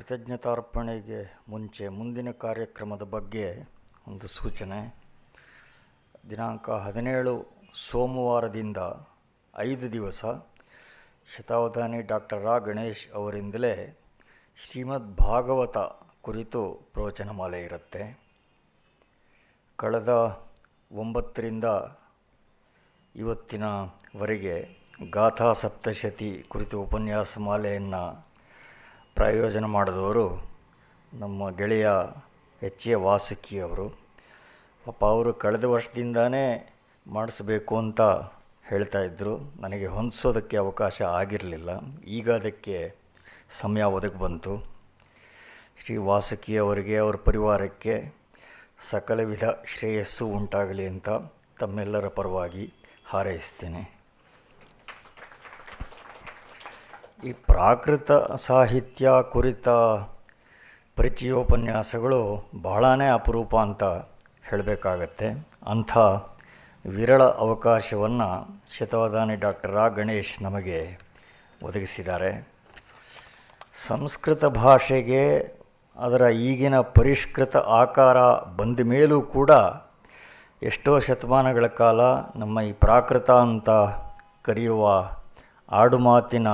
ಕೃತಜ್ಞತಾರ್ಪಣೆಗೆ ಮುಂಚೆ ಮುಂದಿನ ಕಾರ್ಯಕ್ರಮದ ಬಗ್ಗೆ ಒಂದು ಸೂಚನೆ. ದಿನಾಂಕ ಹದಿನೇಳು, ಸೋಮವಾರದಿಂದ ಐದು ದಿವಸ ಶತಾವಧಾನಿ ಡಾಕ್ಟರ್ ರಾ. ಗಣೇಶ್ ಅವರಿಂದಲೇ ಶ್ರೀಮದ್ ಭಾಗವತ ಕುರಿತು ಪ್ರವಚನಮಾಲೆ ಇರುತ್ತೆ. ಕಳೆದ ಒಂಬತ್ತರಿಂದ ಇವತ್ತಿನವರೆಗೆ ಗಾಥಾ ಸಪ್ತಶತಿ ಕುರಿತು ಉಪನ್ಯಾಸ ಮಾಲೆಯನ್ನು ಪ್ರಾಯೋಜನ ಮಾಡಿದವರು ನಮ್ಮ ಗೆಳೆಯ ಎಚ್ ಎ ವಾಸುಕಿ ಅವರು. ಪಾಪ ಅವರು ಕಳೆದ ವರ್ಷದಿಂದಾನೇ ಮಾಡಿಸ್ಬೇಕು ಅಂತ ಹೇಳ್ತಾ ಇದ್ದರು ನನಗೆ ಹೊಂದಿಸೋದಕ್ಕೆ ಅವಕಾಶ ಆಗಿರಲಿಲ್ಲ. ಈಗ ಅದಕ್ಕೆ ಸಮಯ ಒದಗಿ ಬಂತು. ಶ್ರೀ ವಾಸುಕಿ ಅವರಿಗೆ, ಅವರ ಪರಿವಾರಕ್ಕೆ ಸಕಲ ವಿಧ ಶ್ರೇಯಸ್ಸು ಉಂಟಾಗಲಿ ಅಂತ ತಮ್ಮೆಲ್ಲರ ಪರವಾಗಿ ಹಾರೈಸ್ತೇನೆ. ಈ ಪ್ರಾಕೃತ ಸಾಹಿತ್ಯ ಕುರಿತ ಪರಿಚಯೋಪನ್ಯಾಸಗಳು ಬಹಳನೇ ಅಪರೂಪ ಅಂತ ಹೇಳಬೇಕಾಗತ್ತೆ. ಅಂಥ ವಿರಳ ಅವಕಾಶವನ್ನು ಶತವಧಾನಿ ಡಾಕ್ಟರ್ ರಾ ಗಣೇಶ್ ನಮಗೆ ಒದಗಿಸಿದ್ದಾರೆ. ಸಂಸ್ಕೃತ ಭಾಷೆಗೆ ಅದರ ಈಗಿನ ಪರಿಷ್ಕೃತ ಆಕಾರ ಬಂದ ಮೇಲೂ ಕೂಡ ಎಷ್ಟೋ ಶತಮಾನಗಳ ಕಾಲ ನಮ್ಮ ಈ ಪ್ರಾಕೃತ ಅಂತ ಕರೆಯುವ ಆಡುಮಾತಿನ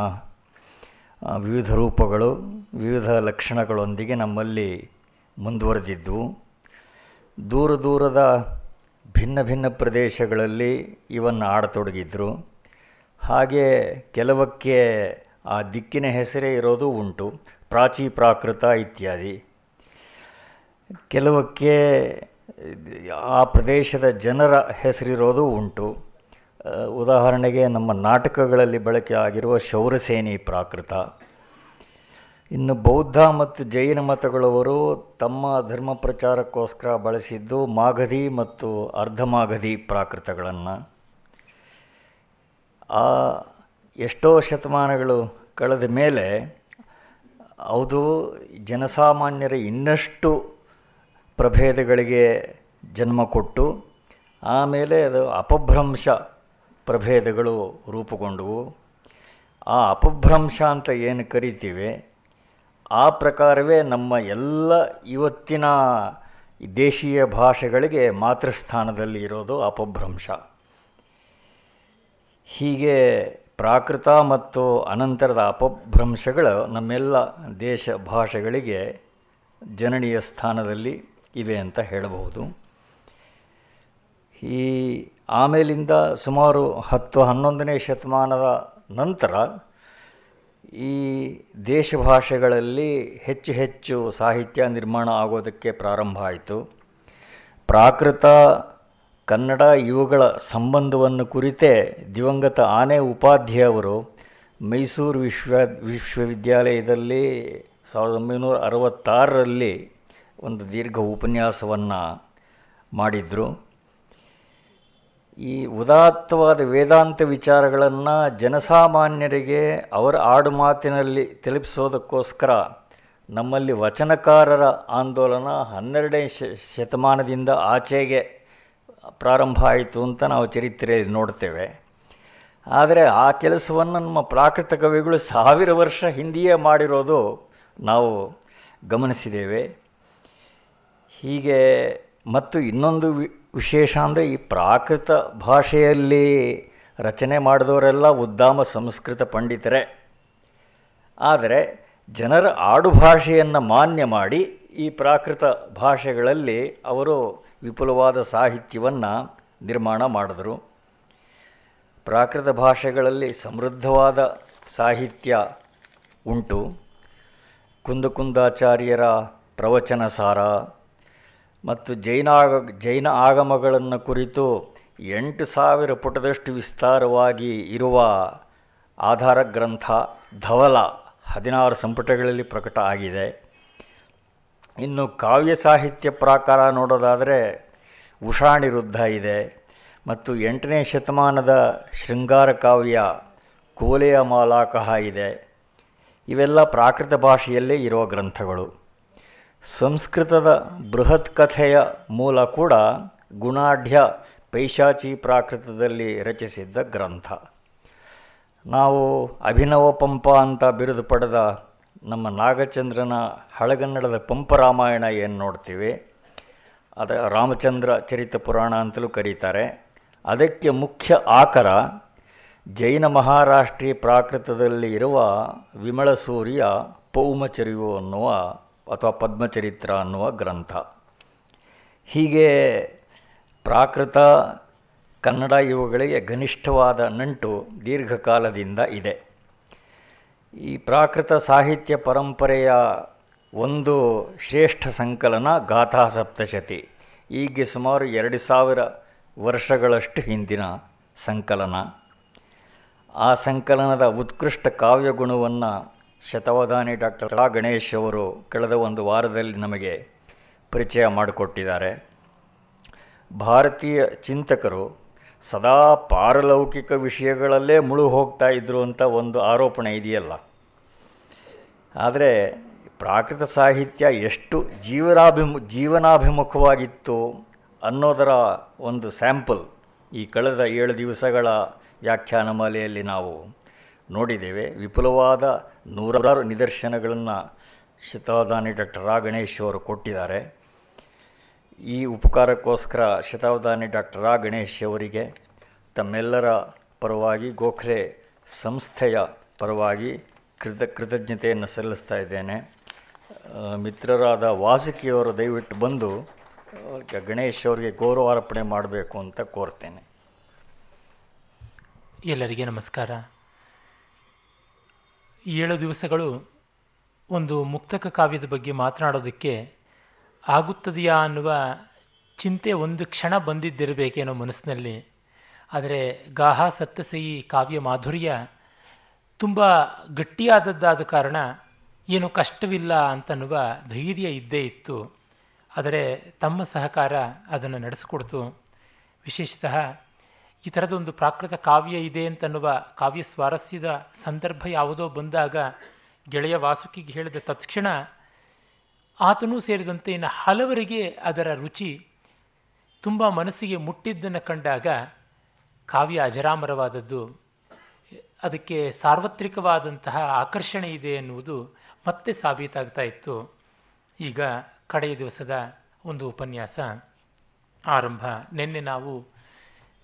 ವಿವಿಧ ರೂಪಗಳು, ವಿವಿಧ ಲಕ್ಷಣಗಳೊಂದಿಗೆ ನಮ್ಮಲ್ಲಿ ಮುಂದುವರೆದಿದ್ದವು ದೂರ ದೂರದ ಭಿನ್ನ ಭಿನ್ನ ಪ್ರದೇಶಗಳಲ್ಲಿ ಇವನ್ನು ಆಡತೊಡಗಿದ್ರು. ಹಾಗೆ ಕೆಲವಕ್ಕೆ ಆ ದಿಕ್ಕಿನ ಹೆಸರೇ ಇರೋದು ಉಂಟು, ಪ್ರಾಚೀ, ಪ್ರಾಕೃತ ಇತ್ಯಾದಿ. ಕೆಲವಕ್ಕೆ ಆ ಪ್ರದೇಶದ ಜನರ ಹೆಸರಿರೋದು ಉಂಟು. ಉದಾಹರಣೆಗೆ ನಮ್ಮ ನಾಟಕಗಳಲ್ಲಿ ಬಳಕೆ ಆಗಿರುವ ಶೌರಸೇನಿ ಪ್ರಾಕೃತ. ಇನ್ನು ಬೌದ್ಧ ಮತ್ತು ಜೈನ ಮತಗಳವರು ತಮ್ಮ ಧರ್ಮ ಪ್ರಚಾರಕ್ಕೋಸ್ಕರ ಬಳಸಿದ್ದು ಮಾಗಧಿ ಮತ್ತು ಅರ್ಧಮಾಗಧಿ ಪ್ರಾಕೃತಗಳನ್ನು. ಆ, ಎಷ್ಟೋ ಶತಮಾನಗಳು ಕಳೆದ ಮೇಲೆ ಅದು ಜನಸಾಮಾನ್ಯರ ಇನ್ನಷ್ಟು ಪ್ರಭೇದಗಳಿಗೆ ಜನ್ಮ ಕೊಟ್ಟು, ಆಮೇಲೆ ಅದು ಅಪಭ್ರಂಶ ಪ್ರಭೇದಗಳು ರೂಪುಗೊಂಡವು. ಆ ಅಪಭ್ರಂಶ ಅಂತ ಏನು ಕರಿತೀವಿ, ಆ ಪ್ರಕಾರವೇ ನಮ್ಮ ಎಲ್ಲ ಇವತ್ತಿನ ದೇಶೀಯ ಭಾಷೆಗಳಿಗೆ ಮಾತೃಸ್ಥಾನದಲ್ಲಿ ಇರೋದು ಅಪಭ್ರಂಶ. ಹೀಗೆ ಪ್ರಾಕೃತ ಮತ್ತು ಅನಂತರದ ಅಪಭ್ರಂಶಗಳು ನಮ್ಮೆಲ್ಲ ದೇಶ ಭಾಷೆಗಳಿಗೆ ಜನನೀಯ ಸ್ಥಾನದಲ್ಲಿ ಇವೆ ಅಂತ ಹೇಳಬಹುದು. ಈ ಆಮೇಲಿಂದ ಸುಮಾರು ಹತ್ತು ಹನ್ನೊಂದನೇ ಶತಮಾನದ ನಂತರ ಈ ದೇಶ ಭಾಷೆಗಳಲ್ಲಿ ಹೆಚ್ಚು ಹೆಚ್ಚು ಸಾಹಿತ್ಯ ನಿರ್ಮಾಣ ಆಗೋದಕ್ಕೆ ಪ್ರಾರಂಭ ಆಯಿತು. ಪ್ರಾಕೃತ ಕನ್ನಡ ಇವುಗಳ ಸಂಬಂಧವನ್ನು ಕುರಿತೇ ದಿವಂಗತ ಆನೆ ಉಪಾಧ್ಯಾಯವರು ಮೈಸೂರು ವಿಶ್ವ ವಿಶ್ವವಿದ್ಯಾಲಯದಲ್ಲಿ ಸಾವಿರದ ಒಂಬೈನೂರ ಅರವತ್ತಾರರಲ್ಲಿ ಒಂದು ದೀರ್ಘ ಉಪನ್ಯಾಸವನ್ನು ಮಾಡಿದರು. ಈ ಉದಾತ್ತವಾದ ವೇದಾಂತ ವಿಚಾರಗಳನ್ನು ಜನಸಾಮಾನ್ಯರಿಗೆ ಅವರ ಆಡುಮಾತಿನಲ್ಲಿ ತಲುಪಿಸೋದಕ್ಕೋಸ್ಕರ ನಮ್ಮಲ್ಲಿ ವಚನಕಾರರ ಆಂದೋಲನ ಹನ್ನೆರಡನೇ ಶತಮಾನದಿಂದ ಆಚೆಗೆ ಪ್ರಾರಂಭ ಆಯಿತು ಅಂತ ನಾವು ಚರಿತ್ರೆಯಲ್ಲಿ ನೋಡ್ತೇವೆ. ಆದರೆ ಆ ಕೆಲಸವನ್ನು ನಮ್ಮ ಪ್ರಾಕೃತ ಕವಿಗಳು ಸಾವಿರ ವರ್ಷ ಹಿಂದೆಯೇ ಮಾಡಿರೋದು ನಾವು ಗಮನಿಸಿದ್ದೇವೆ. ಹೀಗೆ ಮತ್ತು ಇನ್ನೊಂದು ವಿಶೇಷ ಅಂದರೆ ಈ ಪ್ರಾಕೃತ ಭಾಷೆಯಲ್ಲಿ ರಚನೆ ಮಾಡಿದವರೆಲ್ಲ ಉದ್ದಾಮ ಸಂಸ್ಕೃತ ಪಂಡಿತರೇ. ಆದರೆ ಜನರ ಆಡುಭಾಷೆಯನ್ನು ಮಾನ್ಯ ಮಾಡಿ ಈ ಪ್ರಾಕೃತ ಭಾಷೆಗಳಲ್ಲಿ ಅವರು ವಿಪುಲವಾದ ಸಾಹಿತ್ಯವನ್ನು ನಿರ್ಮಾಣ ಮಾಡಿದರು. ಪ್ರಾಕೃತ ಭಾಷೆಗಳಲ್ಲಿ ಸಮೃದ್ಧವಾದ ಸಾಹಿತ್ಯ ಉಂಟು. ಕುಂದಕುಂದಾಚಾರ್ಯರ ಪ್ರವಚನ ಸಾರ ಮತ್ತು ಜೈನಾಗ ಜೈನ ಆಗಮಗಳನ್ನು ಕುರಿತು ಎಂಟು ಸಾವಿರ ಪುಟದಷ್ಟು ವಿಸ್ತಾರವಾಗಿ ಇರುವ ಆಧಾರ ಗ್ರಂಥ ಧವಲ ಹದಿನಾರು ಸಂಪುಟಗಳಲ್ಲಿ ಪ್ರಕಟ ಆಗಿದೆ. ಇನ್ನು ಕಾವ್ಯ ಸಾಹಿತ್ಯ ಪ್ರಾಕಾರ ನೋಡೋದಾದರೆ ಉಷಾಣಿರುದ್ಧ ಇದೆ ಮತ್ತು ಎಂಟನೇ ಶತಮಾನದ ಶೃಂಗಾರ ಕಾವ್ಯ ಕೋಲೆಯ ಮಾಲಾಕಹ ಇದೆ. ಇವೆಲ್ಲ ಪ್ರಾಕೃತ ಭಾಷೆಯಲ್ಲೇ ಇರುವ ಗ್ರಂಥಗಳು. ಸಂಸ್ಕೃತದ ಬೃಹತ್ ಕಥೆಯ ಮೂಲ ಕೂಡ ಗುಣಾಢ್ಯ ಪೈಶಾಚಿ ಪ್ರಾಕೃತದಲ್ಲಿ ರಚಿಸಿದ್ದ ಗ್ರಂಥ. ನಾವು ಅಭಿನವ ಪಂಪ ಅಂತ ಬಿರುದು ಪಡೆದ ನಮ್ಮ ನಾಗಚಂದ್ರನ ಹಳಗನ್ನಡದ ಪಂಪ ರಾಮಾಯಣ ಏನು ನೋಡ್ತೀವಿ? ಅದ ರಾಮಚಂದ್ರ ಚರಿತ ಪುರಾಣ ಅಂತಲೂ ಕರೀತಾರೆ. ಅದಕ್ಕೆ ಮುಖ್ಯ ಆಕರ ಜೈನ ಮಹಾರಾಷ್ಟ್ರೀಯ ಪ್ರಾಕೃತದಲ್ಲಿ ಇರುವ ವಿಮಳಸೂರಿಯ ಪೌಮಚರಿಯು ಅನ್ನುವ ಅಥವಾ ಪದ್ಮಚರಿತ್ರ ಅನ್ನುವ ಗ್ರಂಥ. ಹೀಗೆ ಪ್ರಾಕೃತ ಕನ್ನಡ ಇವುಗಳಿಗೆ ಘನಿಷ್ಠವಾದ ನಂಟು ದೀರ್ಘಕಾಲದಿಂದ ಇದೆ. ಈ ಪ್ರಾಕೃತ ಸಾಹಿತ್ಯ ಪರಂಪರೆಯ ಒಂದು ಶ್ರೇಷ್ಠ ಸಂಕಲನ ಗಾಥಾ ಸಪ್ತಶತಿ. ಈಗ ಸುಮಾರು ಎರಡು ಸಾವಿರ ವರ್ಷಗಳಷ್ಟು ಹಿಂದಿನ ಸಂಕಲನ. ಆ ಸಂಕಲನದ ಉತ್ಕೃಷ್ಟ ಕಾವ್ಯಗುಣವನ್ನು ಶತವಧಾನಿ ಡಾಕ್ಟರ್ ರಾ ಗಣೇಶ್ ಅವರು ಕಳೆದ ಒಂದು ವಾರದಲ್ಲಿ ನಮಗೆ ಪರಿಚಯ ಮಾಡಿಕೊಟ್ಟಿದ್ದಾರೆ. ಭಾರತೀಯ ಚಿಂತಕರು ಸದಾ ಪಾರಲೌಕಿಕ ವಿಷಯಗಳಲ್ಲೇ ಮುಳು ಹೋಗ್ತಾ ಇದ್ರು ಅಂತ ಒಂದು ಆರೋಪಣೆ ಇದೆಯಲ್ಲ. ಆದರೆ ಪ್ರಾಕೃತ ಸಾಹಿತ್ಯ ಎಷ್ಟು ಜೀವನಾಭಿಮು ಜೀವನಾಭಿಮುಖವಾಗಿತ್ತು ಅನ್ನೋದರ ಒಂದು ಸ್ಯಾಂಪಲ್ ಈ ಕಳೆದ ಏಳು ದಿವಸಗಳ ವ್ಯಾಖ್ಯಾನ ಮಾಲೆಯಲ್ಲಿ ನಾವು ನೋಡಿದ್ದೇವೆ. ವಿಪುಲವಾದ ನೂರಾರು ನಿದರ್ಶನಗಳನ್ನು ಶತಾವಧಾನಿ ಡಾಕ್ಟರ್ ರಾ. ಗಣೇಶ್ ಅವರು ಕೊಟ್ಟಿದ್ದಾರೆ. ಈ ಉಪಕಾರಕ್ಕೋಸ್ಕರ ಶತಾವಧಾನಿ ಡಾಕ್ಟರ್ ರಾ. ಗಣೇಶ್ ಅವರಿಗೆ ತಮ್ಮೆಲ್ಲರ ಪರವಾಗಿ ಗೋಖಲೆ ಸಂಸ್ಥೆಯ ಪರವಾಗಿ ಕೃತ, ಕೃತಜ್ಞತೆಯನ್ನು ಸಲ್ಲಿಸ್ತಾ ಇದ್ದೇನೆ. ಮಿತ್ರರಾದ ವಾಸುಕಿಯವರು ದಯವಿಟ್ಟು ಬಂದು ಗಣೇಶ್ ಅವರಿಗೆ ಗೌರವಾರ್ಪಣೆ ಮಾಡಬೇಕು ಅಂತ ಕೋರ್ತೇನೆ. ಎಲ್ಲರಿಗೆ ನಮಸ್ಕಾರ. ಏಳು ದಿವಸಗಳು ಒಂದು ಮುಕ್ತಕ ಕಾವ್ಯದ ಬಗ್ಗೆ ಮಾತನಾಡೋದಕ್ಕೆ ಆಗುತ್ತದೆಯಾ ಅನ್ನುವ ಚಿಂತೆ ಒಂದು ಕ್ಷಣ ಬಂದಿದ್ದಿರಬೇಕೇನೋ ಮನಸ್ಸಿನಲ್ಲಿ. ಆದರೆ ಗಾಹ ಸತ್ತಸಯಿ ಕಾವ್ಯ ಮಾಧುರ್ಯ ತುಂಬ ಗಟ್ಟಿಯಾದದ್ದಾದ ಕಾರಣ ಏನು ಕಷ್ಟವಿಲ್ಲ ಅಂತನ್ನುವ ಧೈರ್ಯ ಇದ್ದೇ ಇತ್ತು. ಆದರೆ ತಮ್ಮ ಸಹಕಾರ ಅದನ್ನು ನಡೆಸಿಕೊಡ್ತು. ವಿಶೇಷತಃ ಈ ಥರದೊಂದು ಪ್ರಾಕೃತ ಕಾವ್ಯ ಇದೆ ಅಂತನ್ನುವ ಕಾವ್ಯ ಸ್ವಾರಸ್ಯದ ಸಂದರ್ಭ ಯಾವುದೋ ಬಂದಾಗ ಗೆಳೆಯ ವಾಸುಕಿಗೆ ಹೇಳಿದ ತತ್ಕ್ಷಣ, ಆತನೂ ಸೇರಿದಂತೆ ಇನ್ನು ಹಲವರಿಗೆ ಅದರ ರುಚಿ ತುಂಬ ಮನಸ್ಸಿಗೆ ಮುಟ್ಟಿದ್ದನ್ನು ಕಂಡಾಗ ಕಾವ್ಯ ಅಜರಾಮರವಾದದ್ದು. ಅದಕ್ಕೆ ಸಾರ್ವತ್ರಿಕವಾದಂತಹ ಆಕರ್ಷಣೆ ಇದೆ ಎನ್ನುವುದು ಮತ್ತೆ ಸಾಬೀತಾಗ್ತಾ ಇತ್ತು. ಈಗ ಕಡೆಯ ದಿವಸದ ಒಂದು ಉಪನ್ಯಾಸ. ಆರಂಭ. ನಿನ್ನೆ ನಾವು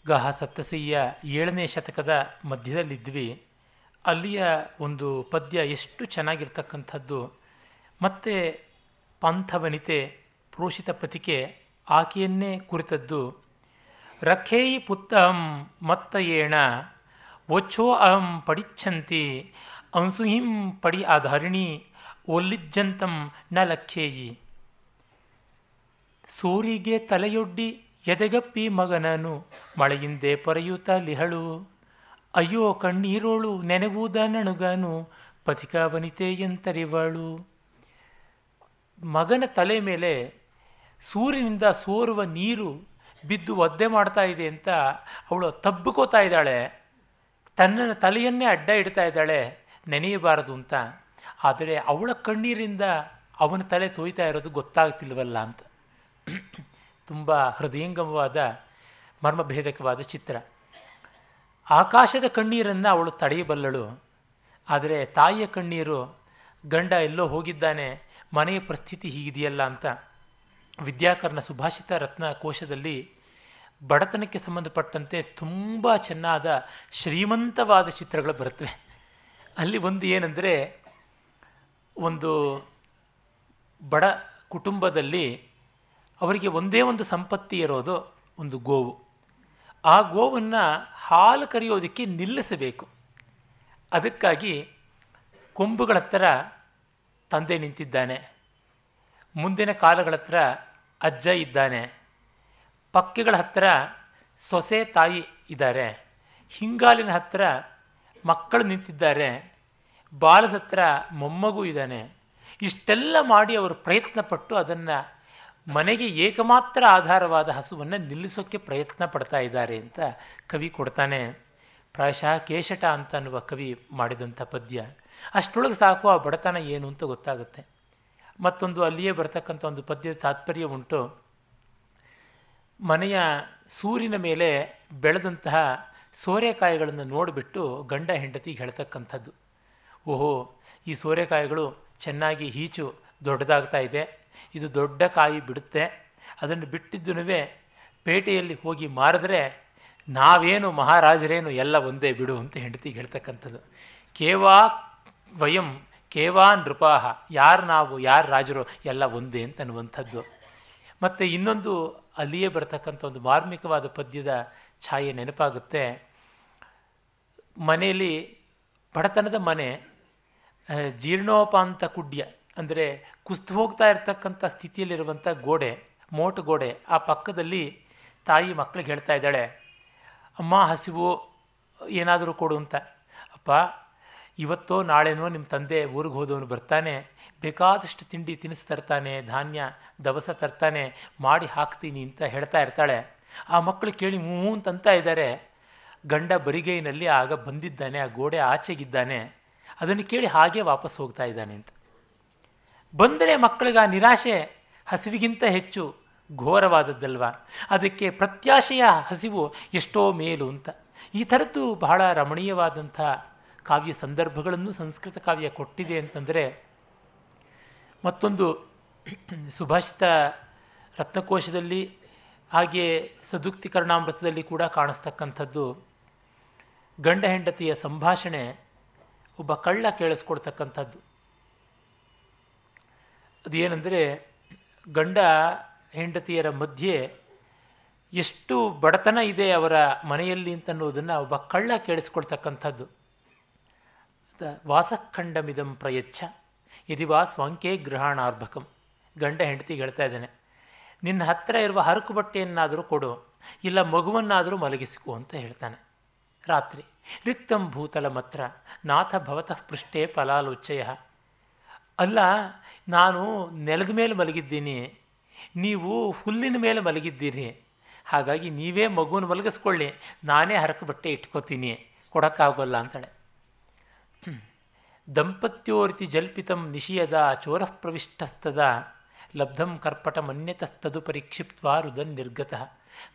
ಗಹ ಸತ್ತಸಯ್ಯ ಏಳನೇ ಶತಕದ ಮಧ್ಯದಲ್ಲಿದ್ವಿ. ಅಲ್ಲಿಯ ಒಂದು ಪದ್ಯ ಎಷ್ಟು ಚೆನ್ನಾಗಿರ್ತಕ್ಕಂಥದ್ದು. ಮತ್ತೆ ಪಂಥವನಿತೆ ಪ್ರೋಷಿತ ಪತಿಕೆ ಆಕೆಯನ್ನೇ ಕುರಿತದ್ದು. ರಖೇಯಿ ಪುತ್ತಂ ಮತ್ತ ಏಣ ಒಚ್ಚೋ ಅಹಂ ಪಡಿಚ್ಛಂತಿ ಅಂಸುಹಿಂ ಪಡಿ ಆಧರಿಣಿ, ಒಲ್ಲಿಜ್ಜಂತಂ ನ ಲಖೇಯಿ ಸೂರಿಗೆ ತಲೆಯೊಡ್ಡಿ ಎದೆಗಪ್ಪಿ ಮಗನನು ಮಳೆಯಿಂದೆ ಪೊರೆಯೂತ ಲಿಹಳು. ಅಯ್ಯೋ, ಕಣ್ಣೀರೋಳು ನೆನೆವುದ ನಣುಗನು ಪಥಿಕ ಎಂತರಿವಳು. ಮಗನ ತಲೆ ಮೇಲೆ ಸೂರ್ಯನಿಂದ ಸೋರುವ ನೀರು ಬಿದ್ದು ಒದ್ದೆ ಮಾಡ್ತಾ ಇದೆ ಅಂತ ಅವಳು ತಬ್ಬಕೋತಾ ಇದ್ದಾಳೆ. ತನ್ನ ತಲೆಯನ್ನೇ ಅಡ್ಡ ಇಡ್ತಾ ಇದ್ದಾಳೆ. ನೆನೆಯಬಾರದು ಅಂತ. ಆದರೆ ಅವಳ ಕಣ್ಣೀರಿಂದ ಅವನ ತಲೆ ತೋಯ್ತಾ ಇರೋದು ಗೊತ್ತಾಗ್ತಿಲ್ವಲ್ಲ ಅಂತ. ತುಂಬ ಹೃದಯಂಗಮವಾದ, ಮರ್ಮಭೇದಕವಾದ ಚಿತ್ರ. ಆಕಾಶದ ಕಣ್ಣೀರನ್ನು ಅವಳು ತಡೆಯಬಲ್ಲಳು. ಆದರೆ ತಾಯಿಯ ಕಣ್ಣೀರು, ಗಂಡ ಎಲ್ಲೋ ಹೋಗಿದ್ದಾನೆ, ಮನೆಯ ಪರಿಸ್ಥಿತಿ ಹೀಗಿದೆಯಲ್ಲ ಅಂತ ವಿದ್ಯಾಕರ್ಣ ಸುಭಾಷಿತ ರತ್ನ ಕೋಶದಲ್ಲಿ ಬಡತನಕ್ಕೆ ಸಂಬಂಧಪಟ್ಟಂತೆ ತುಂಬ ಚೆನ್ನಾದ, ಶ್ರೀಮಂತವಾದ ಚಿತ್ರಗಳು ಬರುತ್ತವೆ. ಅಲ್ಲಿ ಒಂದು ಏನಂದರೆ, ಒಂದು ಬಡ ಕುಟುಂಬದಲ್ಲಿ ಅವರಿಗೆ ಒಂದೇ ಒಂದು ಸಂಪತ್ತಿ ಇರೋದು ಒಂದು ಗೋವು. ಆ ಗೋವನ್ನು ಹಾಲು ಕರೆಯೋದಕ್ಕೆ ನಿಲ್ಲಿಸಬೇಕು. ಅದಕ್ಕಾಗಿ ಕೊಂಬುಗಳ ಹತ್ರ ತಂದೆ ನಿಂತಿದ್ದಾನೆ. ಮುಂದಿನ ಕಾಲಗಳ ಹತ್ರ ಅಜ್ಜ ಇದ್ದಾನೆ. ಪಕ್ಕೆಗಳ ಹತ್ರ ಸೊಸೆ ತಾಯಿ ಇದ್ದಾರೆ. ಹಿಂಗಾಲಿನ ಹತ್ರ ಮಕ್ಕಳು ನಿಂತಿದ್ದಾರೆ. ಬಾಲದ ಹತ್ರ ಮೊಮ್ಮಗು ಇದ್ದಾನೆ. ಇಷ್ಟೆಲ್ಲ ಮಾಡಿ ಅವರು ಪ್ರಯತ್ನ ಪಟ್ಟು ಅದನ್ನು ಮನೆಗೆ ಏಕಮಾತ್ರ ಆಧಾರವಾದ ಹಸುವನ್ನು ನಿಲ್ಲಿಸೋಕ್ಕೆ ಪ್ರಯತ್ನ ಪಡ್ತಾ ಇದ್ದಾರೆ ಅಂತ ಕವಿ ಕೊಡ್ತಾನೆ. ಪ್ರಾಯಶಃ ಕೇಶಟ ಅಂತ ಅನ್ನುವ ಕವಿ ಮಾಡಿದಂಥ ಪದ್ಯ. ಅಷ್ಟೊಳಗೆ ಸಾಕು ಆ ಬಡತನ ಏನು ಅಂತ ಗೊತ್ತಾಗುತ್ತೆ. ಮತ್ತೊಂದು ಅಲ್ಲಿಯೇ ಬರ್ತಕ್ಕಂಥ ಒಂದು ಪದ್ಯದ ತಾತ್ಪರ್ಯ ಉಂಟು. ಮನೆಯ ಸೂರಿನ ಮೇಲೆ ಬೆಳೆದಂತಹ ಸೋರೆಕಾಯಿಗಳನ್ನು ನೋಡಿಬಿಟ್ಟು ಗಂಡ ಹೆಂಡತಿಗೆ ಹೇಳ್ತಕ್ಕಂಥದ್ದು. ಓಹೋ, ಈ ಸೋರೆಕಾಯಿಗಳು ಚೆನ್ನಾಗಿ ಈಚು ದೊಡ್ಡದಾಗ್ತಾ ಇದೆ. ಇದು ದೊಡ್ಡ ಕಾಯಿ ಬಿಡುತ್ತೆ. ಅದನ್ನು ಬಿಟ್ಟಿದ್ದು ಪೇಟೆಯಲ್ಲಿ ಹೋಗಿ ಮಾರಿದ್ರೆ ನಾವೇನು ಮಹಾರಾಜರೇನು ಎಲ್ಲ ಒಂದೇ ಬಿಡು ಅಂತ ಹೆಂಡತಿಗೆ ಹೇಳ್ತಕ್ಕಂಥದ್ದು. ಕೇವಾ ವಯಂ, ಕೇವಾ ನೃಪಾಹ, ಯಾರು ನಾವು, ಯಾರು ರಾಜರು ಎಲ್ಲ ಒಂದೇ ಅಂತ ಅನ್ನುವಂಥದ್ದು ಮತ್ತು ಇನ್ನೊಂದು ಅಲ್ಲಿಯೇ ಬರತಕ್ಕಂಥ ಒಂದು ಮಾರ್ಮಿಕವಾದ ಪದ್ಯದ ಛಾಯೆ ನೆನಪಾಗುತ್ತೆ. ಮನೆಯಲ್ಲಿ ಬಡತನದ ಮನೆ ಜೀರ್ಣೋಪಾಂತ ಕುಡ್ಯ ಅಂದರೆ ಕುಸ್ತು ಹೋಗ್ತಾ ಇರ್ತಕ್ಕಂಥ ಸ್ಥಿತಿಯಲ್ಲಿರುವಂಥ ಗೋಡೆ, ಮೋಟ ಗೋಡೆ, ಆ ಪಕ್ಕದಲ್ಲಿ ತಾಯಿ ಮಕ್ಕಳಿಗೆ ಹೇಳ್ತಾ ಇದ್ದಾಳೆ, ಅಮ್ಮ, ಹಸಿವು ಏನಾದರೂ ಕೊಡು ಅಂತ. ಅಪ್ಪ, ಇವತ್ತೋ ನಾಳೆನೋ ನಿಮ್ಮ ತಂದೆ ಊರಿಗೆ ಹೋದವನು ಬರ್ತಾನೆ, ಬೇಕಾದಷ್ಟು ತಿಂಡಿ ತಿನಿಸು ತರ್ತಾನೆ, ಧಾನ್ಯ, ದವಸ ತರ್ತಾನೆ, ಮಾಡಿ ಹಾಕ್ತೀನಿ ಅಂತ ಹೇಳ್ತಾ ಇರ್ತಾಳೆ. ಆ ಮಕ್ಕಳು ಕೇಳಿ, ಹ್ಞೂ ಅಂತಂತ ಇದ್ದಾರೆ. ಗಂಡ ಬರಿಗೈನಲ್ಲಿ ಆಗ ಬಂದಿದ್ದಾನೆ, ಆ ಗೋಡೆ ಆಚೆಗಿದ್ದಾನೆ. ಅದನ್ನು ಕೇಳಿ ಹಾಗೆ ವಾಪಸ್ ಹೋಗ್ತಾ ಇದ್ದಾನೆ ಅಂತ. ಬಂದರೆ ಮಕ್ಕಳಿಗೆ ಆ ನಿರಾಶೆ ಹಸಿವಿಗಿಂತ ಹೆಚ್ಚು ಘೋರವಾದದ್ದಲ್ವ? ಅದಕ್ಕೆ ಪ್ರತ್ಯಾಶೆಯ ಹಸಿವು ಎಷ್ಟೋ ಮೇಲು ಅಂತ. ಈ ಥರದ್ದು ಬಹಳ ರಮಣೀಯವಾದಂಥ ಕಾವ್ಯ ಸಂದರ್ಭಗಳನ್ನು ಸಂಸ್ಕೃತ ಕಾವ್ಯ ಕೊಟ್ಟಿದೆ ಅಂತಂದರೆ ಮತ್ತೊಂದು ಸುಭಾಷಿತ ರತ್ನಕೋಶದಲ್ಲಿ ಹಾಗೆ ಸದುಕ್ತಿ ಕರ್ಣಾಮೃತದಲ್ಲಿ ಕೂಡ ಕಾಣಿಸ್ತಕ್ಕಂಥದ್ದು ಗಂಡ ಹೆಂಡತಿಯ ಸಂಭಾಷಣೆ ಒಬ್ಬ ಕಳ್ಳ ಕೇಳಿಸ್ಕೊಡ್ತಕ್ಕಂಥದ್ದು. ಅದೇನೆಂದರೆ ಗಂಡ ಹೆಂಡತಿಯರ ಮಧ್ಯೆ ಎಷ್ಟು ಬಡತನ ಇದೆ ಅವರ ಮನೆಯಲ್ಲಿ ಅಂತ ಅನ್ನೋದನ್ನು ಒಬ್ಬ ಕಳ್ಳ ಕೇಳಿಸ್ಕೊಳ್ತಕ್ಕಂಥದ್ದು. ವಾಸಖಂಡಮಿದಂ ಪ್ರಯಚ್ಛ. ಇದು ವಾ ಸ್ವಂಕೆ ಗೃಹಾಣಾರ್ಭಕಂ. ಗಂಡ ಹೆಂಡತಿ ಹೇಳ್ತಾ ಇದ್ದಾನೆ, ನಿನ್ನ ಹತ್ತಿರ ಇರುವ ಹರಕು ಬಟ್ಟೆಯನ್ನಾದರೂ ಕೊಡು, ಇಲ್ಲ ಮಗುವನ್ನಾದರೂ ಮಲಗಿಸಿಕು ಅಂತ ಹೇಳ್ತಾನೆ. ರಾತ್ರಿ ರಿಕ್ತಂ ಭೂತಲ ಮಾತ್ರ ನಾಥ ಭವತಃ ಪೃಷ್ಠೆ ಫಲಾಲೋಚಯ ಅಲ್ಲ, ನಾನು ನೆಲದ ಮೇಲೆ ಮಲಗಿದ್ದೀನಿ, ನೀವು ಹುಲ್ಲಿನ ಮೇಲೆ ಮಲಗಿದ್ದೀರಿ. ಹಾಗಾಗಿ ನೀವೇ ಮಗುವನ್ನು ಮಲಗಿಸ್ಕೊಳ್ಳಿ, ನಾನೇ ಹರಕು ಬಟ್ಟೆ ಇಟ್ಕೋತೀನಿ, ಕೊಡೋಕ್ಕಾಗೋಲ್ಲ ಅಂತಾಳೆ. ದಂಪತ್ಯೋರಿತಿ ಜಲ್ಪಿತಂ ನಿಶಿಯದ ಚೋರ ಪ್ರವಿಷ್ಟಸ್ತದ, ಲಬ್ಧಂ ಕರ್ಪಟ ಮನ್ಯತಸ್ತದು ಪರೀಕ್ಷಿಪ್ತ್ವಾ ರುದನ್ ನಿರ್ಗತ.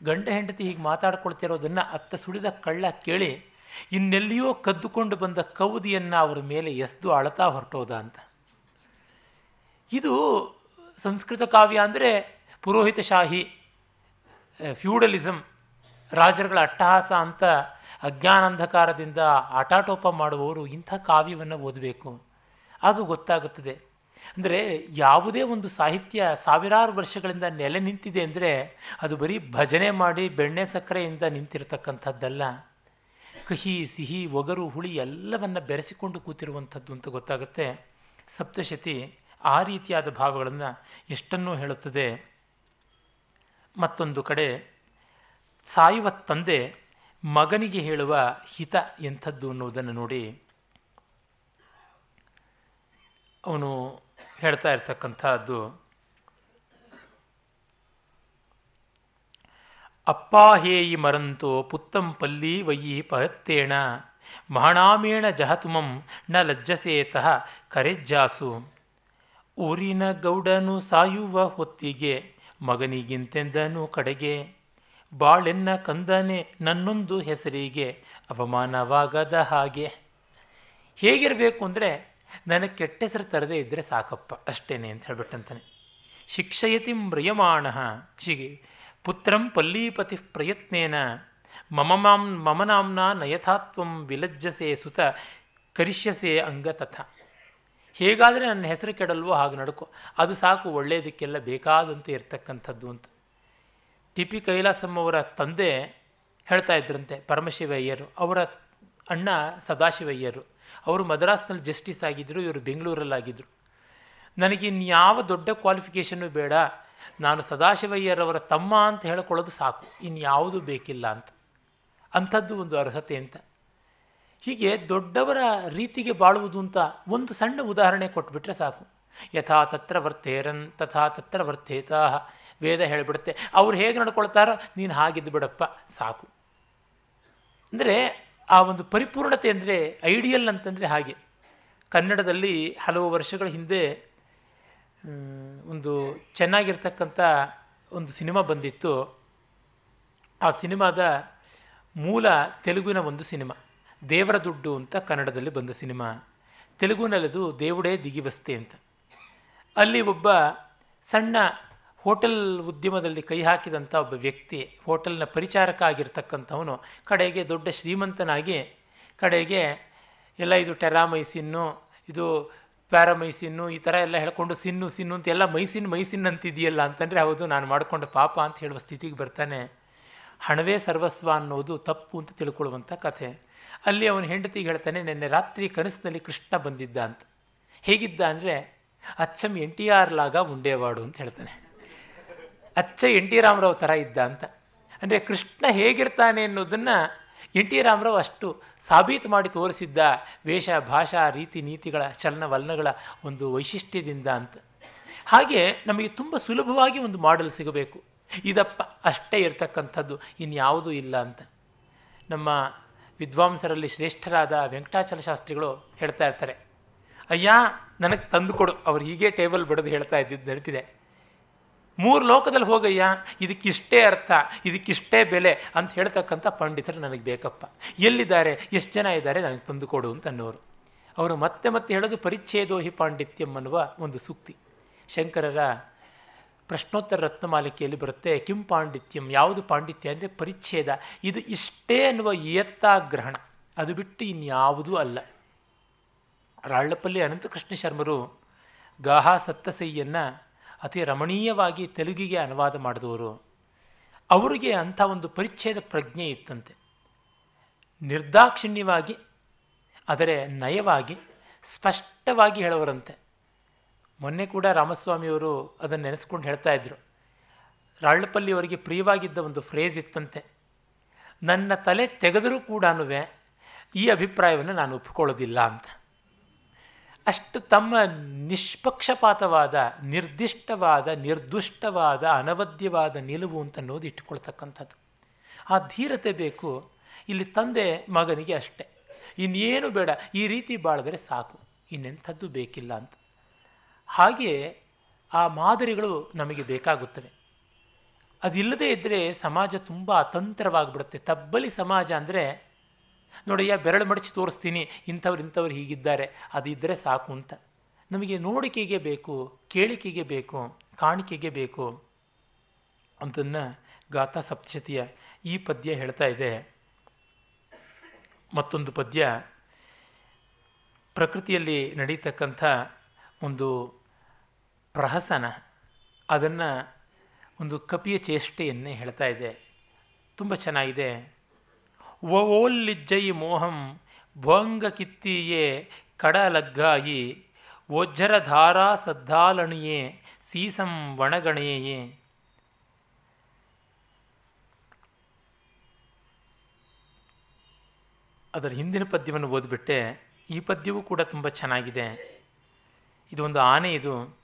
ಗಂಡ ಹೆಂಡತಿ ಹೀಗೆ ಮಾತಾಡ್ಕೊಳ್ತಿರೋದನ್ನು ಅತ್ತ ಸುಳಿದ ಕಳ್ಳ ಕೇಳಿ, ಇನ್ನೆಲ್ಲಿಯೋ ಕದ್ದುಕೊಂಡು ಬಂದ ಕೌದಿಯನ್ನು ಅವರ ಮೇಲೆ ಎಸ್ದು ಅಳತಾ ಹೊರಟೋದ ಅಂತ. ಇದು ಸಂಸ್ಕೃತ ಕಾವ್ಯ ಅಂದರೆ ಪುರೋಹಿತಶಾಹಿ ಫ್ಯೂಡಲಿಸಮ್ ರಾಜರುಗಳ ಅಟ್ಟಹಾಸ ಅಂತ ಅಜ್ಞಾನಾಂಧಕಾರದಿಂದ ಆಟಾಟೋಪ ಮಾಡುವವರು ಇಂಥ ಕಾವ್ಯವನ್ನು ಓದಬೇಕು. ಆಗ ಗೊತ್ತಾಗುತ್ತದೆ. ಅಂದರೆ ಯಾವುದೇ ಒಂದು ಸಾಹಿತ್ಯ ಸಾವಿರಾರು ವರ್ಷಗಳಿಂದ ನೆಲೆ ನಿಂತಿದೆ ಅಂದರೆ ಅದು ಬರೀ ಭಜನೆ ಮಾಡಿ ಬೆಣ್ಣೆ ಸಕ್ಕರೆಯಿಂದ ನಿಂತಿರತಕ್ಕಂಥದ್ದಲ್ಲ. ಕಹಿ, ಸಿಹಿ, ಒಗರು, ಹುಳಿ ಎಲ್ಲವನ್ನ ಬೆರೆಸಿಕೊಂಡು ಕೂತಿರುವಂಥದ್ದು ಅಂತ ಗೊತ್ತಾಗುತ್ತೆ. ಸಪ್ತಶತಿ ಆ ರೀತಿಯಾದ ಭಾವಗಳನ್ನು ಎಷ್ಟನ್ನೂ ಹೇಳುತ್ತದೆ. ಮತ್ತೊಂದು ಕಡೆ, ಸಾಯುವ ತಂದೆ ಮಗನಿಗೆ ಹೇಳುವ ಹಿತ ಎಂಥದ್ದು ಅನ್ನುವುದನ್ನು ನೋಡಿ. ಅವನು ಹೇಳ್ತಾ ಇರ್ತಕ್ಕಂಥದ್ದು, ಅಪ್ಪಾ ಹೇಯಿ ಮರಂತೋ ಪುತ್ತಂ ಪಲ್ಲಿ ವಯ್ಯಿ ಪಹತ್ತೇಣ, ಮಹಣಾಮೇಣ ಜಹತುಮಂ ನ ಲಜ್ಜಸೇತಃ ಕರೆಜ್ಜಾಸು ಊರಿನ ಗೌಡನು ಸಾಯುವ ಹೊತ್ತಿಗೆ ಮಗನಿಗಿಂತೆಂದನು ಕಡೆಗೆ. ಬಾಳೆನ್ನ ಕಂದನೆ ನನ್ನೊಂದು ಹೆಸರಿಗೆ ಅವಮಾನವಾಗದ ಹಾಗೆ. ಹೇಗಿರಬೇಕು ಅಂದರೆ ನನಗೆ ಕೆಟ್ಟ ಹೆಸರು ತರದೇ ಇದ್ದರೆ ಸಾಕಪ್ಪ, ಅಷ್ಟೇನೆ ಅಂತ ಹೇಳ್ಬಿಟ್ಟಂತಾನೆ. ಶಿಕ್ಷಯತಿ ಮ್ರಿಯಮಾಣ ಶಿಗೆ ಪುತ್ರಂ ಪಲ್ಲೀಪತಿ ಪ್ರಯತ್ನೇನ, ಮಮ ಮಾಂ ಮಮ ನಾಮ್ನ ನಯಥಾತ್ವಂ ವಿಲಜ್ಜಸೆ ಸುತ ಕರಿಷ್ಯಸೆ ಅಂಗ ತಥ ಹೇಗಾದರೆ ನನ್ನ ಹೆಸರು ಕೆಡಲ್ವೋ ಹಾಗೆ ನಡ್ಕೊ. ಅದು ಸಾಕು, ಒಳ್ಳೆಯದಕ್ಕೆಲ್ಲ ಬೇಕಾದಂತೆ ಇರ್ತಕ್ಕಂಥದ್ದು ಅಂತ. ಟಿ ಪಿ ಕೈಲಾಸಂ ಅವರ ತಂದೆ ಹೇಳ್ತಾ ಇದ್ರಂತೆ, ಪರಮಶಿವಯ್ಯರು, ಅವರ ಅಣ್ಣ ಸದಾಶಿವಯ್ಯರು, ಅವರು ಮದ್ರಾಸ್ನಲ್ಲಿ ಜಸ್ಟಿಸ್ ಆಗಿದ್ದರು ಇವರು ಬೆಂಗಳೂರಲ್ಲಾಗಿದ್ದರು ನನಗೆ ಇನ್ಯಾವ ದೊಡ್ಡ ಕ್ವಾಲಿಫಿಕೇಷನ್ನು ಬೇಡ, ನಾನು ಸದಾಶಿವಯ್ಯರವರ ತಮ್ಮ ಅಂತ ಹೇಳ್ಕೊಳ್ಳೋದು ಸಾಕು, ಇನ್ಯಾವುದೂ ಬೇಕಿಲ್ಲ ಅಂತ. ಅಂಥದ್ದು ಒಂದು ಅರ್ಹತೆ ಅಂತ. ಹೀಗೆ ದೊಡ್ಡವರ ರೀತಿಗೆ ಬಾಳುವುದು ಅಂತ ಒಂದು ಸಣ್ಣ ಉದಾಹರಣೆ ಕೊಟ್ಬಿಟ್ರೆ ಸಾಕು. ಯಥಾ ತತ್ರ ವರ್ತೇರನ್, ತಥಾ ತತ್ರ ವರ್ತೇತಾ ವೇದ ಹೇಳಿಬಿಡುತ್ತೆ, ಅವ್ರು ಹೇಗೆ ನಡ್ಕೊಳ್ತಾರೋ ನೀನು ಹಾಗಿದ್ದು ಬಿಡಪ್ಪ, ಸಾಕು. ಅಂದರೆ ಆ ಒಂದು ಪರಿಪೂರ್ಣತೆ ಅಂದರೆ ಐಡಿಯಲ್ ಅಂತಂದರೆ ಹಾಗೆ. ಕನ್ನಡದಲ್ಲಿ ಹಲವು ವರ್ಷಗಳ ಹಿಂದೆ ಒಂದು ಚೆನ್ನಾಗಿರ್ತಕ್ಕಂಥ ಒಂದು ಸಿನಿಮಾ ಬಂದಿತ್ತು. ಆ ಸಿನಿಮಾದ ಮೂಲ ತೆಲುಗಿನ ಒಂದು ಸಿನಿಮಾ. ದೇವರ ದುಡ್ಡು ಅಂತ ಕನ್ನಡದಲ್ಲಿ ಬಂದ ಸಿನಿಮಾ. ತೆಲುಗುನಲ್ಲದು ದೇವುಡೇ ದಿಗಿವಸ್ತೆ ಅಂತ. ಅಲ್ಲಿ ಒಬ್ಬ ಸಣ್ಣ ಹೋಟೆಲ್ ಉದ್ಯಮದಲ್ಲಿ ಕೈ ಹಾಕಿದಂಥ ಒಬ್ಬ ವ್ಯಕ್ತಿ, ಹೋಟೆಲ್ನ ಪರಿಚಾರಕ ಆಗಿರ್ತಕ್ಕಂಥವನು ಕಡೆಗೆ ದೊಡ್ಡ ಶ್ರೀಮಂತನಾಗಿ, ಕಡೆಗೆ ಎಲ್ಲ ಇದು ಟೆರಾಮೈಸಿನ್ನು, ಇದು ಪ್ಯಾರಾಮೈಸಿನ್ನು, ಈ ಥರ ಎಲ್ಲ ಹೇಳ್ಕೊಂಡು ಸಿನ್ನು ಸಿನ್ನು ಅಂತ ಎಲ್ಲ ಮೈಸಿನ್ ಮೈಸಿನ್ ಅಂತಿದೆಯಲ್ಲ ಅಂತಂದರೆ ಹೌದು, ನಾನು ಮಾಡಿಕೊಂಡ ಪಾಪ ಅಂತ ಹೇಳುವ ಸ್ಥಿತಿಗೆ ಬರ್ತಾನೆ. ಹಣವೇ ಸರ್ವಸ್ವ ಅನ್ನೋದು ತಪ್ಪು ಅಂತ ತಿಳ್ಕೊಳ್ಳುವಂಥ ಕಥೆ. ಅಲ್ಲಿ ಅವನ ಹೆಂಡತಿಗೆ ಹೇಳ್ತಾನೆ, ನಿನ್ನೆ ರಾತ್ರಿ ಕನಸಿನಲ್ಲಿ ಕೃಷ್ಣ ಬಂದಿದ್ದ ಅಂತ. ಹೇಗಿದ್ದ ಅಂದರೆ, ಅಚ್ಚಂ ಎನ್ ಟಿ ಆರ್ ಲಾಗ ಉಂಡೇವಾಡು ಅಂತ ಹೇಳ್ತಾನೆ. ಅಚ್ಚ ಎನ್ ಟಿ ರಾಮರಾವ್ ಥರ ಇದ್ದ ಅಂತ. ಅಂದರೆ ಕೃಷ್ಣ ಹೇಗಿರ್ತಾನೆ ಅನ್ನೋದನ್ನು ಎನ್ ಟಿ ರಾಮರಾವ್ ಅಷ್ಟು ಸಾಬೀತು ಮಾಡಿ ತೋರಿಸಿದ್ದ ವೇಷ, ಭಾಷಾ, ರೀತಿ, ನೀತಿಗಳ ಚಲನವಲನಗಳ ಒಂದು ವೈಶಿಷ್ಟ್ಯದಿಂದ ಅಂತ. ಹಾಗೆ ನಮಗೆ ತುಂಬ ಸುಲಭವಾಗಿ ಒಂದು ಮಾಡಲ್ ಸಿಗಬೇಕು. ಇದಪ್ಪ ಅಷ್ಟೇ ಇರತಕ್ಕಂಥದ್ದು, ಇನ್ಯಾವುದೂ ಇಲ್ಲ ಅಂತ. ನಮ್ಮ ವಿದ್ವಾಂಸರಲ್ಲಿ ಶ್ರೇಷ್ಠರಾದ ವೆಂಕಟಾಚಲ ಶಾಸ್ತ್ರಿಗಳು ಹೇಳ್ತಾ ಇರ್ತಾರೆ, ಅಯ್ಯ, ನನಗೆ ತಂದು ಕೊಡು. ಅವ್ರು ಹೀಗೆ ಟೇಬಲ್ ಬಡಿದು ಹೇಳ್ತಾ ಇದ್ದಿದ್ದು ನೆನಪಿದೆ ಮೂರು ಲೋಕದಲ್ಲಿ ಹೋಗಯ್ಯ, ಇದಕ್ಕಿಷ್ಟೇ ಅರ್ಥ, ಇದಕ್ಕಿಷ್ಟೇ ಬೆಲೆ ಅಂತ ಹೇಳ್ತಕ್ಕಂಥ ಪಂಡಿತರು ನನಗೆ ಬೇಕಪ್ಪ. ಎಲ್ಲಿದ್ದಾರೆ, ಎಷ್ಟು ಜನ ಇದ್ದಾರೆ, ನನಗೆ ತಂದು ಕೊಡು ಅಂತ ಅನ್ನೋರು. ಅವರು ಮತ್ತೆ ಮತ್ತೆ ಹೇಳೋದು ಪರಿಚ್ಛೇದೋಹಿ ಪಾಂಡಿತ್ಯಂ ಅನ್ನುವ ಒಂದು ಸೂಕ್ತಿ. ಶಂಕರರ ಪ್ರಶ್ನೋತ್ತರ ರತ್ನಮಾಲಿಕೆಯಲ್ಲಿ ಬರುತ್ತೆ. ಕಿಂ ಪಾಂಡಿತ್ಯಂ. ಯಾವುದು ಪಾಂಡಿತ್ಯ ಅಂದರೆ ಪರಿಚ್ಛೇದ. ಇದು ಇಷ್ಟೇ ಅನ್ನುವ ಇಯತ್ತಾಗ್ರಹಣ ಅದು ಬಿಟ್ಟು ಇನ್ಯಾವುದೂ ಅಲ್ಲ. ರಾಳ್ಳಪಲ್ಲಿ ಅನಂತಕೃಷ್ಣ ಶರ್ಮರು ಗಾಹಾ ಸತ್ತಸೈಯನ್ನು ಅತಿ ರಮಣೀಯವಾಗಿ ತೆಲುಗಿಗೆ ಅನುವಾದ ಮಾಡಿದವರು. ಅವರಿಗೆ ಅಂಥ ಒಂದು ಪರಿಚ್ಛೇದ ಪ್ರಜ್ಞೆ ಇತ್ತಂತೆ. ನಿರ್ದಾಕ್ಷಿಣ್ಯವಾಗಿ, ಆದರೆ ನಯವಾಗಿ, ಸ್ಪಷ್ಟವಾಗಿ ಹೇಳೋರಂತೆ. ಮೊನ್ನೆ ಕೂಡ ರಾಮಸ್ವಾಮಿಯವರು ಅದನ್ನು ನೆನೆಸ್ಕೊಂಡು ಹೇಳ್ತಾ ಇದ್ರು. ರಾಳ್ಳಪಲ್ಲಿ ಅವರಿಗೆ ಪ್ರಿಯವಾಗಿದ್ದ ಒಂದು ಫ್ರೇಜ್ ಇತ್ತಂತೆ. ನನ್ನ ತಲೆ ತೆಗೆದರೂ ಕೂಡ ಈ ಅಭಿಪ್ರಾಯವನ್ನು ನಾನು ಒಪ್ಪಿಕೊಳ್ಳೋದಿಲ್ಲ ಅಂತ. ಅಷ್ಟು ತಮ್ಮ ನಿಷ್ಪಕ್ಷಪಾತವಾದ, ನಿರ್ದಿಷ್ಟವಾದ, ನಿರ್ದುಷ್ಟವಾದ, ಅನವದ್ಯವಾದ ನಿಲುವು ಅಂತ ಅನ್ನೋದು ಇಟ್ಟುಕೊಳ್ತಕ್ಕಂಥದ್ದು. ಆ ಧೀರತೆ ಬೇಕು, ಇಲ್ಲಿ ತಂದೆ ಮಗನಿಗೆ ಅಷ್ಟೆ. ಇನ್ನೇನು ಬೇಡ, ಈ ರೀತಿ ಬಾಳಿದ್ರೆ ಸಾಕು. ಇನ್ನೆಂಥದ್ದು ಬೇಕಿಲ್ಲ ಅಂತ. ಹಾಗೆ ಆ ಮಾದರಿಗಳು ನಮಗೆ ಬೇಕಾಗುತ್ತವೆ. ಅದಿಲ್ಲದೇ ಇದ್ದರೆ ಸಮಾಜ ತುಂಬ ಅತಂತ್ರವಾಗಿಬಿಡುತ್ತೆ. ತಬ್ಬಲಿ ಸಮಾಜ ಅಂದರೆ ನೋಡಯ್ಯ ಬೆರಳು ಮಡಚಿ ತೋರಿಸ್ತೀನಿ, ಇಂಥವ್ರು ಇಂಥವ್ರು ಹೀಗಿದ್ದಾರೆ ಅದಿದ್ದರೆ ಸಾಕು ಅಂತ. ನಮಗೆ ನೋಡಿಕೆಗೆ ಬೇಕು, ಕೇಳಿಕೆಗೆ ಬೇಕು, ಕಾಣಿಕೆಗೆ ಬೇಕು ಅಂತನ್ನು ಗಾಥಾ ಸಪ್ತಶತಿಯ ಈ ಪದ್ಯ ಹೇಳ್ತಾ ಇದೆ. ಮತ್ತೊಂದು ಪದ್ಯ, ಪ್ರಕೃತಿಯಲ್ಲಿ ನಡೀತಕ್ಕಂಥ ಒಂದು ಪ್ರಹಸನ ಅದನ್ನು ಒಂದು ಕಪಿಯ ಚೇಷ್ಟೆಯನ್ನೇ ಹೇಳ್ತಾ ಇದೆ. ತುಂಬ ಚೆನ್ನಾಗಿದೆ. ಓಲ್ಲಿಜ್ಜೈ ಮೋಹಂ ಭೋಂಗ ಕಿತ್ತಿಯೇ ಕಡಲಗ್ಗಾಯಿ ಓಜ್ಜರ ಧಾರಾ ಸದ್ದಾಲಣಿಯೇ ಸೀಸಂ ವಣಗಣೆಯೇ. ಅದರ ಹಿಂದಿನ ಪದ್ಯವನ್ನು ಓದ್ಬಿಟ್ಟೆ, ಈ ಪದ್ಯವೂ ಕೂಡ ತುಂಬ ಚೆನ್ನಾಗಿದೆ. ಇದು ಒಂದು ಆನೆ ಇದು.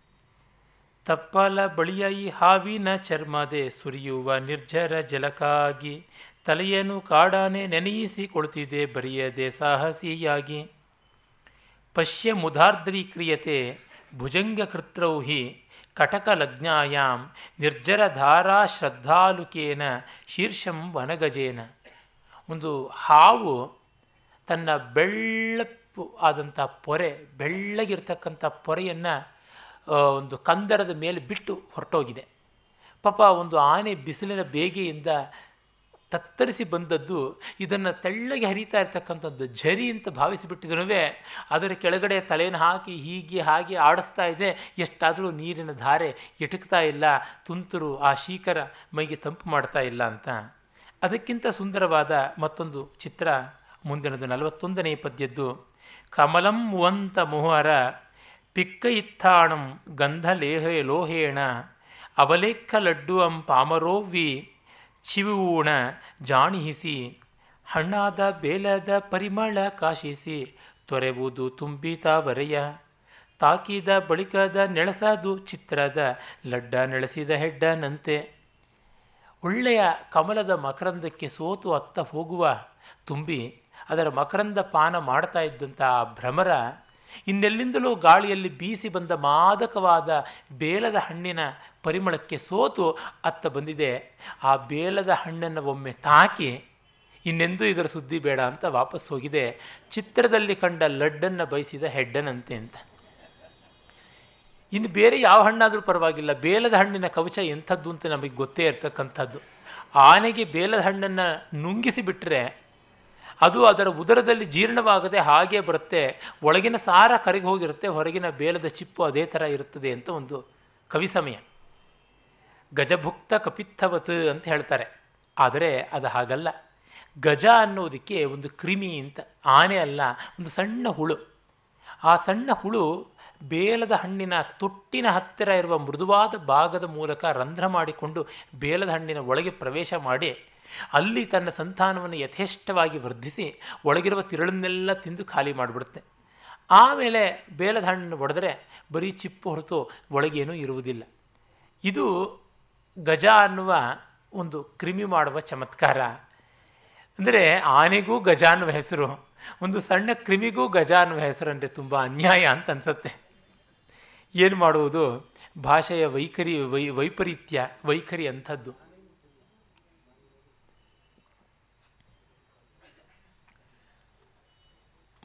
ತಪ್ಪಲ ಬಳಿಯ ಈ ಹಾವಿನ ಚರ್ಮದೆ ಸುರಿಯುವ ನಿರ್ಜರ ಜಲಕಾಗಿ ತಲೆಯನ್ನು ಕಾಡಾನೆ ನೆನೆಯಿಸಿಕೊಳ್ತಿದೆ ಬರೆಯದೆ ಸಾಹಸಿಯಾಗಿ. ಪಶ್ಯ ಭುಜಂಗಕೃತ್ರೋಹಿ ಕಟಕಲಜ್ಞಾಯಾಂ ನಿರ್ಜರ ನಿರ್ಜರಧಾರಾ ಶ್ರದ್ಧಾಲುಕೇನ ಶೀರ್ಷಂ ವನಗಜೇನ. ಒಂದು ಹಾವು ತನ್ನ ಬೆಳ್ಳಪ್ಪು ಆದಂಥ ಪೊರೆ ಬೆಳ್ಳಗಿರ್ತಕ್ಕಂಥ ಪೊರೆಯನ್ನು ಒಂದು ಕಂದರದ ಮೇಲೆ ಬಿಟ್ಟು ಹೊರಟೋಗಿದೆ. ಪಾಪ ಒಂದು ಆನೆ ಬಿಸಿಲಿನ ಬೇಗೆಯಿಂದ ತತ್ತರಿಸಿ ಬಂದದ್ದು, ಇದನ್ನು ತೆಳ್ಳಗೆ ಹರಿತಾ ಇರ್ತಕ್ಕಂಥದ್ದು, ಝರಿ ಅಂತ ಭಾವಿಸಿಬಿಟ್ಟಿದ್ರೂ ಅದರ ಕೆಳಗಡೆ ತಲೆಯನ್ನು ಹಾಕಿ ಹೀಗೆ ಹಾಗೆ ಆಡಿಸ್ತಾ ಇದೆ, ಎಷ್ಟಾದರೂ ನೀರಿನ ಧಾರೆ ಎಟುಕ್ತಾ ಇಲ್ಲ, ತುಂತುರು ಆ ಶೀಕರ ಮೈಗೆ ತಂಪು ಮಾಡ್ತಾ ಇಲ್ಲ ಅಂತ. ಅದಕ್ಕಿಂತ ಸುಂದರವಾದ ಮತ್ತೊಂದು ಚಿತ್ರ, ಮುಂದಿನದು ನಲವತ್ತೊಂದನೇ ಪದ್ಯದ್ದು. ಕಮಲಂ ಮುವಂತ ಮುಹರ ಪಿಕ್ಕ ಇತ್ತಾಣಂ ಗಂಧಲೇಹ ಲೋಹೇಣ ಅವಲೇಖ ಲಡ್ಡು ಅಂ ಪಾಮರೋವಿ ಚಿವೂಣ ಜಾಣಿಹಿಸಿ ಹಣ್ಣಾದ ಬೇಲದ ಪರಿಮಳ ಕಾಶಿಸಿ ತೊರೆವುದು ತುಂಬಿತಾವರೆಯ ತಾಕಿದ ಬಳಿಕದ ನೆಳಸದು ಚಿತ್ರದ ಲಡ್ಡ ನೆಳೆಸಿದ ಹೆಡ್ಡನಂತೆ ಒಳ್ಳೆಯ ಕಮಲದ ಮಕರಂದಕ್ಕೆ ಸೋತು ಅತ್ತ ಹೋಗುವ ತುಂಬಿ ಅದರ ಮಕರಂದ ಪಾನ ಮಾಡ್ತಾ ಇದ್ದಂಥ ಆ ಭ್ರಮರ ಇನ್ನೆಲ್ಲಿಂದಲೂ ಗಾಳಿಯಲ್ಲಿ ಬೀಸಿ ಬಂದ ಮಾದಕವಾದ ಬೇಲದ ಹಣ್ಣಿನ ಪರಿಮಳಕ್ಕೆ ಸೋತು ಅತ್ತ ಬಂದಿದೆ. ಆ ಬೇಲದ ಹಣ್ಣನ್ನು ಒಮ್ಮೆ ತಾಕಿ ಇನ್ನೆಂದೂ ಇದರ ಸುದ್ದಿ ಬೇಡ ಅಂತ ವಾಪಸ್ ಹೋಗಿದೆ. ಚಿತ್ರದಲ್ಲಿ ಕಂಡ ಲಡ್ಡನ್ನು ಬಯಸಿದ ಹೆಡ್ಡನಂತೆ ಅಂತ. ಇನ್ನು ಬೇರೆ ಯಾವ ಹಣ್ಣಾದರೂ ಪರವಾಗಿಲ್ಲ. ಬೇಲದ ಹಣ್ಣಿನ ಕವಚ ಎಂಥದ್ದು ಅಂತ ನಮಗೆ ಗೊತ್ತೇ ಇರ್ತಕ್ಕಂಥದ್ದು. ಆನೆಗೆ ಬೇಲದ ಹಣ್ಣನ್ನು ನುಂಗಿಸಿ ಬಿಟ್ಟರೆ ಅದು ಅದರ ಉದರದಲ್ಲಿ ಜೀರ್ಣವಾಗದೆ ಹಾಗೆ ಬರುತ್ತೆ, ಒಳಗಿನ ಸಾರ ಕರಗಿ ಹೋಗಿರುತ್ತೆ, ಹೊರಗಿನ ಬೇಲದ ಚಿಪ್ಪು ಅದೇ ಥರ ಇರುತ್ತದೆ ಅಂತ ಒಂದು ಕವಿ ಸಮಯ. ಗಜಭುಕ್ತ ಕಪಿತ್ತವತ್ ಅಂತ ಹೇಳ್ತಾರೆ. ಆದರೆ ಅದು ಹಾಗಲ್ಲ. ಗಜ ಅನ್ನೋದಕ್ಕೆ ಒಂದು ಕ್ರಿಮಿ ಅಂತ, ಆನೆ ಅಲ್ಲ, ಒಂದು ಸಣ್ಣ ಹುಳು. ಆ ಸಣ್ಣ ಹುಳು ಬೇಲದ ಹಣ್ಣಿನ ತೊಟ್ಟಿನ ಹತ್ತಿರ ಇರುವ ಮೃದುವಾದ ಭಾಗದ ಮೂಲಕ ರಂಧ್ರ ಮಾಡಿಕೊಂಡು ಬೇಲದ ಹಣ್ಣಿನ ಒಳಗೆ ಪ್ರವೇಶ ಮಾಡಿ ಅಲ್ಲಿ ತನ್ನ ಸಂತಾನವನ್ನು ಯಥೇಷ್ಟವಾಗಿ ವರ್ಧಿಸಿ ಒಳಗಿರುವ ತಿರುಳನ್ನೆಲ್ಲ ತಿಂದು ಖಾಲಿ ಮಾಡಿಬಿಡುತ್ತೆ. ಆಮೇಲೆ ಬೇಲದ ಹಣ್ಣನ್ನು ಒಡೆದ್ರೆ ಬರೀ ಚಿಪ್ಪು ಹೊರತು ಒಳಗೇನೂ ಇರುವುದಿಲ್ಲ. ಇದು ಗಜ ಅನ್ನುವ ಒಂದು ಕ್ರಿಮಿ ಮಾಡುವ ಚಮತ್ಕಾರ. ಅಂದರೆ ಆನೆಗೂ ಗಜ ಅನ್ನುವ ಹೆಸರು, ಒಂದು ಸಣ್ಣ ಕ್ರಿಮಿಗೂ ಗಜ ಅನ್ನುವ ಹೆಸರು ಅಂದರೆ ತುಂಬ ಅನ್ಯಾಯ ಅಂತ ಅನ್ಸುತ್ತೆ. ಏನು ಮಾಡುವುದು? ಭಾಷೆಯ ವೈಖರಿ, ವೈ, ವೈಪರೀತ್ಯ, ವೈಖರಿ ಅಂಥದ್ದು.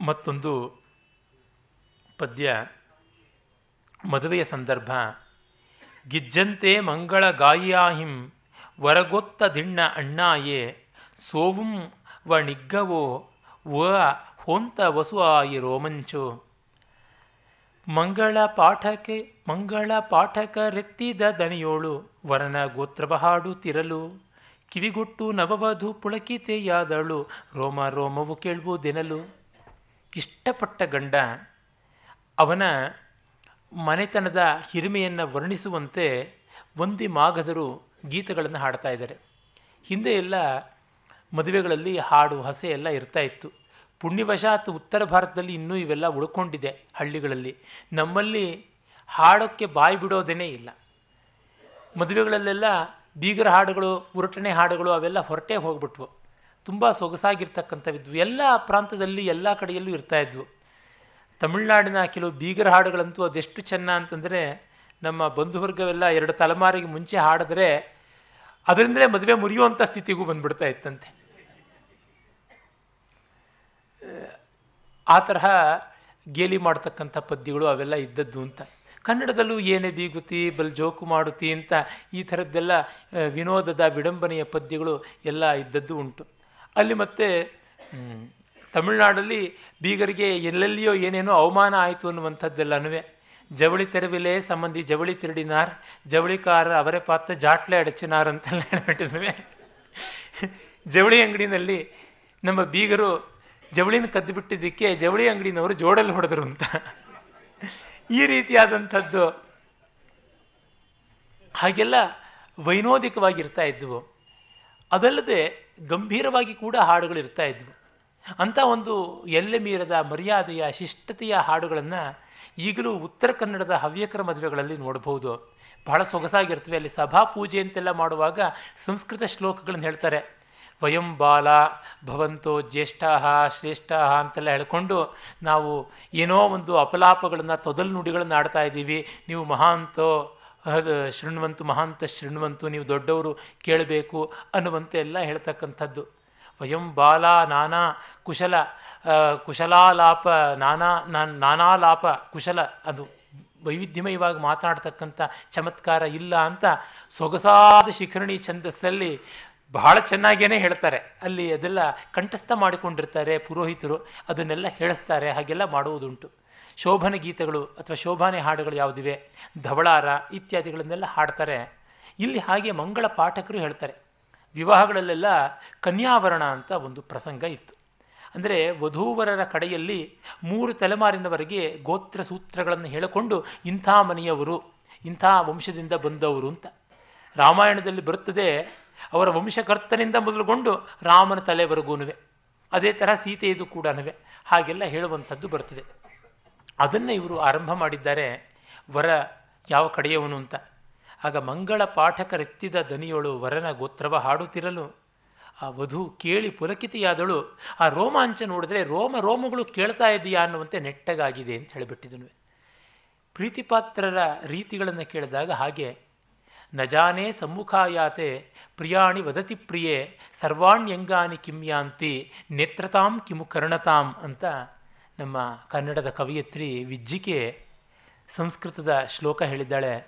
ಮತ್ತೊಂದು ಪದ್ಯ ಮದುವೆಯ ಸಂದರ್ಭ. ಗಿಜ್ಜಂತೆ ಮಂಗಳ ಗಾಯಿಯಾಹಿಂ ವರಗೊತ್ತ ದಿಣ್ಣ ಅಣ್ಣಾಯೇ, ಸೋವುಂ ವ ನಿಗ್ಗವೋ, ವ ಹೊಂತ ವಸು ಆಯಿ ರೋಮಂಚು. ಮಂಗಳ ಪಾಠಕ್ಕೆ ಮಂಗಳ ಪಾಠಕರೆತ್ತಿದ ದನಿಯೋಳು, ವರನ ಗೋತ್ರವ ಹಾಡುತ್ತಿರಲು ಕಿವಿಗೊಟ್ಟು ನವವಧು ಪುಳಕಿತೆಯಾದಳು, ರೋಮ ರೋಮವು ಕೇಳುವುದೆನಲು ಇಷ್ಟಪಟ್ಟ ಗಂಡ ಅವನ ಮನೆತನದ ಹಿರಿಮೆಯನ್ನು ವರ್ಣಿಸುವಂತೆ ಒಂದಿ ಮಾಗದರು ಗೀತೆಗಳನ್ನು ಹಾಡ್ತಾ ಇದ್ದಾರೆ. ಹಿಂದೆ ಎಲ್ಲ ಮದುವೆಗಳಲ್ಲಿ ಹಾಡು, ಹಸೆ ಎಲ್ಲ ಇರ್ತಾ ಇತ್ತು. ಪುಣ್ಯವಶಾತ್ ಉತ್ತರ ಭಾರತದಲ್ಲಿ ಇನ್ನೂ ಇವೆಲ್ಲ ಉಳ್ಕೊಂಡಿದೆ ಹಳ್ಳಿಗಳಲ್ಲಿ. ನಮ್ಮಲ್ಲಿ ಹಾಡೋಕ್ಕೆ ಬಾಯಿ ಬಿಡೋದೇ ಇಲ್ಲ. ಮದುವೆಗಳಲ್ಲೆಲ್ಲ ಬೀಗರ ಹಾಡುಗಳು ಉರುಟಣೆ ಹಾಡುಗಳು ಅವೆಲ್ಲ ಹೊರಟೇ ಹೋಗ್ಬಿಟ್ವು. ತುಂಬ ಸೊಗಸಾಗಿರ್ತಕ್ಕಂಥವಿದ್ವು ಎಲ್ಲ ಪ್ರಾಂತದಲ್ಲಿ ಎಲ್ಲ ಕಡೆಯಲ್ಲೂ ಇರ್ತಾ ಇದ್ವು. ತಮಿಳುನಾಡಿನ ಕೆಲವು ಬೀಗರ ಹಾಡುಗಳಂತೂ ಅದೆಷ್ಟು ಚೆನ್ನ ಅಂತಂದರೆ, ನಮ್ಮ ಬಂಧುವರ್ಗವೆಲ್ಲ ಎರಡು ತಲೆಮಾರಿಗೆ ಮುಂಚೆ ಹಾಡಿದ್ರೆ, ಅದರಿಂದಲೇ ಮದುವೆ ಮುರಿಯುವಂಥ ಸ್ಥಿತಿಗೂ ಬಂದ್ಬಿಡ್ತಾ ಇತ್ತಂತೆ. ಆ ತರಹ ಗೇಲಿ ಮಾಡ್ತಕ್ಕಂಥ ಪದ್ಯಗಳು ಅವೆಲ್ಲ ಇದ್ದದ್ದು ಅಂತ. ಕನ್ನಡದಲ್ಲೂ ಏನೇ ಬೀಗುತಿ, ಬಲ್ ಜೋಕು ಮಾಡುತ್ತಿ ಅಂತ ಈ ಥರದ್ದೆಲ್ಲ, ವಿನೋದದ ವಿಡಂಬನೆಯ ಪದ್ಯಗಳು ಎಲ್ಲ ಇದ್ದದ್ದು ಉಂಟು. ಅಲ್ಲಿ ಮತ್ತೆ, ತಮಿಳುನಾಡಲ್ಲಿ ಬೀಗರಿಗೆ ಎಲ್ಲೆಲ್ಲಿಯೋ ಏನೇನೋ ಅವಮಾನ ಆಯಿತು ಅನ್ನುವಂಥದ್ದೆಲ್ಲನೂ ಜವಳಿ ತೆರವಿಲೆ ಸಂಬಂಧಿ ಜವಳಿ ತಿರುಡಿನಾರ್, ಜವಳಿಕಾರ ಅವರೇ ಪಾತ್ರ ಜಾಟ್ಲೆ ಅಡಚಿನಾರ್ ಅಂತೆಲ್ಲ ಹೇಳ್ಬಿಟ್ಟಿದ್ವಿ ಜವಳಿ ಅಂಗಡಿನಲ್ಲಿ ನಮ್ಮ ಬೀಗರು ಜವಳಿನ ಕದ್ದು ಬಿಟ್ಟಿದ್ದಕ್ಕೆ ಜವಳಿ ಅಂಗಡಿನವರು ಜೋಡಲ್ಲಿ ಹೊಡೆದ್ರು ಅಂತ. ಈ ರೀತಿಯಾದಂಥದ್ದು ಹಾಗೆಲ್ಲ ವೈನೋದಿಕವಾಗಿರ್ತಾ ಇದ್ವು. ಅದಲ್ಲದೆ ಗಂಭೀರವಾಗಿ ಕೂಡ ಹಾಡುಗಳು ಇರ್ತಾ ಇದ್ವು. ಅಂಥ ಒಂದು ಎಲ್ಲೆ ಮೀರದ ಮರ್ಯಾದೆಯ, ಶಿಷ್ಟತೆಯ ಹಾಡುಗಳನ್ನು ಈಗಲೂ ಉತ್ತರ ಕನ್ನಡದ ಹವ್ಯಕರ ಮದುವೆಗಳಲ್ಲಿ ನೋಡಬಹುದು ಬಹಳ ಸೊಗಸಾಗಿರ್ತವೆ. ಅಲ್ಲಿ ಸಭಾ ಪೂಜೆ ಅಂತೆಲ್ಲ ಮಾಡುವಾಗ ಸಂಸ್ಕೃತ ಶ್ಲೋಕಗಳನ್ನು ಹೇಳ್ತಾರೆ. ವಯಂ ಬಾಲ ಭವಂತೋ ಜ್ಯೇಷ್ಠ ಶ್ರೇಷ್ಠ ಅಂತೆಲ್ಲ ಹೇಳ್ಕೊಂಡು ನಾವು ಏನೋ ಒಂದು ಅಪಲಾಪಗಳನ್ನು ತೊದಲು ನುಡಿಗಳನ್ನು ಆಡ್ತಾ ಇದ್ದೀವಿ. ನೀವು ಮಹಾಂತೋ ಶೃಣ್ವಂತು, ಮಹಾಂತ ಶೃಣ್ವಂತು, ನೀವು ದೊಡ್ಡವರು ಕೇಳಬೇಕು ಅನ್ನುವಂತೆ ಎಲ್ಲ ಹೇಳ್ತಕ್ಕಂಥದ್ದು. ವಯಂ ಬಾಲ ನಾನಾ ಕುಶಲ ಕುಶಲಾಲಾಪ ನಾನಾ, ನಾನಾಲಾಪ ಕುಶಲ, ಅದು ವೈವಿಧ್ಯಮಯವಾಗಿ ಮಾತನಾಡ್ತಕ್ಕಂಥ ಚಮತ್ಕಾರ ಇಲ್ಲ ಅಂತ ಸೊಗಸಾದ ಶಿಖರಣಿ ಛಂದಸ್ಸಲ್ಲಿ ಬಹಳ ಚೆನ್ನಾಗೇನೆ ಹೇಳ್ತಾರೆ. ಅಲ್ಲಿ ಅದೆಲ್ಲ ಕಂಠಸ್ಥ ಮಾಡಿಕೊಂಡಿರ್ತಾರೆ ಪುರೋಹಿತರು, ಅದನ್ನೆಲ್ಲ ಹೇಳಿಸ್ತಾರೆ, ಹಾಗೆಲ್ಲ ಮಾಡುವುದುಂಟು. ಶೋಭನ ಗೀತೆಗಳು ಅಥವಾ ಶೋಭಾನೆ ಹಾಡುಗಳು ಯಾವುದಿವೆ? ಧವಳಾರ ಇತ್ಯಾದಿಗಳನ್ನೆಲ್ಲ ಹಾಡ್ತಾರೆ. ಇಲ್ಲಿ ಹಾಗೆ ಮಂಗಳ ಪಾಠಕರು ಹೇಳ್ತಾರೆ. ವಿವಾಹಗಳಲ್ಲೆಲ್ಲ ಕನ್ಯಾವರಣ ಅಂತ ಒಂದು ಪ್ರಸಂಗ ಇತ್ತು. ಅಂದರೆ ವಧೂವರರ ಕಡೆಯಲ್ಲಿ ಮೂರು ತಲೆಮಾರಿನವರೆಗೆ ಗೋತ್ರ ಸೂತ್ರಗಳನ್ನು ಹೇಳಿಕೊಂಡು ಇಂಥ ಮನೆಯವರು, ಇಂಥ ವಂಶದಿಂದ ಬಂದವರು ಅಂತ. ರಾಮಾಯಣದಲ್ಲಿ ಬರುತ್ತದೆ, ಅವರ ವಂಶಕರ್ತನಿಂದ ಮೊದಲುಗೊಂಡು ರಾಮನ ತಲೆವರೆಗೂನುವೆ. ಅದೇ ಥರ ಸೀತೆಯದು ಕೂಡ ಹಾಗೆಲ್ಲ ಹೇಳುವಂಥದ್ದು ಬರ್ತದೆ. ಅದನ್ನು ಇವರು ಆರಂಭ ಮಾಡಿದ್ದಾರೆ, ವರ ಯಾವ ಕಡೆಯವನು ಅಂತ. ಆಗ ಮಂಗಳ ಪಾಠಕರೆತ್ತಿದ ದನಿಯೋಳು ವರನ ಗೋತ್ರವ ಹಾಡುತ್ತಿರಲು, ಆ ವಧು ಕೇಳಿ ಪುಲಕಿತಿಯಾದಳು, ಆ ರೋಮಾಂಚ ನೋಡಿದ್ರೆ ರೋಮ ರೋಮಗಳು ಕೇಳ್ತಾ ಇದೆಯಾ ಅನ್ನುವಂತೆ ನೆಟ್ಟಗಾಗಿದೆ ಅಂತ ಹೇಳಿಬಿಟ್ಟಿದನು. ಪ್ರೀತಿಪಾತ್ರರ ರೀತಿಗಳನ್ನು ಕೇಳಿದಾಗ ಹಾಗೆ, ನಜಾನೆ ಜಾನೇ ಸಮ್ಮುಖಾಯಾತೆ ಪ್ರಿಯಾಣಿ ವದತಿ ಪ್ರಿಯೆ, ಸರ್ವಾಣ್ಯಂಗಾನಿ ಕಿಮ್ಯಾಂತಿ, ನೇತ್ರತಾಂ ಕಿಮು ಕರ್ಣತಾಂ ಅಂತ ನಮ್ಮ ಕನ್ನಡದ ಕವಿಯತ್ರಿ ವಿಜ್ಜಿಕೆ ಸಂಸ್ಕೃತದ ಶ್ಲೋಕ ಹೇಳಿದ್ದಾಳೆ,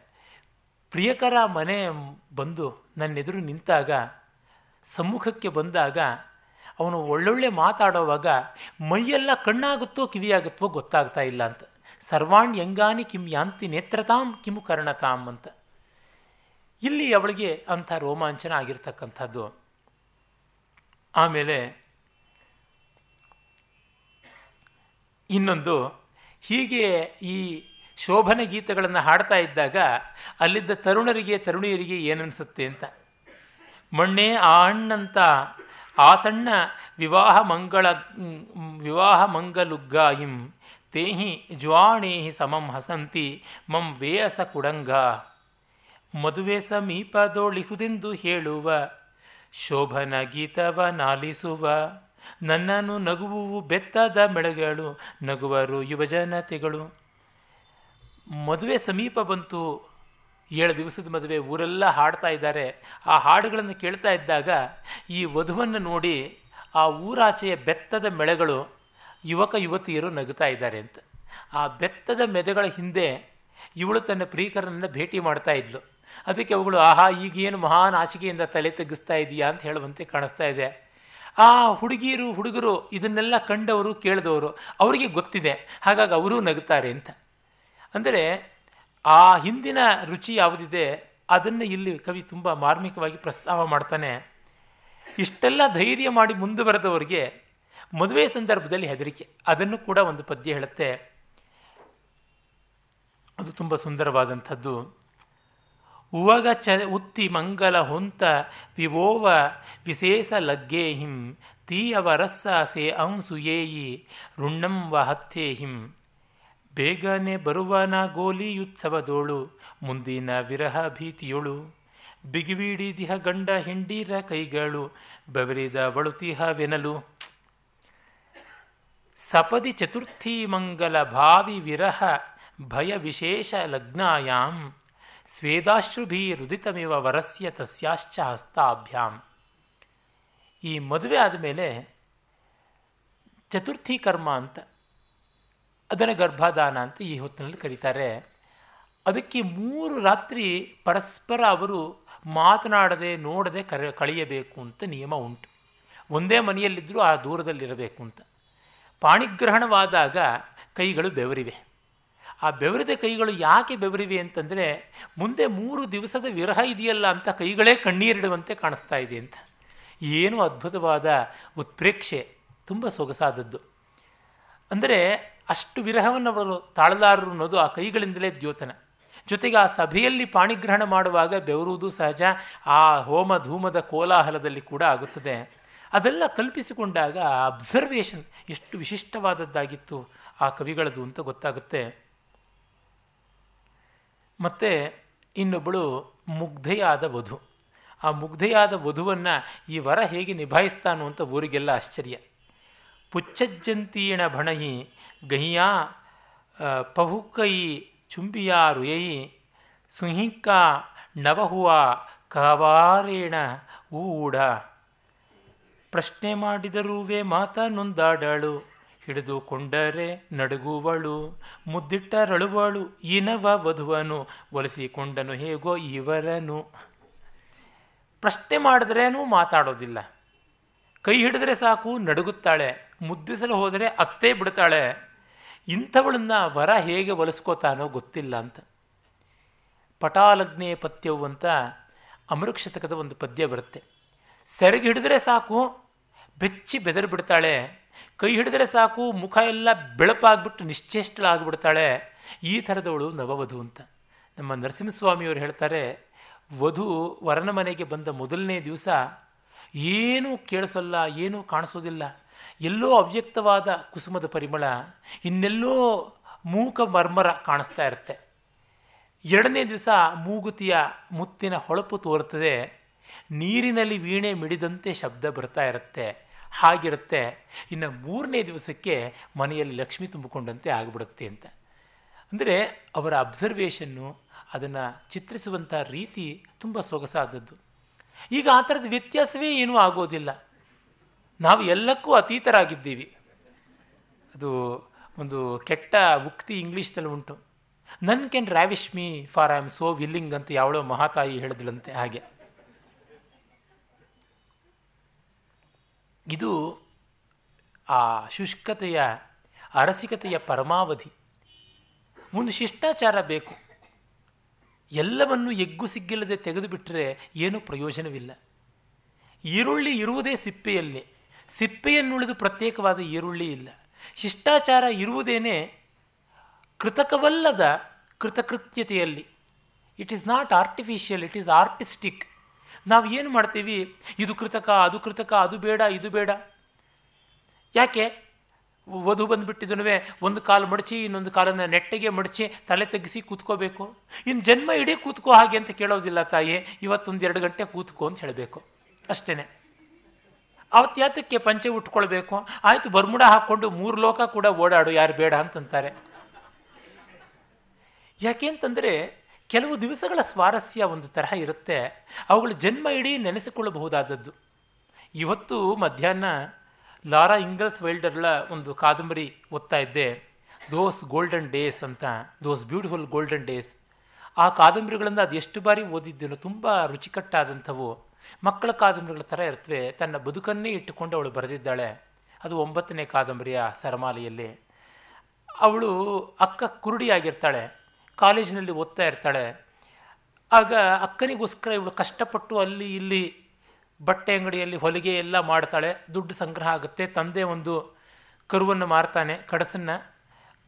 ಪ್ರಿಯಕರ ಮನೆ ಬಂದು ನನ್ನೆದುರು ನಿಂತಾಗ, ಸಮ್ಮುಖಕ್ಕೆ ಬಂದಾಗ, ಅವನು ಒಳ್ಳೊಳ್ಳೆ ಮಾತಾಡೋವಾಗ ಮೈಯೆಲ್ಲ ಕಣ್ಣಾಗುತ್ತೋ ಕಿವಿಯಾಗುತ್ತೋ ಗೊತ್ತಾಗ್ತಾ ಇಲ್ಲ ಅಂತ. ಸರ್ವಾಣ್ ಯಂಗಾನಿ ಕಿಂ ಯಾಂತಿ ನೇತ್ರತಾಂ ಕಿಮು ಕರ್ಣತಾಂ ಅಂತ. ಇಲ್ಲಿ ಅವಳಿಗೆ ಅಂಥ ರೋಮಾಂಚನ ಆಗಿರ್ತಕ್ಕಂಥದ್ದು. ಆಮೇಲೆ ಇನ್ನೊಂದು, ಹೀಗೆ ಈ ಶೋಭನ ಗೀತೆಗಳನ್ನು ಹಾಡ್ತಾ ಇದ್ದಾಗ ಅಲ್ಲಿದ್ದ ತರುಣರಿಗೆ, ತರುಣಿಯರಿಗೆ ಏನನ್ಸುತ್ತೆ ಅಂತ. ಮೊನ್ನೆ ಆ ಅಣ್ಣಂತ, ಆ ಸಣ್ಣ ವಿವಾಹ ಮಂಗಳ, ವಿವಾಹ ಮಂಗಲುಗ್ಗಾಯಿಂ ತೇಹಿ ಜ್ವಾಣೇಹಿ ಸಮಂ ಹಸಂತಿ, ಮಂ ವೇಯಸ ಕುಡಂಗ. ಮದುವೆ ಸಮೀಪದೋಳಿಹುದೆಂದು ಹೇಳುವ, ಶೋಭನ ಗೀತವ ನಾಲಿಸುವ. ನನ್ನನ್ನು ನಗುವು ಬೆತ್ತದ ಮೆಳಗಳು, ನಗುವರು ಯುವಜನತೆಗಳು ಮದುವೆ ಸಮೀಪ ಬಂತು. ಏಳು ದಿವಸದ ಮದುವೆ, ಊರೆಲ್ಲ ಹಾಡ್ತಾ ಇದ್ದಾರೆ. ಆ ಹಾಡುಗಳನ್ನು ಕೇಳ್ತಾ ಇದ್ದಾಗ ಈ ವಧುವನ್ನು ನೋಡಿ ಆ ಊರಾಚೆಯ ಬೆತ್ತದ ಮೆಳೆಗಳು ಯುವಕ ಯುವತಿಯರು ನಗುತ್ತಾ ಇದ್ದಾರೆ ಅಂತ. ಆ ಬೆತ್ತದ ಮೆದೆಗಳ ಹಿಂದೆ ಇವಳು ತನ್ನ ಪ್ರೀಕರನ್ನು ಭೇಟಿ ಮಾಡ್ತಾ ಇದ್ಲು. ಅದಕ್ಕೆ ಅವುಗಳು ಆಹಾ, ಈಗೇನು ಮಹಾನ್ ಆಚಿಕೆಯಿಂದ ತಲೆ ತೆಗೆಸ್ತಾ ಇದೆಯಾ? ಅಂತ ಹೇಳುವಂತೆ ಕಾಣಿಸ್ತಾ ಇದೆ. ಆ ಹುಡುಗಿಯರು, ಹುಡುಗರು ಇದನ್ನೆಲ್ಲ ಕಂಡವರು, ಕೇಳಿದವರು, ಅವರಿಗೆ ಗೊತ್ತಿದೆ. ಹಾಗಾಗಿ ಅವರೂ ನಗುತ್ತಾರೆ ಅಂತ. ಅಂದರೆ ಆ ಹಿಂದಿನ ರುಚಿ ಯಾವುದಿದೆ, ಅದನ್ನು ಇಲ್ಲಿ ಕವಿ ತುಂಬ ಮಾರ್ಮಿಕವಾಗಿ ಪ್ರಸ್ತಾವ ಮಾಡ್ತಾನೆ. ಇಷ್ಟೆಲ್ಲ ಧೈರ್ಯ ಮಾಡಿ ಮುಂದುವರೆದವರಿಗೆ ಮದುವೆ ಸಂದರ್ಭದಲ್ಲಿ ಹೆದರಿಕೆ. ಅದನ್ನು ಕೂಡ ಒಂದು ಪದ್ಯ ಹೇಳುತ್ತೆ. ಅದು ತುಂಬ ಸುಂದರವಾದಂಥದ್ದು. ಉವಗ ಚ ಉತ್ತಿ ಮಂಗಲ ಹೊಂತ ವಿವೋವ ವಿಶೇಷ ಲಗ್ಗೇಹಿಂ, ತೀಯವ ರಸ್ಸ ಸೇ ಅಂಸುಯೇಯಿ ಹತ್ತೆ ಹಿಂ ಬೇಗನೆ ಬರುವನ ಗೋಲಿಯುತ್ಸವದೋಳು, ಮುಂದಿನ ವಿರಹ ಭೀತಿಯೊಳು. ಬಿಗಿವಿಡಿದಿಹ ಗಂಡ ಹಿಂಡೀರ ಕೈಗಳು, ಬೆವರಿದ ಬಳುತಿಹ ವೆನಲು ಸಪದಿ ಚತುರ್ಥಿ ಮಂಗಲ ಭಾವಿ ವಿರಹ ಭಯ ವಿಶೇಷ ಲಗ್ನಾಯಾಂ. ಸ್ವೇದಾಶ್ರುಭಿರುದಿತಮಿವ ವರಸ್ಯ ತಸ್ಯಾಶ್ಚ ಹಸ್ತಾಭ್ಯಾಂ. ಈ ಮದುವೆ ಆದಮೇಲೆ ಚತುರ್ಥಿ ಕರ್ಮ ಅಂತ ಅದನ್ನು ಗರ್ಭಾದಾನ ಅಂತ ಈ ಹೊತ್ತಿನಲ್ಲಿ ಕರೀತಾರೆ. ಅದಕ್ಕೆ ಮೂರು ರಾತ್ರಿ ಪರಸ್ಪರ ಅವರು ಮಾತನಾಡದೆ, ನೋಡದೆ ಕರೆ, ಕಳೆಯಬೇಕು ಅಂತ ನಿಯಮ ಉಂಟು. ಒಂದೇ ಮನೆಯಲ್ಲಿದ್ದರೂ ಆ ದೂರದಲ್ಲಿರಬೇಕು ಅಂತ. ಪಾಣಿಗ್ರಹಣವಾದಾಗ ಕೈಗಳು ಬೆವರಿವೆ. ಆ ಬೆವರಿದ ಕೈಗಳು ಯಾಕೆ ಬೆವರಿವೆ ಅಂತಂದರೆ ಮುಂದೆ ಮೂರು ದಿವಸದ ವಿರಹ ಇದೆಯಲ್ಲ ಅಂತ ಕೈಗಳೇ ಕಣ್ಣೀರಿಡುವಂತೆ ಕಾಣಿಸ್ತಾ ಇದೆ ಅಂತ. ಏನು ಅದ್ಭುತವಾದ ಉತ್ಪ್ರೇಕ್ಷೆ. ತುಂಬ ಸೊಗಸಾದದ್ದು. ಅಂದರೆ ಅಷ್ಟು ವಿರಹವನ್ನು ಅವರು ತಾಳಲಾರರು ಅನ್ನೋದು ಆ ಕೈಗಳಿಂದಲೇ ದ್ಯೋತನ. ಜೊತೆಗೆ ಆ ಸಭೆಯಲ್ಲಿ ಪಾಣಿಗ್ರಹಣ ಮಾಡುವಾಗ ಬೆವರುವುದು ಸಹಜ, ಆ ಹೋಮ ಧೂಮದ ಕೋಲಾಹಲದಲ್ಲಿ ಕೂಡ ಆಗುತ್ತದೆ. ಅದೆಲ್ಲ ಕಲ್ಪಿಸಿಕೊಂಡಾಗ ಆ ಅಬ್ಸರ್ವೇಷನ್ ಎಷ್ಟು ವಿಶಿಷ್ಟವಾದದ್ದಾಗಿತ್ತು ಆ ಕವಿಗಳದು ಅಂತ ಗೊತ್ತಾಗುತ್ತೆ. ಮತ್ತೆ ಇನ್ನೊಬ್ಬಳು ಮುಗ್ಧೆಯಾದ ವಧು. ಆ ಮುಗ್ಧೆಯಾದ ವಧುವನ್ನು ಈ ವರ ಹೇಗೆ ನಿಭಾಯಿಸ್ತಾನೋ ಅಂತ ಊರಿಗೆಲ್ಲ ಆಶ್ಚರ್ಯ. ಪುಚ್ಚಜ್ಜಂತೀಣ ಭಣಯಿ ಗಹಿಯಾ ಪಹುಕೈ ಚುಂಬಿಯ ರುಯಯಿ ಸುಹಿಕ್ಕ ನವಹುವ ಕವಾರೇಣ ಊಡ. ಪ್ರಶ್ನೆ ಮಾಡಿದರೂವೇ ಮಾತ ನೊಂದಾಡಳು. ಹಿಡಿದುಕೊಂಡರೆ ನಡುಗುವಳು, ಮುದ್ದಿಟ್ಟರಳುವಳು, ಇನವ ವಧುವನು, ಒಲಿಸಿಕೊಂಡನು ಹೇಗೋ ಇವರನು. ಪ್ರಶ್ನೆ ಮಾಡಿದ್ರೇನೂ ಮಾತಾಡೋದಿಲ್ಲ. ಕೈ ಹಿಡಿದ್ರೆ ಸಾಕು, ನಡುಗುತ್ತಾಳೆ, ಮುದ್ದಿಸಲು ಹೋದರೆ ಅತ್ತೆ ಬಿಡ್ತಾಳೆ. ಇಂಥವಳನ್ನ ವರ ಹೇಗೆ ಒಲಿಸ್ಕೋತಾನೋ ಗೊತ್ತಿಲ್ಲ ಅಂತ. ಪಟಾಲಗ್ನೇ ಪಥ್ಯವು ಅಂತ ಅಮೃಕ್ಷತಕದ ಒಂದು ಪದ್ಯ ಬರುತ್ತೆ. ಸೆರಗಿ ಹಿಡಿದ್ರೆ ಸಾಕು, ಬೆಚ್ಚಿ ಬೆದರಿ ಬಿಡ್ತಾಳೆ ಕೈ ಹಿಡಿದ್ರೆ ಸಾಕು, ಮುಖ ಎಲ್ಲ ಬೆಳಪಾಗ್ಬಿಟ್ಟು ನಿಶ್ಚೇಷ್ಟಳಾಗ್ಬಿಡ್ತಾಳೆ. ಈ ಥರದವಳು ನವವಧು ಅಂತ. ನಮ್ಮ ನರಸಿಂಹಸ್ವಾಮಿಯವರು ಹೇಳ್ತಾರೆ, ವಧು ವರನ ಮನೆಗೆ ಬಂದ ಮೊದಲನೇ ದಿವಸ ಏನೂ ಕೇಳಿಸಲ್ಲ, ಏನೂ ಕಾಣಿಸೋದಿಲ್ಲ. ಎಲ್ಲೋ ಅವ್ಯಕ್ತವಾದ ಕುಸುಮದ ಪರಿಮಳ, ಇನ್ನೆಲ್ಲೋ ಮೂಕ ಮರ್ಮರ ಕಾಣಿಸ್ತಾ ಇರುತ್ತೆ. ಎರಡನೇ ದಿವಸ ಮೂಗುತಿಯ ಮುತ್ತಿನ ಹೊಳಪು ತೋರುತ್ತದೆ. ನೀರಿನಲ್ಲಿ ವೀಣೆ ಮಿಡಿದಂತೆ ಶಬ್ದ ಬರ್ತಾ ಇರುತ್ತೆ. ಹಾಗಿರುತ್ತೆ. ಇನ್ನು ಮೂರನೇ ದಿವಸಕ್ಕೆ ಮನೆಯಲ್ಲಿ ಲಕ್ಷ್ಮಿ ತುಂಬಿಕೊಂಡಂತೆ ಆಗಿಬಿಡುತ್ತೆ ಅಂತ. ಅಂದರೆ ಅವರ ಅಬ್ಸರ್ವೇಷನ್ನು ಅದನ್ನು ಚಿತ್ರಿಸುವಂಥ ರೀತಿ ತುಂಬ ಸೊಗಸಾದದ್ದು. ಈಗ ಆ ಥರದ ವ್ಯತ್ಯಾಸವೇ ಏನೂ ಆಗೋದಿಲ್ಲ. ನಾವು ಎಲ್ಲಕ್ಕೂ ಅತೀತರಾಗಿದ್ದೀವಿ. ಅದು ಒಂದು ಕೆಟ್ಟ ಉಕ್ತಿ ಇಂಗ್ಲೀಷ್ನಲ್ಲಿ ಉಂಟು. None can ravish me for I am so willing ಅಂತ ಯಾವಳೋ ಮಹಾತಾಯಿ ಹೇಳಿದ್ಲಂತೆ ಹಾಗೆ. ಇದು ಆ ಶುಷ್ಕತೆಯ, ಅರಸಿಕತೆಯ ಪರಮಾವಧಿ. ಮುಂದೆ ಶಿಷ್ಟಾಚಾರ ಬೇಕು. ಎಲ್ಲವನ್ನು ಎಗ್ಗು ಸಿಗ್ಗಿಲ್ಲದೆ ತೆಗೆದುಬಿಟ್ರೆ ಏನೂ ಪ್ರಯೋಜನವಿಲ್ಲ. ಈರುಳ್ಳಿ ಇರುವುದೇ ಸಿಪ್ಪೆಯಲ್ಲಿ. ಸಿಪ್ಪೆಯನ್ನುಳಿದು ಪ್ರತ್ಯೇಕವಾದ ಈರುಳ್ಳಿ ಇಲ್ಲ. ಶಿಷ್ಟಾಚಾರ ಇರುವುದೇನೆ ಕೃತಕವಲ್ಲದ ಕೃತಕೃತ್ಯತೆಯಲ್ಲಿ. It is not artificial it is artistic ನಾವು ಏನು ಮಾಡ್ತೀವಿ? ಇದು ಕೃತಕ, ಅದು ಕೃತಕ, ಅದು ಬೇಡ, ಇದು ಬೇಡ. ಯಾಕೆ? ವಧು ಬಂದುಬಿಟ್ಟಿದ್ದನುವೆ ಒಂದು ಕಾಲು ಮಡಚಿ, ಇನ್ನೊಂದು ಕಾಲನ್ನು ನೆಟ್ಟಗೆ ಮಡಚಿ, ತಲೆ ತೆಗೆಸಿ ಕೂತ್ಕೋಬೇಕು. ಇನ್ನು ಜನ್ಮ ಇಡೀ ಕೂತ್ಕೋ ಹಾಗೆ ಅಂತ ಕೇಳೋದಿಲ್ಲ ತಾಯಿ, ಇವತ್ತೊಂದು ಎರಡು ಗಂಟೆ ಕೂತ್ಕೋ ಅಂತ ಹೇಳಬೇಕು. ಅಷ್ಟೇ ಅವತ್ತಾತಕ್ಕೆ ಪಂಚೆ ಉಟ್ಕೊಳ್ಬೇಕು. ಆಯಿತು, ಬರ್ಮುಡ ಹಾಕ್ಕೊಂಡು ಮೂರು ಲೋಕ ಕೂಡ ಓಡಾಡು, ಯಾರು ಬೇಡ ಅಂತಂತಾರೆ. ಯಾಕೆ ಅಂತಂದರೆ ಕೆಲವು ದಿವಸಗಳ ಸ್ವಾರಸ್ಯ ಒಂದು ತರಹ ಇರುತ್ತೆ. ಅವುಗಳು ಜನ್ಮ ಇಡೀ ನೆನೆಸಿಕೊಳ್ಳಬಹುದಾದದ್ದು. ಇವತ್ತು ಮಧ್ಯಾಹ್ನ ಲಾರಾ ಇಂಗಲ್ಸ್ ವೈಲ್ಡರ್ಗಳ ಒಂದು ಕಾದಂಬರಿ ಓದ್ತಾ ಇದ್ದೆ. ದೋಸ್ ಗೋಲ್ಡನ್ ಡೇಸ್ ಅಂತ ದೋಸ್ ಬ್ಯೂಟಿಫುಲ್ ಗೋಲ್ಡನ್ ಡೇಸ್ ಆ ಕಾದಂಬರಿಗಳನ್ನು ಅದು ಎಷ್ಟು ಬಾರಿ ಓದಿದ್ದೇನೋ ತುಂಬ ರುಚಿಕಟ್ಟಾದಂಥವು. ಮಕ್ಕಳ ಕಾದಂಬರಿಗಳ ಥರ ಇರ್ತವೆ. ತನ್ನ ಬದುಕನ್ನೇ ಇಟ್ಟುಕೊಂಡು ಅವಳು ಬರೆದಿದ್ದಾಳೆ. ಅದು ಒಂಬತ್ತನೇ ಕಾದಂಬರಿಯ ಸರಮಾಲೆಯಲ್ಲಿ. ಅವಳು ಅಕ್ಕ ಕುರುಡಿಯಾಗಿರ್ತಾಳೆ ಕಾಲೇಜಿನಲ್ಲಿ ಓದ್ತಾ ಇರ್ತಾಳೆ. ಆಗ ಅಕ್ಕನಿಗೋಸ್ಕರ ಇವಳು ಕಷ್ಟಪಟ್ಟು ಅಲ್ಲಿ ಇಲ್ಲಿ ಬಟ್ಟೆ ಅಂಗಡಿಯಲ್ಲಿ ಹೊಲಿಗೆ ಎಲ್ಲ ಮಾಡ್ತಾಳೆ. ದುಡ್ಡು ಸಂಗ್ರಹ ಆಗುತ್ತೆ. ತಂದೆ ಒಂದು ಕರುವನ್ನು ಮಾರ್ತಾನೆ, ಕಡಸನ್ನು.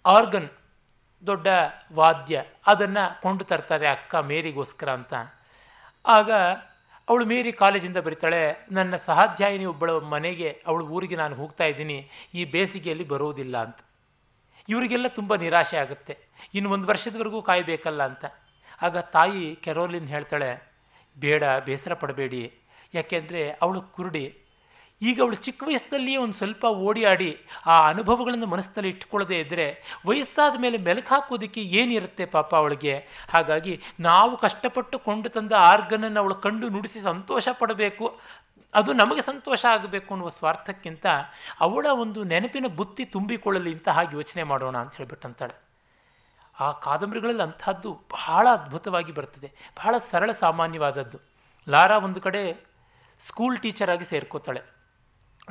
ಆರ್ಗನ್ ದೊಡ್ಡ ವಾದ್ಯ, ಅದನ್ನು ಕೊಂಡು ತರ್ತಾರೆ ಅಕ್ಕ ಮೇರಿಗೋಸ್ಕರ ಅಂತ. ಆಗ ಅವಳು ಮೇರಿ ಕಾಲೇಜಿಂದ ಬರೀತಾಳೆ. ನನ್ನ ಸಹಾಧ್ಯಾಯಿನಿ ಒಬ್ಬಳ ಮನೆಗೆ, ಅವಳು ಊರಿಗೆ ನಾನು ಹೋಗ್ತಾ ಇದ್ದೀನಿ. ಈ ಬೇಸಿಗೆಯಲ್ಲಿ ಬರೋದಿಲ್ಲ ಅಂತ. ಇವರಿಗೆಲ್ಲ ತುಂಬ ನಿರಾಶೆ ಆಗುತ್ತೆ. ಇನ್ನು ಒಂದು ವರ್ಷದವರೆಗೂ ಕಾಯಬೇಕಲ್ಲ ಅಂತ. ಆಗ ತಾಯಿ ಕೆರೋಲಿನ್ ಹೇಳ್ತಾಳೆ, ಬೇಡ, ಬೇಸರ ಪಡಬೇಡಿ. ಯಾಕೆಂದರೆ ಅವಳು ಕುರುಡಿ. ಈಗ ಅವಳು ಚಿಕ್ಕ ವಯಸ್ಸಿನಲ್ಲಿಯೇ ಒಂದು ಸ್ವಲ್ಪ ಓಡಿ ಆಡಿ ಆ ಅನುಭವಗಳನ್ನು ಮನಸ್ಸಿನಲ್ಲಿ ಇಟ್ಕೊಳ್ಳದೇ ಇದ್ದರೆ ವಯಸ್ಸಾದ ಮೇಲೆ ಮೆಲುಕು ಹಾಕೋದಕ್ಕೆ ಏನಿರುತ್ತೆ ಪಾಪ ಅವಳಿಗೆ? ಹಾಗಾಗಿ ನಾವು ಕಷ್ಟಪಟ್ಟು ಕೊಂಡು ತಂದ ಆರ್ಗನನ್ನು ಅವಳು ಕಂಡು ನುಡಿಸಿ ಸಂತೋಷ ಪಡಬೇಕು. ಅದು ನಮಗೆ ಸಂತೋಷ ಆಗಬೇಕು ಅನ್ನುವ ಸ್ವಾರ್ಥಕ್ಕಿಂತ ಅವಳ ಒಂದು ನೆನಪಿನ ಬುತ್ತಿ ತುಂಬಿಕೊಳ್ಳಲಿ ಅಂತ ಹಾಗೆ ಯೋಚನೆ ಮಾಡೋಣ ಅಂತ ಹೇಳ್ಬಿಟ್ಟಂತಾಳೆ. ಆ ಕಾದಂಬರಿಗಳಲ್ಲಿ ಅಂಥದ್ದು ಬಹಳ ಅದ್ಭುತವಾಗಿ ಬರ್ತದೆ. ಬಹಳ ಸರಳ ಸಾಮಾನ್ಯವಾದದ್ದು. ಲಾರಾ ಒಂದು ಕಡೆ ಸ್ಕೂಲ್ ಟೀಚರ್ ಆಗಿ ಸೇರ್ಕೋತಾಳೆ.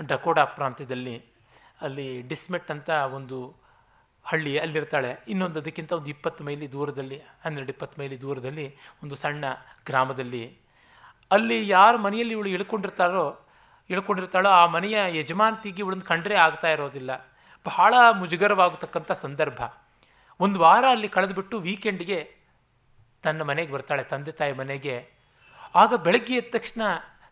ಡಕೋಡಾ ಪ್ರಾಂತ್ಯದಲ್ಲಿ ಅಲ್ಲಿ ಡಿಸ್ಮೆಟ್ ಅಂತ ಒಂದು ಹಳ್ಳಿ ಅಲ್ಲಿರ್ತಾಳೆ. ಇನ್ನೊಂದು ಅದಕ್ಕಿಂತ ಒಂದು ಇಪ್ಪತ್ತು ಮೈಲಿ ದೂರದಲ್ಲಿ, ಹನ್ನೆರಡು ಇಪ್ಪತ್ತು ಮೈಲಿ ದೂರದಲ್ಲಿ ಒಂದು ಸಣ್ಣ ಗ್ರಾಮದಲ್ಲಿ. ಅಲ್ಲಿ ಯಾರ ಮನೆಯಲ್ಲಿ ಇವಳು ಇಳ್ಕೊಂಡಿರ್ತಾರೋ, ಇಳ್ಕೊಂಡಿರ್ತಾಳೋ ಆ ಮನೆಯ ಯಜಮಾನತಿಗೆ ಇವಳನ್ನು ಕಂಡ್ರೆ ಆಗ್ತಾ ಇರೋದಿಲ್ಲ. ಬಹಳ ಮುಜುಗರವಾಗತಕ್ಕಂಥ ಸಂದರ್ಭ. ಒಂದು ವಾರ ಅಲ್ಲಿ ಕಳೆದುಬಿಟ್ಟು ವೀಕೆಂಡ್ಗೆ ತನ್ನ ಮನೆಗೆ ಬರ್ತಾಳೆ, ತಂದೆ ತಾಯಿ ಮನೆಗೆ. ಆಗ ಬೆಳಗ್ಗೆ ಎದ್ದ ತಕ್ಷಣ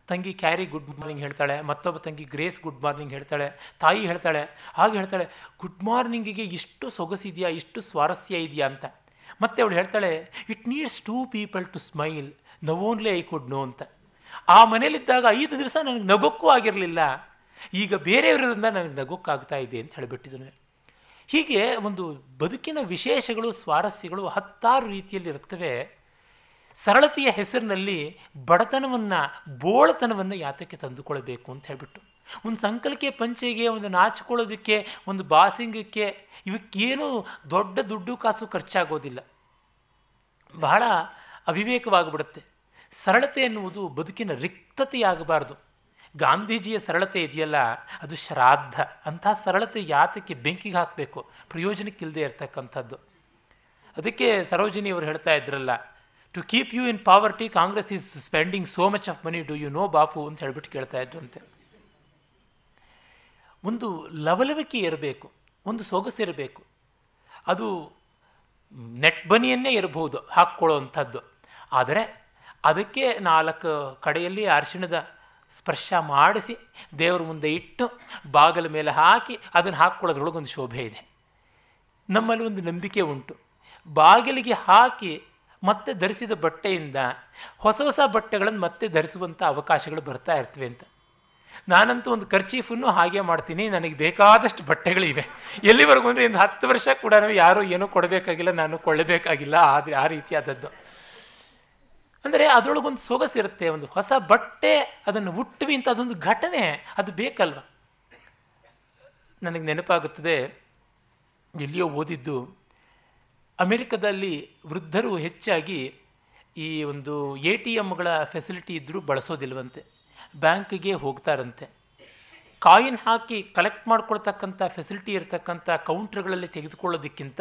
ತಂಗಿ ಕ್ಯಾರಿ ಗುಡ್ ಮಾರ್ನಿಂಗ್ ಹೇಳ್ತಾಳೆ, ಮತ್ತೊಬ್ಬ ತಂಗಿ ಗ್ರೇಸ್ ಗುಡ್ ಮಾರ್ನಿಂಗ್ ಹೇಳ್ತಾಳೆ, ತಾಯಿ ಹೇಳ್ತಾಳೆ, ಹಾಗೆ ಹೇಳ್ತಾಳೆ, ಗುಡ್ ಮಾರ್ನಿಂಗಿಗೆ ಇಷ್ಟು ಸೊಗಸಿದೆಯಾ ಇಷ್ಟು ಸ್ವಾರಸ್ಯ ಇದೆಯಾ? ಅಂತ. ಮತ್ತೆ ಅವಳು ಹೇಳ್ತಾಳೆ, it needs two people to smile only I could know ಅಂತ. ಆ ಮನೇಲಿದ್ದಾಗ ಐದು ದಿವಸ ನನಗೆ ನಗೋಕ್ಕೂ ಆಗಿರಲಿಲ್ಲ. ಈಗ ಬೇರೆಯವರಿಂದ ನನಗೆ ನಗೋಕ್ಕಾಗ್ತಾ ಇದೆ ಅಂತ ಹೇಳಿಬಿಟ್ಟಿದ್ದನು. ಹೀಗೆ ಒಂದು ಬದುಕಿನ ವಿಶೇಷಗಳು, ಸ್ವಾರಸ್ಯಗಳು ಹತ್ತಾರು ರೀತಿಯಲ್ಲಿ ಇರುತ್ತವೆ ಸರಳತೆಯ ಹೆಸರಿನಲ್ಲಿ ಬಡತನವನ್ನು, ಬೋಳತನವನ್ನು ಯಾತಕ್ಕೆ ತಂದುಕೊಳ್ಬೇಕು ಅಂತ ಹೇಳ್ಬಿಟ್ಟು. ಒಂದು ಸಂಕಲ್ಕೆ ಪಂಚೆಗೆ ಒಂದು ನಾಚಿಕೊಳ್ಳೋದಕ್ಕೆ, ಒಂದು ಬಾಸಿಂಗಕ್ಕೆ ಇವಕ್ಕೇನು ದೊಡ್ಡ ದುಡ್ಡು ಕಾಸು ಖರ್ಚಾಗೋದಿಲ್ಲ. ಬಹಳ ಅವಿವೇಕವಾಗಿಬಿಡುತ್ತೆ. ಸರಳತೆ ಎನ್ನುವುದು ಬದುಕಿನ ರಿಕ್ತತೆಯಾಗಬಾರ್ದು. ಗಾಂಧೀಜಿಯ ಸರಳತೆ ಇದೆಯಲ್ಲ, ಅದು ಶ್ರಾದ್ದ. ಅಂಥ ಸರಳತೆ ಯಾತಕ್ಕೆ ಬೆಂಕಿಗೆ ಹಾಕಬೇಕು? ಪ್ರಯೋಜನಕ್ಕಿಲ್ಲದೆ ಇರತಕ್ಕಂಥದ್ದು. ಅದಕ್ಕೆ ಸರೋಜಿನಿ ಅವರು ಹೇಳ್ತಾ ಇದ್ರಲ್ಲ to keep you in poverty Congress is spending so much of money do you know Bapu? ಅಂತ ಹೇಳ್ಬಿಟ್ಟು ಕೇಳ್ತಾ ಇದ್ರಂತೆ. ಒಂದು ಲವಲವಿಕೆ ಇರಬೇಕು, ಒಂದು ಸೊಗಸಿರಬೇಕು ಅದು ನೆಟ್ ಬನಿಯನ್ನೇ ಇರಬಹುದು, ಹಾಕ್ಕೊಳ್ಳುವಂಥದ್ದು. ಆದರೆ ಅದಕ್ಕೆ ನಾಲ್ಕು ಕಡೆಯಲ್ಲಿ ಅರಿಶಿಣದ ಸ್ಪರ್ಶ ಮಾಡಿಸಿ ದೇವರ ಮುಂದೆ ಇಟ್ಟು ಬಾಗಿಲ ಮೇಲೆ ಹಾಕಿ ಅದನ್ನು ಹಾಕ್ಕೊಳ್ಳೋದ್ರೊಳಗೊಂದು ಶೋಭೆ ಇದೆ. ನಮ್ಮಲ್ಲಿ ಒಂದು ನಂಬಿಕೆ ಉಂಟು. ಬಾಗಿಲಿಗೆ ಹಾಕಿ ಮತ್ತೆ ಧರಿಸಿದ ಬಟ್ಟೆಯಿಂದ ಹೊಸ ಹೊಸ ಬಟ್ಟೆಗಳನ್ನು ಮತ್ತೆ ಧರಿಸುವಂಥ ಅವಕಾಶಗಳು ಬರ್ತಾ ಇರ್ತವೆ ಅಂತ. ನಾನಂತೂ ಒಂದು ಖರ್ಚೀಫನ್ನು ಹಾಗೆ ಮಾಡ್ತೀನಿ, ನನಗೆ ಬೇಕಾದಷ್ಟು ಬಟ್ಟೆಗಳಿವೆ. ಎಲ್ಲಿವರೆಗೂ ಅಂದರೆ ಒಂದು ಹತ್ತು ವರ್ಷ ಕೂಡ ಯಾರೂ ಏನೂ ಕೊಡಬೇಕಾಗಿಲ್ಲ, ನಾನು ಕೊಳ್ಳಬೇಕಾಗಿಲ್ಲ, ಆದರೆ ಆ ರೀತಿಯಾದದ್ದು. ಅಂದರೆ ಅದರೊಳಗೊಂದು ಸೊಗಸಿರುತ್ತೆ ಒಂದು ಹೊಸ ಬಟ್ಟೆ ಅದನ್ನು ಹುಟ್ಟುವಿ ಅಂತ ಅದೊಂದು ಘಟನೆ, ಅದು ಬೇಕಲ್ವ? ನನಗೆ ನೆನಪಾಗುತ್ತದೆ, ಎಲ್ಲಿಯೋ ಓದಿದ್ದು, ಅಮೆರಿಕದಲ್ಲಿ ವೃದ್ಧರು ಹೆಚ್ಚಾಗಿ ಈ ಒಂದು ಎ ಟಿ ಎಮ್ಗಳ ಫೆಸಿಲಿಟಿ ಇದ್ದರೂ ಬಳಸೋದಿಲ್ವಂತೆ, ಬ್ಯಾಂಕಿಗೆ ಹೋಗ್ತಾರಂತೆ. ಕಾಯಿನ್ ಹಾಕಿ ಕಲೆಕ್ಟ್ ಮಾಡ್ಕೊಳ್ತಕ್ಕಂಥ ಫೆಸಿಲಿಟಿ ಇರತಕ್ಕಂಥ ಕೌಂಟ್ರ್ಗಳಲ್ಲಿ ತೆಗೆದುಕೊಳ್ಳೋದಕ್ಕಿಂತ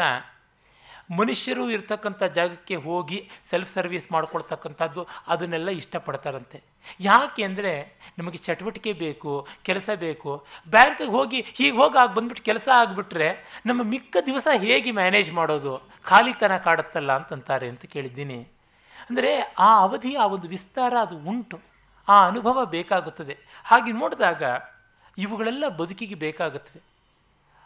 ಮನುಷ್ಯರು ಇರ್ತಕ್ಕಂಥ ಜಾಗಕ್ಕೆ ಹೋಗಿ ಸೆಲ್ಫ್ ಸರ್ವಿಸ್ ಮಾಡ್ಕೊಳ್ತಕ್ಕಂಥದ್ದು ಅದನ್ನೆಲ್ಲ ಇಷ್ಟಪಡ್ತಾರಂತೆ. ಯಾಕೆ ಅಂದರೆ ನಮಗೆ ಚಟುವಟಿಕೆ ಬೇಕು, ಕೆಲಸ ಬೇಕು. ಬ್ಯಾಂಕಿಗೆ ಹೋಗಿ ಹೀಗೆ ಹೋಗಿ ಆಗಿ ಬಂದ್ಬಿಟ್ಟು ಕೆಲಸ ಆಗಿಬಿಟ್ರೆ ನಮ್ಮ ಮಿಕ್ಕ ದಿವಸ ಹೇಗೆ ಮ್ಯಾನೇಜ್ ಮಾಡೋದು? ಖಾಲಿತನ ಕಾಡುತ್ತಲ್ಲ ಅಂತಂತಾರೆ ಅಂತ ಕೇಳಿದ್ದೀನಿ. ಅಂದರೆ ಆ ಅವಧಿ, ಆ ಒಂದು ವಿಸ್ತಾರ ಅದು ಉಂಟು. ಆ ಅನುಭವ ಬೇಕಾಗುತ್ತದೆ. ಹಾಗೆ ನೋಡಿದಾಗ ಇವುಗಳೆಲ್ಲ ಬದುಕಿಗೆ ಬೇಕಾಗುತ್ತವೆ.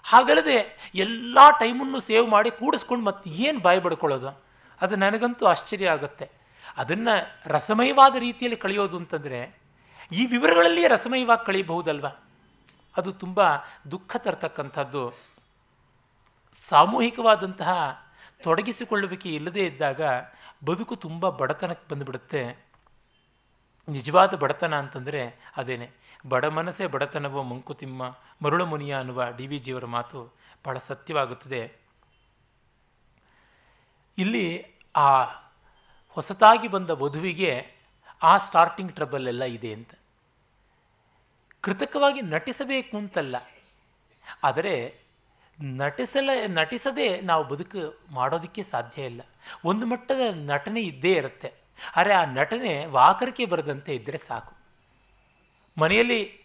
ಹಾಗಲ್ಲದೆ ಎಲ್ಲ ಟೈಮನ್ನು ಸೇವ್ ಮಾಡಿ ಕೂಡಿಸ್ಕೊಂಡು ಮತ್ತೆ ಏನು ಬಾಯಿ ಬಡ್ಕೊಳ್ಳೋದು? ಅದು ನನಗಂತೂ ಆಶ್ಚರ್ಯ ಆಗುತ್ತೆ. ಅದನ್ನು ರಸಮಯವಾದ ರೀತಿಯಲ್ಲಿ ಕಳೆಯೋದು ಅಂತಂದರೆ ಈ ವಿವರಗಳಲ್ಲಿ ರಸಮಯವಾಗಿ ಕಳೀಬಹುದಲ್ವ? ಅದು ತುಂಬ ದುಃಖ ತರ್ತಕ್ಕಂಥದ್ದು. ಸಾಮೂಹಿಕವಾದಂತಹ ತೊಡಗಿಸಿಕೊಳ್ಳುವಿಕೆ ಇಲ್ಲದೇ ಇದ್ದಾಗ ಬದುಕು ತುಂಬ ಬಡತನಕ್ಕೆ ಬಂದುಬಿಡುತ್ತೆ. ನಿಜವಾದ ಬಡತನ ಅಂತಂದರೆ ಅದೇನೆ. ಬಡ ಮನಸ್ಸೇ ಬಡತನವೋ ಮಂಕುತಿಮ್ಮ, ಮರುಳ ಮುನಿಯ ಅನ್ನುವ ಡಿ ವಿ ಜಿಯವರ ಮಾತು ಬಹಳ ಸತ್ಯವಾಗುತ್ತದೆ. ಇಲ್ಲಿ ಆ ಹೊಸತಾಗಿ ಬಂದ ವಧುವಿಗೆ ಆ ಸ್ಟಾರ್ಟಿಂಗ್ ಟ್ರಬಲ್ ಎಲ್ಲ ಇದೆ ಅಂತ. ಕೃತಕವಾಗಿ ನಟಿಸಬೇಕು ಅಂತಲ್ಲ. ಆದರೆ ನಟಿಸಲ, ನಟಿಸದೆ ನಾವು ಬದುಕು ಮಾಡೋದಕ್ಕೆ ಸಾಧ್ಯ ಇಲ್ಲ. ಒಂದು ಮಟ್ಟದ ನಟನೆ ಇದ್ದೇ ಇರುತ್ತೆ. ಆದರೆ ಆ ನಟನೆ ವಾಕರಿಕೆ ಬರದಂತೆ ಇದ್ದರೆ ಸಾಕು. ಮನೆಯಲ್ಲಿ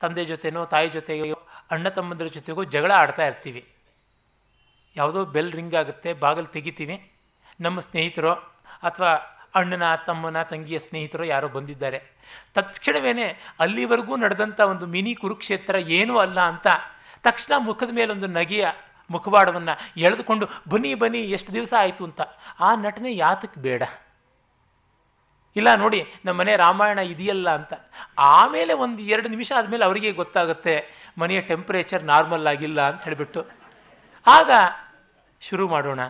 ತಂದೆ ಜೊತೆನೋ, ತಾಯಿ ಜೊತೆಗೋ ಅಣ್ಣ ತಮ್ಮಂದಿರ ಜೊತೆಗೋ ಜಗಳ ಆಡ್ತಾ ಇರ್ತೀವಿ. ಯಾವುದೋ ಬೆಲ್ ರಿಂಗ್ ಆಗುತ್ತೆ, ಬಾಗಿಲು ತೆಗಿತೀವಿ. ನಮ್ಮ ಸ್ನೇಹಿತರೋ ಅಥವಾ ಅಣ್ಣನ, ತಮ್ಮನ, ತಂಗಿಯ ಸ್ನೇಹಿತರು ಯಾರೋ ಬಂದಿದ್ದಾರೆ. ತಕ್ಷಣವೇ ಅಲ್ಲಿವರೆಗೂ ನಡೆದಂಥ ಒಂದು ಮಿನಿ ಕುರುಕ್ಷೇತ್ರ ಏನೂ ಅಲ್ಲ ಅಂತ ತಕ್ಷಣ ಮುಖದ ಮೇಲೊಂದು ನಗೆಯ ಮುಖವಾಡವನ್ನು ಎಳೆದುಕೊಂಡು, ಬನ್ನಿ ಬನ್ನಿ, ಎಷ್ಟು ದಿವಸ ಆಯಿತು ಅಂತ. ಆ ನಟನೆ ಯಾತಕ್ಕೆ ಬೇಡ. ಇಲ್ಲ ನೋಡಿ, ನಮ್ಮ ಮನೆ ರಾಮಾಯಣ ಇದೆಯಲ್ಲ ಅಂತ. ಆಮೇಲೆ ಒಂದು ಎರಡು ನಿಮಿಷ ಆದಮೇಲೆ ಅವರಿಗೆ ಗೊತ್ತಾಗುತ್ತೆ, ಮನೆಯ ಟೆಂಪ್ರೇಚರ್ ನಾರ್ಮಲ್ ಆಗಿಲ್ಲ ಅಂತ ಹೇಳಿಬಿಟ್ಟು. ಆಗ ಶುರು ಮಾಡೋಣ.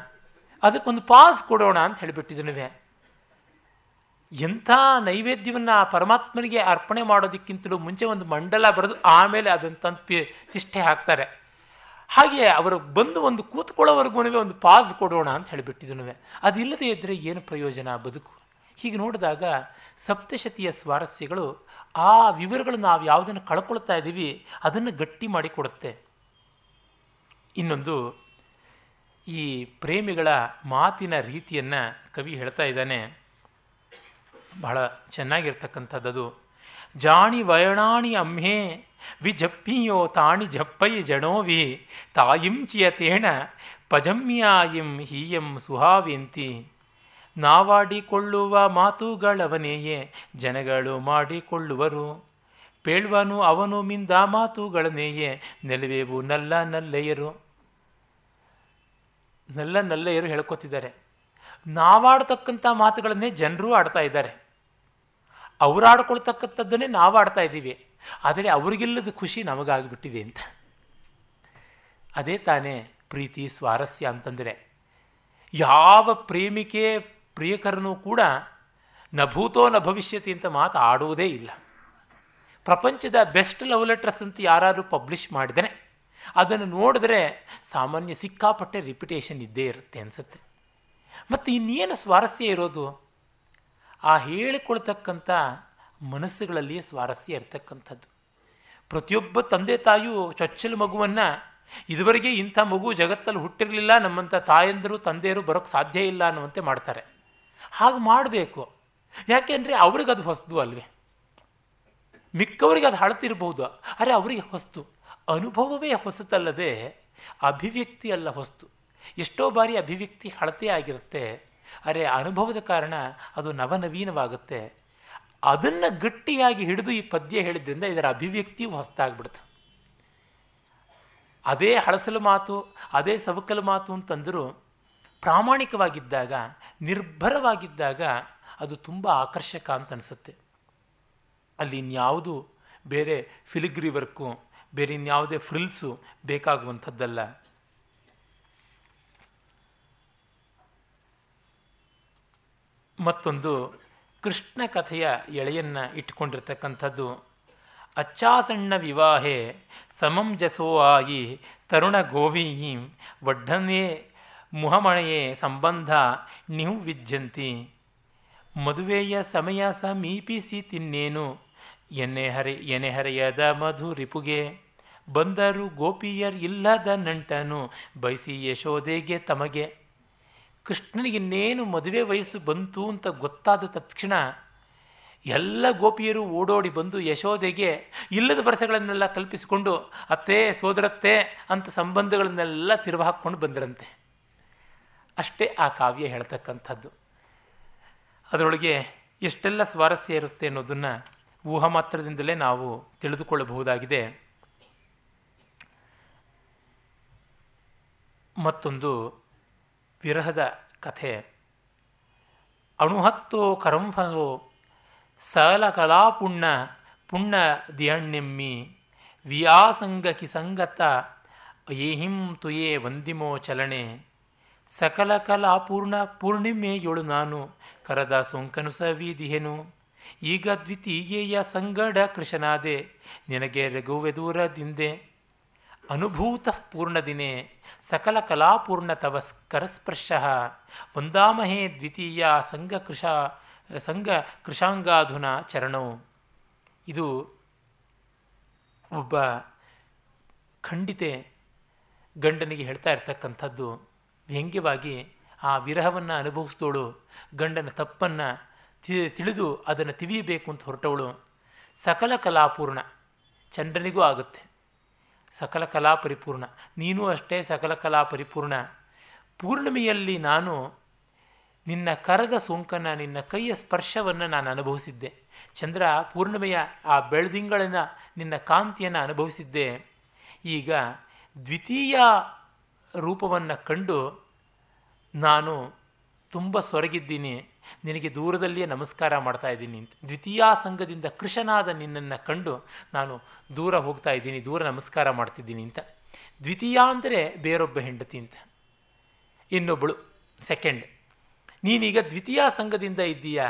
ಅದಕ್ಕೊಂದು ಪಾಸ್ ಕೊಡೋಣ ಅಂತ ಹೇಳಿಬಿಟ್ಟಿದ್ನುವೆ. ಎಂಥ ನೈವೇದ್ಯವನ್ನು ಪರಮಾತ್ಮನಿಗೆ ಅರ್ಪಣೆ ಮಾಡೋದಕ್ಕಿಂತಲೂ ಮುಂಚೆ ಒಂದು ಮಂಡಲ ಬರೆದು ಆಮೇಲೆ ಅದನ್ನು ಪಿ ತಿಷ್ಠೆ ಹಾಕ್ತಾರೆ. ಹಾಗೆ ಅವರು ಬಂದು ಒಂದು ಕೂತ್ಕೊಳ್ಳೋವರೆಗೂ ಒಂದು ಪಾಸ್ ಕೊಡೋಣ ಅಂತ ಹೇಳಿಬಿಟ್ಟಿದ್ನುವೆ. ಅದಿಲ್ಲದೆ ಇದ್ದರೆ ಏನು ಪ್ರಯೋಜನ ಬದುಕು? ಹೀಗೆ ನೋಡಿದಾಗ ಸಪ್ತಶತಿಯ ಸ್ವಾರಸ್ಯಗಳು, ಆ ವಿವರಗಳು ನಾವು ಯಾವುದನ್ನು ಕಳ್ಕೊಳ್ತಾ ಇದ್ದೀವಿ, ಅದನ್ನು ಗಟ್ಟಿ ಮಾಡಿ ಕೊಡುತ್ತೆ. ಇನ್ನೊಂದು, ಈ ಪ್ರೇಮಿಗಳ ಮಾತಿನ ರೀತಿಯನ್ನು ಕವಿ ಹೇಳ್ತಾ ಇದ್ದಾನೆ. ಬಹಳ ಚೆನ್ನಾಗಿರ್ತಕ್ಕಂಥದ್ದು ಜಾಣಿ ವಯಣಾಣಿ ಅಮ್ಮೇ ವಿಜಪ್ಪಿಯೋ ತಾಣಿ ಜಪ್ಪೈ ಜಣೋವಿ ತಾಯಿಂಚಿಯತೇಣ ಪಜಮ್ಯಾಯಿಂ ಹೀಯಂ ಸುಹಾವಿಂತಿ. ನಾವಾಡಿಕೊಳ್ಳುವ ಮಾತುಗಳವನೆಯೇ? ಜನಗಳು ಮಾಡಿಕೊಳ್ಳುವರು. ಪೇಳ್ವನು ಅವನು ಮಿಂದ ಮಾತುಗಳನ್ನೆಯೇ? ನೆಲುವೆವು ನಲ್ಲ ನಲ್ಲೆಯರು. ನಲ್ಲ ನಲ್ಲೆಯರು ಹೇಳ್ಕೊತಿದ್ದಾರೆ. ನಾವಾಡ್ತಕ್ಕಂಥ ಮಾತುಗಳನ್ನೇ ಜನರು ಆಡ್ತಾ ಇದ್ದಾರೆ. ಅವರು ಆಡ್ಕೊಳ್ತಕ್ಕಂಥದ್ದನ್ನೇ ನಾವು ಆಡ್ತಾ ಇದ್ದೀವಿ. ಆದರೆ ಅವರಿಗಿಲ್ಲದ ಖುಷಿ ನಮಗಾಗ್ಬಿಟ್ಟಿದೆ ಅಂತ. ಅದೇ ತಾನೇ ಪ್ರೀತಿ ಸ್ವಾರಸ್ಯ ಅಂತಂದರೆ. ಯಾವ ಪ್ರೇಮಿಕೆ ಪ್ರಿಯಕರನೂ ಕೂಡ ನಭೂತೋ ನ ಭವಿಷ್ಯತಿ ಅಂತ ಮಾತು ಆಡುವುದೇ ಇಲ್ಲ. ಪ್ರಪಂಚದ ಬೆಸ್ಟ್ ಲವ್ ಲೆಟ್ರಸ್ ಅಂತ ಯಾರಾದರೂ ಪಬ್ಲಿಷ್ ಮಾಡಿದರೆ ಅದನ್ನು ನೋಡಿದ್ರೆ ಸಾಮಾನ್ಯ ಸಿಕ್ಕಾಪಟ್ಟೆ ರಿಪಿಟೇಷನ್ ಇದ್ದೇ ಇರುತ್ತೆ ಅನಿಸುತ್ತೆ. ಮತ್ತು ಇನ್ನೇನು ಸ್ವಾರಸ್ಯ ಇರೋದು? ಆ ಹೇಳಿಕೊಳ್ತಕ್ಕಂಥ ಮನಸ್ಸುಗಳಲ್ಲಿಯೇ ಸ್ವಾರಸ್ಯ ಇರತಕ್ಕಂಥದ್ದು. ಪ್ರತಿಯೊಬ್ಬ ತಂದೆ ತಾಯಿಯು ಚೊಚ್ಚಲು ಮಗುವನ್ನು ಇದುವರೆಗೆ ಇಂಥ ಮಗು ಜಗತ್ತಲ್ಲಿ ಹುಟ್ಟಿರಲಿಲ್ಲ ನಮ್ಮಂಥ ತಾಯಂದರು, ತಂದೆಯರು ಬರೋಕ್ಕೆ ಸಾಧ್ಯ ಇಲ್ಲ ಅನ್ನುವಂತೆ ಮಾಡ್ತಾರೆ. ಹಾಗೆ ಮಾಡಬೇಕು. ಯಾಕೆಂದರೆ ಅವ್ರಿಗೆ ಅದು ಹೊಸದು ಅಲ್ವೇ. ಮಿಕ್ಕವರಿಗೆ ಅದು ಹಳತಿರ್ಬೋದು ಅರೆ ಅವರಿಗೆ ಹೊಸ್ತು. ಅನುಭವವೇ ಹೊಸತಲ್ಲದೆ ಅಭಿವ್ಯಕ್ತಿ ಅಲ್ಲ ಹೊಸ್ತು. ಎಷ್ಟೋ ಬಾರಿ ಅಭಿವ್ಯಕ್ತಿ ಹಳತೆ ಆಗಿರುತ್ತೆ. ಅರೆ ಅನುಭವದ ಕಾರಣ ಅದು ನವನವೀನವಾಗುತ್ತೆ. ಅದನ್ನು ಗಟ್ಟಿಯಾಗಿ ಹಿಡಿದು ಈ ಪದ್ಯ ಹೇಳಿದ್ರಿಂದ ಇದರ ಅಭಿವ್ಯಕ್ತಿಯು ಹೊಸದಾಗ್ಬಿಡ್ತು ಅದೇ ಹಳಸಲು ಮಾತು, ಅದೇ ಸವಕಲು ಮಾತು ಅಂತಂದರೂ ಪ್ರಾಮಾಣಿಕವಾಗಿದ್ದಾಗ, ನಿರ್ಭರವಾಗಿದ್ದಾಗ ಅದು ತುಂಬ ಆಕರ್ಷಕ ಅಂತ ಅನಿಸುತ್ತೆ. ಅಲ್ಲಿ ಇನ್ಯಾವುದು ಬೇರೆ ಫಿಲಿಗ್ರಿ ವರ್ಕು, ಬೇರೆ ಇನ್ಯಾವುದೇ ಫ್ರಿಲ್ಸು ಬೇಕಾಗುವಂಥದ್ದಲ್ಲ. ಮತ್ತೊಂದು ಕೃಷ್ಣ ಕಥೆಯ ಎಳೆಯನ್ನು ಇಟ್ಕೊಂಡಿರ್ತಕ್ಕಂಥದ್ದು, ಅಚ್ಚಾಸಣ್ಣ ವಿವಾಹೆ ಸಮಂಜಸೋ ಆಯಿ ತರುಣ ಗೋವಿಯೀಂ ವಡ್ಡನೇ ಮುಹಮಣೆಯೇ ಸಂಬಂಧ ನೀವು ವಿಜ್ಜಂತಿ. ಮದುವೆಯ ಸಮಯ ಸಮೀಪಿಸಿ ತಿನ್ನೇನು. ಎನ್ನೆ ಹರೆ ಎನೆ ಹರೆಯದ ಮಧು ರಿಪುಗೆ. ಬಂದರು ಗೋಪಿಯರ್ ಇಲ್ಲದ ನಂಟನು, ಬಯಸಿ ಯಶೋದೆಗೆ ತಮಗೆ. ಕೃಷ್ಣನಿಗಿನ್ನೇನು ಮದುವೆ ವಯಸ್ಸು ಬಂತು ಅಂತ ಗೊತ್ತಾದ ತಕ್ಷಣ, ಎಲ್ಲ ಗೋಪಿಯರು ಓಡೋಡಿ ಬಂದು ಯಶೋದೆಗೆ ಇಲ್ಲದ ವರ್ಷಗಳನ್ನೆಲ್ಲ ಕಲ್ಪಿಸಿಕೊಂಡು ಅತ್ತೆ, ಸೋದರತ್ತೆ ಅಂತ ಸಂಬಂಧಗಳನ್ನೆಲ್ಲ ತಿರುವು ಹಾಕ್ಕೊಂಡು ಬಂದರಂತೆ. ಅಷ್ಟೇ ಆ ಕಾವ್ಯ ಹೇಳ್ತಕ್ಕಂಥದ್ದು. ಅದರೊಳಗೆ ಎಷ್ಟೆಲ್ಲ ಸ್ವಾರಸ್ಯ ಇರುತ್ತೆ ಅನ್ನೋದನ್ನು ಊಹ ಮಾತ್ರದಿಂದಲೇ ನಾವು ತಿಳಿದುಕೊಳ್ಳಬಹುದಾಗಿದೆ. ಮತ್ತೊಂದು ವಿರಹದ ಕಥೆ. ಅಣುಹತ್ತೋ ಕರಂಫಲೋ ಸಲ ಕಲಾಪುಣ್ಣ ಪುಣ್ಣ ದಿಯಣ್ಣೆಮ್ಮಿ ವಿಯಾಸಂಗಕಿ ಸಂಗತ ಏಹಿಂ ತುಯೇ ವಂದಿಮೋ ಚಲನೆ ಸಕಲ ಕಲಾಪೂರ್ಣ ಪೂರ್ಣಿಮೆಯೊಳು ನಾನು. ಕರದ ಸೋಂಕನು ಸವಿದಿಹೆನು. ಈಗ ದ್ವಿತೀಯ ಸಂಗಡ ಕೃಷನಾದೆ. ನಿನಗೆ ರಘುವೆದೂರದಿಂದೆ ಅನುಭೂತ ಪೂರ್ಣ ದಿನೇ. ಸಕಲ ಕಲಾಪೂರ್ಣ ತವ ಕರಸ್ಪರ್ಶ. ವಂದಾಮಹೇ ದ್ವಿತೀಯ ಸಂಘ ಕೃಷ ಸಂಘ ಕೃಷಾಂಗಾಧುನ ಚರಣವು ಇದು ಒಬ್ಬ ಖಂಡಿತೆ ಗಂಡನಿಗೆ ಹೇಳ್ತಾ ಇರ್ತಕ್ಕಂಥದ್ದು. ವ್ಯಂಗ್ಯವಾಗಿ ಆ ವಿರಹವನ್ನು ಅನುಭವಿಸಿದವಳು ಗಂಡನ ತಪ್ಪನ್ನು ತಿಳಿದು ಅದನ್ನು ತಿವಿಯಬೇಕು ಅಂತ ಹೊರಟವಳು. ಸಕಲ ಕಲಾಪೂರ್ಣ, ಚಂದ್ರನಿಗೂ ಆಗುತ್ತೆ. ಸಕಲ ಕಲಾ ಪರಿಪೂರ್ಣ. ನೀನೂ ಅಷ್ಟೇ ಸಕಲ ಕಲಾ ಪರಿಪೂರ್ಣ. ಪೂರ್ಣಿಮೆಯಲ್ಲಿ ನಾನು ನಿನ್ನ ಕರದ ಸೋಂಕನ್ನು, ನಿನ್ನ ಕೈಯ ಸ್ಪರ್ಶವನ್ನು ನಾನು ಅನುಭವಿಸಿದ್ದೆ. ಚಂದ್ರ ಪೂರ್ಣಿಮೆಯ ಆ ಬೆಳದಿಂಗಳಿನ ನಿನ್ನ ಕಾಂತಿಯನ್ನು ಅನುಭವಿಸಿದ್ದೆ. ಈಗ ದ್ವಿತೀಯ ರೂಪವನ್ನು ಕಂಡು ನಾನು ತುಂಬ ಸೊರಗಿದ್ದೀನಿ, ನಿನಗೆ ದೂರದಲ್ಲಿಯೇ ನಮಸ್ಕಾರ ಮಾಡ್ತಾ ಇದ್ದೀನಿ ಅಂತ. ದ್ವಿತೀಯ ಸಂಘದಿಂದ ಕೃಷನಾದ ನಿನ್ನನ್ನು ಕಂಡು ನಾನು ದೂರ ಹೋಗ್ತಾ ಇದ್ದೀನಿ, ದೂರ ನಮಸ್ಕಾರ ಮಾಡ್ತಿದ್ದೀನಿ ಅಂತ. ದ್ವಿತೀಯ ಅಂದರೆ ಬೇರೊಬ್ಬ ಹೆಂಡತಿ ಅಂತ. ಇನ್ನೊಬ್ಬಳು ಸೆಕೆಂಡ್ ನೀನೀಗ ದ್ವಿತೀಯ ಸಂಘದಿಂದ ಇದ್ದೀಯಾ.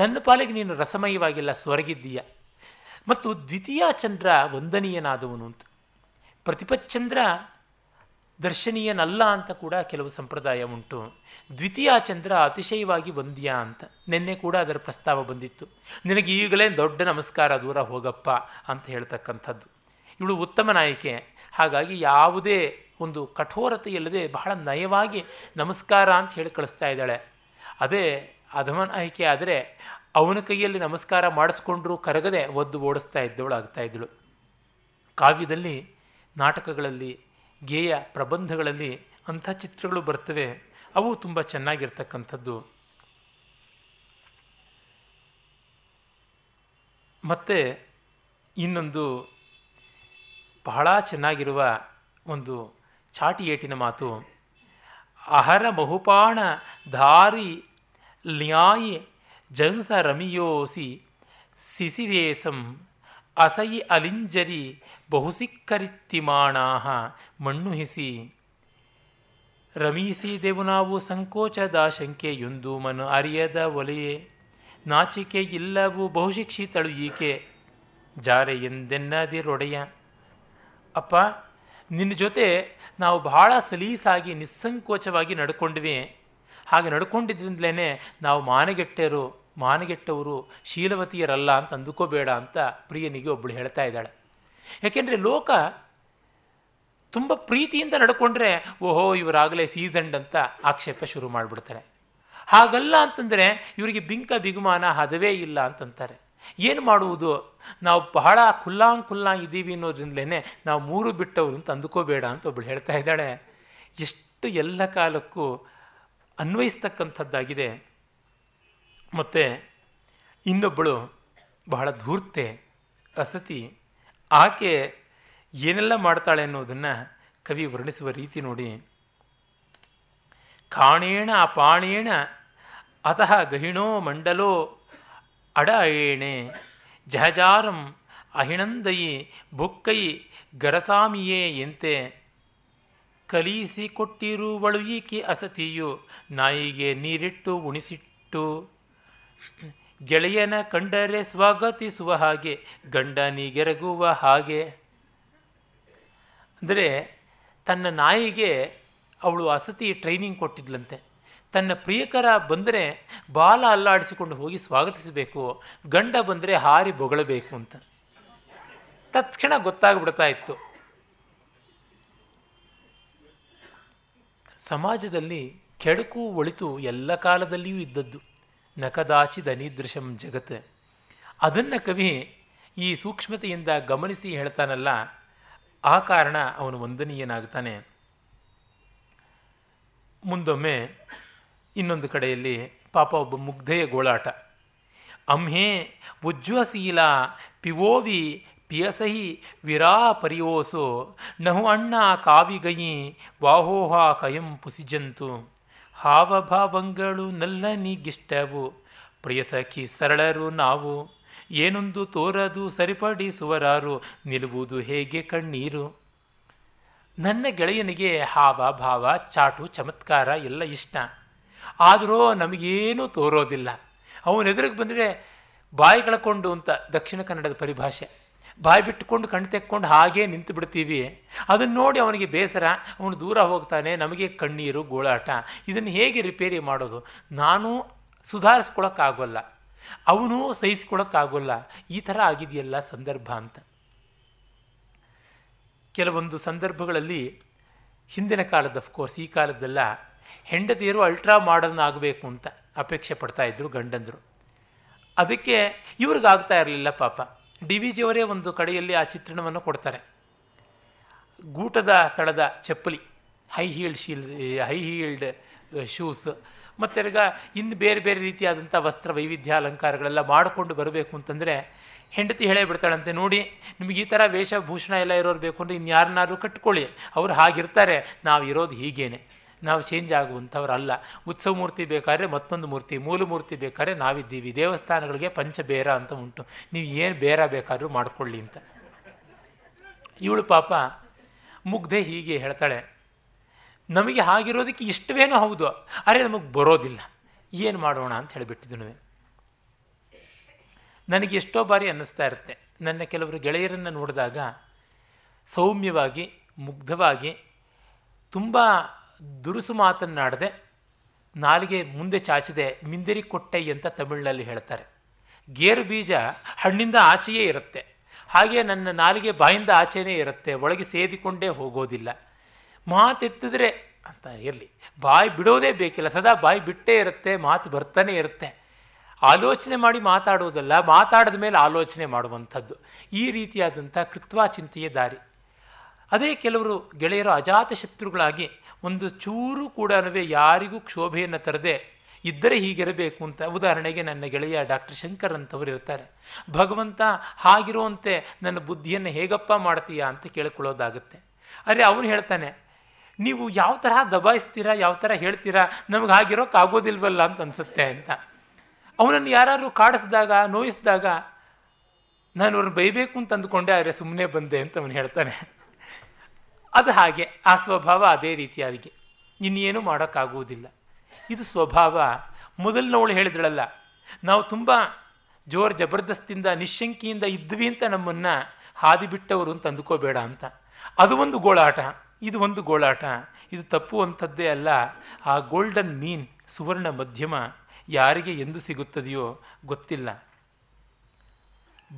ನನ್ನ ಪಾಲಿಗೆ ನೀನು ರಸಮಯವಾಗಿಲ್ಲ ಸ್ವರಗಿದ್ದೀಯ ಮತ್ತು ದ್ವಿತೀಯ ಚಂದ್ರ ವಂದನೀಯನಾದವನು ಅಂತ. ಪ್ರತಿಪಚ್ಚಂದ್ರ ದರ್ಶನೀಯನಲ್ಲ ಅಂತ ಕೂಡ ಕೆಲವು ಸಂಪ್ರದಾಯ ಉಂಟು. ದ್ವಿತೀಯ ಚಂದ್ರ ಅತಿಶಯವಾಗಿ ವಂದ್ಯ ಅಂತ. ನಿನ್ನೆ ಕೂಡ ಅದರ ಪ್ರಸ್ತಾವ ಬಂದಿತ್ತು. ನಿನಗೆ ಈಗಲೇ ದೊಡ್ಡ ನಮಸ್ಕಾರ ದೂರ ಹೋಗಪ್ಪ ಅಂತ ಹೇಳ್ತಕ್ಕಂಥದ್ದು. ಇವಳು ಉತ್ತಮ ನಾಯಕೆ. ಹಾಗಾಗಿ ಯಾವುದೇ ಒಂದು ಕಠೋರತೆ ಇಲ್ಲದೆ ಬಹಳ ನಯವಾಗಿ ನಮಸ್ಕಾರ ಅಂತ ಹೇಳಿ ಕಳಿಸ್ತಾ ಇದ್ದಾಳೆ. ಅದೇ ಅಧಮ ನಾಯಕಿ ಆದರೆ ಅವನ ಕೈಯಲ್ಲಿ ನಮಸ್ಕಾರ ಮಾಡಿಸ್ಕೊಂಡ್ರೂ ಕರಗದೆ ಒದ್ದು ಓಡಿಸ್ತಾ ಇದ್ದವಳು ಆಗ್ತಾ ಇದ್ದಳು. ಕಾವ್ಯದಲ್ಲಿ ನಾಟಕಗಳಲ್ಲಿ ಗೇಯ ಪ್ರಬಂಧಗಳಲ್ಲಿ ಅಂಥ ಚಿತ್ರಗಳು ಬರ್ತವೆ. ಅವು ತುಂಬ ಚೆನ್ನಾಗಿರ್ತಕ್ಕಂಥದ್ದು. ಮತ್ತು ಇನ್ನೊಂದು ಬಹಳ ಚೆನ್ನಾಗಿರುವ ಒಂದು ಚಾಟಿಯೇಟಿನ ಮಾತು, ಅಹರ ಬಹುಪಾಣ ಧಾರಿ ಲ್ಯಾಯಿ ಜನ್ಸ ರಮಿಯೋಸಿ ಸಿಸಿರೇಸಂ ಅಸಯಿ ಅಲಿಂಜರಿ ಬಹುಸಿಕ್ಕರಿತ್ತಿಮಾಣಾಹ ಮಣ್ಣು ಹಿಸಿ ರಮೀಸಿದೆವು ನಾವು ಸಂಕೋಚದ ಶಂಕೆಯೊಂದು ಮನು ಅರಿಯದ ಒಲೆಯೇ. ನಾಚಿಕೆ ಇಲ್ಲವು ಬಹುಶಿಕ್ಷಿತಳು ಈಕೆ. ಜಾರೆ ಎಂದೆನ್ನದಿರೊಡೆಯ. ಅಪ್ಪ, ನಿನ್ನ ಜೊತೆ ನಾವು ಬಹಳ ಸಲೀಸಾಗಿ ನಿಸ್ಸಂಕೋಚವಾಗಿ ನಡ್ಕೊಂಡ್ವಿ. ಹಾಗೆ ನಡ್ಕೊಂಡಿದ್ರಿಂದಲೇ ನಾವು ಮಾನಗೆಟ್ಟರು. ಮಾನಗೆಟ್ಟವರು ಶೀಲವತಿಯರಲ್ಲ ಅಂತ ಅಂದುಕೋಬೇಡ ಅಂತ ಪ್ರಿಯನಿಗೆ ಒಬ್ಬಳು ಹೇಳ್ತಾ ಇದ್ದಾಳೆ. ಯಾಕೆಂದರೆ ಲೋಕ ತುಂಬ ಪ್ರೀತಿಯಿಂದ ನಡ್ಕೊಂಡ್ರೆ, ಓಹೋ, ಇವರಾಗಲೇ ಸೀಸನ್ಡ್ ಅಂತ ಆಕ್ಷೇಪ ಶುರು ಮಾಡಿಬಿಡ್ತಾರೆ. ಹಾಗಲ್ಲ ಅಂತಂದರೆ ಇವರಿಗೆ ಬಿಂಕ ಬಿಗುಮಾನ ಹದವೇ ಇಲ್ಲ ಅಂತಂತಾರೆ. ಏನು ಮಾಡುವುದು? ನಾವು ಬಹಳ ಖುಲ್ಲಾಂಗ್ ಖುಲ್ಲಾಂಗ್ ಇದ್ದೀವಿ ಅನ್ನೋದ್ರಿಂದಲೇ ನಾವು ಮೂರು ಬಿಟ್ಟವರು ಅಂತ ಅಂದುಕೋಬೇಡ ಅಂತ ಒಬ್ಬಳು ಹೇಳ್ತಾ ಇದ್ದಾಳೆ. ಎಷ್ಟು ಎಲ್ಲ ಕಾಲಕ್ಕೂ ಅನ್ವಯಿಸ್ತಕ್ಕಂಥದ್ದಾಗಿದೆ. ಮತ್ತು ಇನ್ನೊಬ್ಬಳು ಬಹಳ ಧೂರ್ತೆ, ಅಸತಿ, ಆಕೆ ಏನೆಲ್ಲ ಮಾಡ್ತಾಳೆ ಅನ್ನೋದನ್ನು ಕವಿ ವರ್ಣಿಸುವ ರೀತಿ ನೋಡಿ. ಕಾಣೇಣ ಅಪಾಣೇಣ ಅತಃ ಗಹಿಣೋ ಮಂಡಲೋ, ಅಡ ಏಣೆ ಜಹಜಾರಂ ಅಹಿಣಂದಯಿ ಬುಕ್ಕೈ ಗರಸಾಮಿಯೇ ಎಂತೆ ಕಲೀಸಿ ಕೊಟ್ಟಿರುವಳು ಈಕೆ ಅಸತಿಯು, ನಾಯಿಗೆ ನೀರಿಟ್ಟು ಉಣಿಸಿಟ್ಟು ಗೆಳೆಯನ ಕಂಡರೆ ಸ್ವಾಗತಿಸುವ ಹಾಗೆ, ಗಂಡನಿಗೆರಗುವ ಹಾಗೆ. ಅಂದರೆ ತನ್ನ ನಾಯಿಗೆ ಅವಳು ಅಸತಿ ಟ್ರೈನಿಂಗ್ ಕೊಟ್ಟಿದ್ಲಂತೆ. ತನ್ನ ಪ್ರಿಯಕರ ಬಂದರೆ ಬಾಲ ಅಲ್ಲಾಡಿಸಿಕೊಂಡು ಹೋಗಿ ಸ್ವಾಗತಿಸಬೇಕು, ಗಂಡ ಬಂದರೆ ಹಾರಿ ಬೊಗಳಬೇಕು ಅಂತ. ತತ್ಕ್ಷಣ ಗೊತ್ತಾಗ್ಬಿಡ್ತಾ ಇತ್ತು. ಸಮಾಜದಲ್ಲಿ ಕೆಡಕು ಒಳಿತು ಎಲ್ಲ ಕಾಲದಲ್ಲಿಯೂ ಇದ್ದದ್ದು. ನಕದಾಚಿದ ಅನಿದೃಶಂ ಜಗತ್. ಅದನ್ನು ಕವಿ ಈ ಸೂಕ್ಷ್ಮತೆಯಿಂದ ಗಮನಿಸಿ ಹೇಳ್ತಾನಲ್ಲ, ಆ ಕಾರಣ ಅವನು ವಂದನೀಯನಾಗ್ತಾನೆ. ಮುಂದೊಮ್ಮೆ ಇನ್ನೊಂದು ಕಡೆಯಲ್ಲಿ ಪಾಪ ಒಬ್ಬ ಮುಗ್ಧೆಯ ಗೋಳಾಟ. ಅಂಹೇ ಉಜ್ವಶೀಲ ಪಿವೋವಿ, ಪಿಯಸಹಿ ವಿರಾ ಪರಿಯೋಸು ನಹು ಅಣ್ಣ ಕಾವಿಗಯಿ, ವಾಹೋಹ ಕಯಂ ಪುಸಿಜಂತು. ಹಾವಭಾವಂಗಳು ನಲ್ಲನಿಗಿಷ್ಟವು. ಪ್ರಿಯಸಖಿ ಸರಳರು ನಾವು. ಏನೊಂದು ತೋರದು ಸರಿಪಡಿಸುವರಾರು. ನಿಲ್ಲುವುದು ಹೇಗೆ ಕಣ್ಣೀರು? ನನ್ನ ಗೆಳೆಯನಿಗೆ ಹಾವ ಭಾವ ಚಾಟು, ಚಮತ್ಕಾರ ಎಲ್ಲ ಇಷ್ಟ. ಆದರೂ ನಮಗೇನೂ ತೋರೋದಿಲ್ಲ. ಅವನ ಎದುರಿಗೆ ಬಂದರೆ ಬಾಯಿ ಕಳ್ಕೊಂಡು ಅಂತ ದಕ್ಷಿಣ ಕನ್ನಡದ ಪರಿಭಾಷೆ. ಬಾಯಿ ಬಿಟ್ಟುಕೊಂಡು ಕಣ್ಣು ತೆಕ್ಕೊಂಡು ಹಾಗೇ ನಿಂತು ಬಿಡ್ತೀವಿ. ಅದನ್ನು ನೋಡಿ ಅವನಿಗೆ ಬೇಸರ. ಅವನು ದೂರ ಹೋಗ್ತಾನೆ. ನಮಗೆ ಕಣ್ಣೀರು, ಗೋಳಾಟ, ಇದನ್ನು ಹೇಗೆ ರಿಪೇರಿ ಮಾಡೋದು? ನಾನು ಸುಧಾರಿಸ್ಕೊಳಕ್ಕಾಗೋಲ್ಲ. ಅವನು ಸಹಿಸ್ಕೊಳಕ್ಕಾಗೋಲ್ಲ. ಈ ಥರ ಆಗಿದೆಯಲ್ಲ ಸಂದರ್ಭ ಅಂತ. ಕೆಲವೊಂದು ಸಂದರ್ಭಗಳಲ್ಲಿ ಹಿಂದಿನ ಕಾಲದ ಕೋರ್ಸ್ ಈ ಕಾಲದ್ದೆಲ್ಲ, ಹೆಂಡತಿಯರು ಅಲ್ಟ್ರಾ ಮಾಡರ್ನ್ ಆಗಬೇಕು ಅಂತ ಅಪೇಕ್ಷೆ ಪಡ್ತಾ ಇದ್ರು ಗಂಡಂದರು. ಅದಕ್ಕೆ ಇವ್ರಿಗಾಗ್ತಾ ಇರಲಿಲ್ಲ ಪಾಪ. ಡಿ ವಿ ಜಿಯವರೇ ಒಂದು ಕಡೆಯಲ್ಲಿ ಆ ಚಿತ್ರಣವನ್ನು ಕೊಡ್ತಾರೆ. ಗೂಟದ ತಳದ ಚಪ್ಪಲಿ ಹೈ ಹೀಲ್ಡ್ ಶೀಲ್ ಹೈ ಹೀಲ್ಡ್ ಶೂಸ್ ಮತ್ತು ಇನ್ನು ಬೇರೆ ಬೇರೆ ರೀತಿಯಾದಂಥ ವಸ್ತ್ರ ವೈವಿಧ್ಯ ಅಲಂಕಾರಗಳೆಲ್ಲ ಮಾಡಿಕೊಂಡು ಬರಬೇಕು ಅಂತಂದರೆ ಹೆಂಡತಿ ಹೇಳೇ ಬಿಡ್ತಾಳಂತೆ, ನೋಡಿ, ನಿಮಗೆ ಈ ಥರ ವೇಷಭೂಷಣ ಎಲ್ಲ ಇರೋರು ಬೇಕು ಅಂದರೆ ಇನ್ಯಾರನ್ನಾರು ಕಟ್ಕೊಳ್ಳಿ. ಅವ್ರು ಹಾಗಿರ್ತಾರೆ, ನಾವು ಇರೋದು ಹೀಗೇನೆ. ನಾವು ಚೇಂಜ್ ಆಗುವಂಥವ್ರಲ್ಲ. ಉತ್ಸವ ಮೂರ್ತಿ ಬೇಕಾದ್ರೆ ಮತ್ತೊಂದು ಮೂರ್ತಿ, ಮೂಲ ಮೂರ್ತಿ ಬೇಕಾದ್ರೆ ನಾವಿದ್ದೀವಿ. ದೇವಸ್ಥಾನಗಳಿಗೆ ಪಂಚಬೇರ ಅಂತ ಉಂಟು. ನೀವು ಏನು ಬೇರ ಬೇಕಾದರೂ ಮಾಡಿಕೊಳ್ಳಿ ಅಂತ. ಇವಳು ಪಾಪ ಮುಗ್ಧೆ ಹೀಗೆ ಹೇಳ್ತಾಳೆ, ನಮಗೆ ಹಾಗಿರೋದಕ್ಕೆ ಇಷ್ಟವೇನೋ ಹೌದು ಅರೆ ನಮಗೆ ಬರೋದಿಲ್ಲ. ಏನು ಮಾಡೋಣ ಅಂತ ಹೇಳಿಬಿಟ್ಟಿದ್ದು ನನಗೆ ಎಷ್ಟೋ ಬಾರಿ ಅನ್ನಿಸ್ತಾ ಇರುತ್ತೆ. ನನ್ನ ಕೆಲವರು ಗೆಳೆಯರನ್ನು ನೋಡಿದಾಗ ಸೌಮ್ಯವಾಗಿ, ಮುಗ್ಧವಾಗಿ ತುಂಬ ದುರುಸು ಮಾತನ್ನಾಡದೆ ನಾಲಿಗೆ ಮುಂದೆ ಚಾಚಿದೆ, ಮಿಂದಿರಿ ಕೊಟ್ಟೈ ಅಂತ ತಮಿಳಿನಲ್ಲಿ ಹೇಳ್ತಾರೆ. ಗೇರು ಬೀಜ ಹಣ್ಣಿಂದ ಆಚೆಯೇ ಇರುತ್ತೆ. ಹಾಗೆ ನನ್ನ ನಾಲಿಗೆ ಬಾಯಿಂದ ಆಚೆನೇ ಇರುತ್ತೆ, ಒಳಗೆ ಸೇದಿಕೊಂಡೇ ಹೋಗೋದಿಲ್ಲ. ಮಾತೆತ್ತಿದ್ರೆ ಅಂತ ಇರಲಿ, ಬಾಯಿ ಬಿಡೋದೇ ಬೇಕಿಲ್ಲ, ಸದಾ ಬಾಯಿ ಬಿಟ್ಟೇ ಇರುತ್ತೆ, ಮಾತು ಬರ್ತಾನೆ ಇರುತ್ತೆ. ಆಲೋಚನೆ ಮಾಡಿ ಮಾತಾಡುವುದಲ್ಲ ಮಾತಾಡಿದ ಮೇಲೆ ಆಲೋಚನೆ ಮಾಡುವಂಥದ್ದು. ಈ ರೀತಿಯಾದಂಥ ಕೃತ್ವಾ ಚಿಂತೆಯ ದಾರಿ. ಅದೇ ಕೆಲವರು ಗೆಳೆಯರು ಅಜಾತ ಶತ್ರುಗಳಾಗಿ ಒಂದು ಚೂರು ಕೂಡ ಯಾರಿಗೂ ಕ್ಷೋಭೆಯನ್ನು ತರದೆ ಇದ್ದರೆ ಹೀಗಿರಬೇಕು ಅಂತ ಉದಾಹರಣೆಗೆ ನನ್ನ ಗೆಳೆಯ ಡಾಕ್ಟರ್ ಶಂಕರ್ ಅಂತವರು ಇರ್ತಾರೆ. ಭಗವಂತ ಹಾಗಿರುವಂತೆ ನನ್ನ ಬುದ್ಧಿಯನ್ನು ಹೇಗಪ್ಪ ಮಾಡ್ತೀಯಾ ಅಂತ ಕೇಳ್ಕೊಳ್ಳೋದಾಗುತ್ತೆ. ಅರೆ ಅವನು ಹೇಳ್ತಾನೆ, ನೀವು ಯಾವ ತರಹ ದಬಾಯಿಸ್ತೀರಾ, ಯಾವ ಥರ ಹೇಳ್ತೀರಾ, ನಮ್ಗೆ ಹಾಗಿರೋಕ್ಕಾಗೋದಿಲ್ವಲ್ಲ ಅಂತ ಅನ್ಸುತ್ತೆ ಅಂತ. ಅವನನ್ನು ಯಾರು ಕಾಡಿಸಿದಾಗ, ನೋಯಿಸಿದಾಗ ನಾನು ಅವ್ರನ್ನ ಬೈಬೇಕು ಅಂತ ಅಂದುಕೊಂಡೆ, ಆದರೆ ಸುಮ್ಮನೆ ಬಂದೆ ಅಂತ ಅವನು ಹೇಳ್ತಾನೆ. ಅದು ಹಾಗೆ, ಆ ಸ್ವಭಾವ ಅದೇ ರೀತಿಯಾಗಿ. ಇನ್ನೇನು ಮಾಡೋಕ್ಕಾಗುವುದಿಲ್ಲ. ಇದು ಸ್ವಭಾವ. ಮೊದಲಿನವಳು ಹೇಳಿದಳಲ್ಲ, ನಾವು ತುಂಬ ಜೋರ್ ಜಬರ್ದಸ್ತಿಂದ ನಿಶಂಕಿಯಿಂದ ಇದ್ವಿ ಅಂತ ನಮ್ಮನ್ನು ಹಾದಿ ಬಿಟ್ಟವರು ಅಂತ ಅಂದುಕೋಬೇಡ ಅಂತ. ಅದು ಒಂದು ಗೋಳಾಟ, ಇದು ಒಂದು ಗೋಳಾಟ. ಇದು ತಪ್ಪುವಂಥದ್ದೇ ಅಲ್ಲ. ಆ ಗೋಲ್ಡನ್ ಮೀನ್, ಸುವರ್ಣ ಮಧ್ಯಮ ಯಾರಿಗೆ ಎಂದು ಸಿಗುತ್ತದೆಯೋ ಗೊತ್ತಿಲ್ಲ.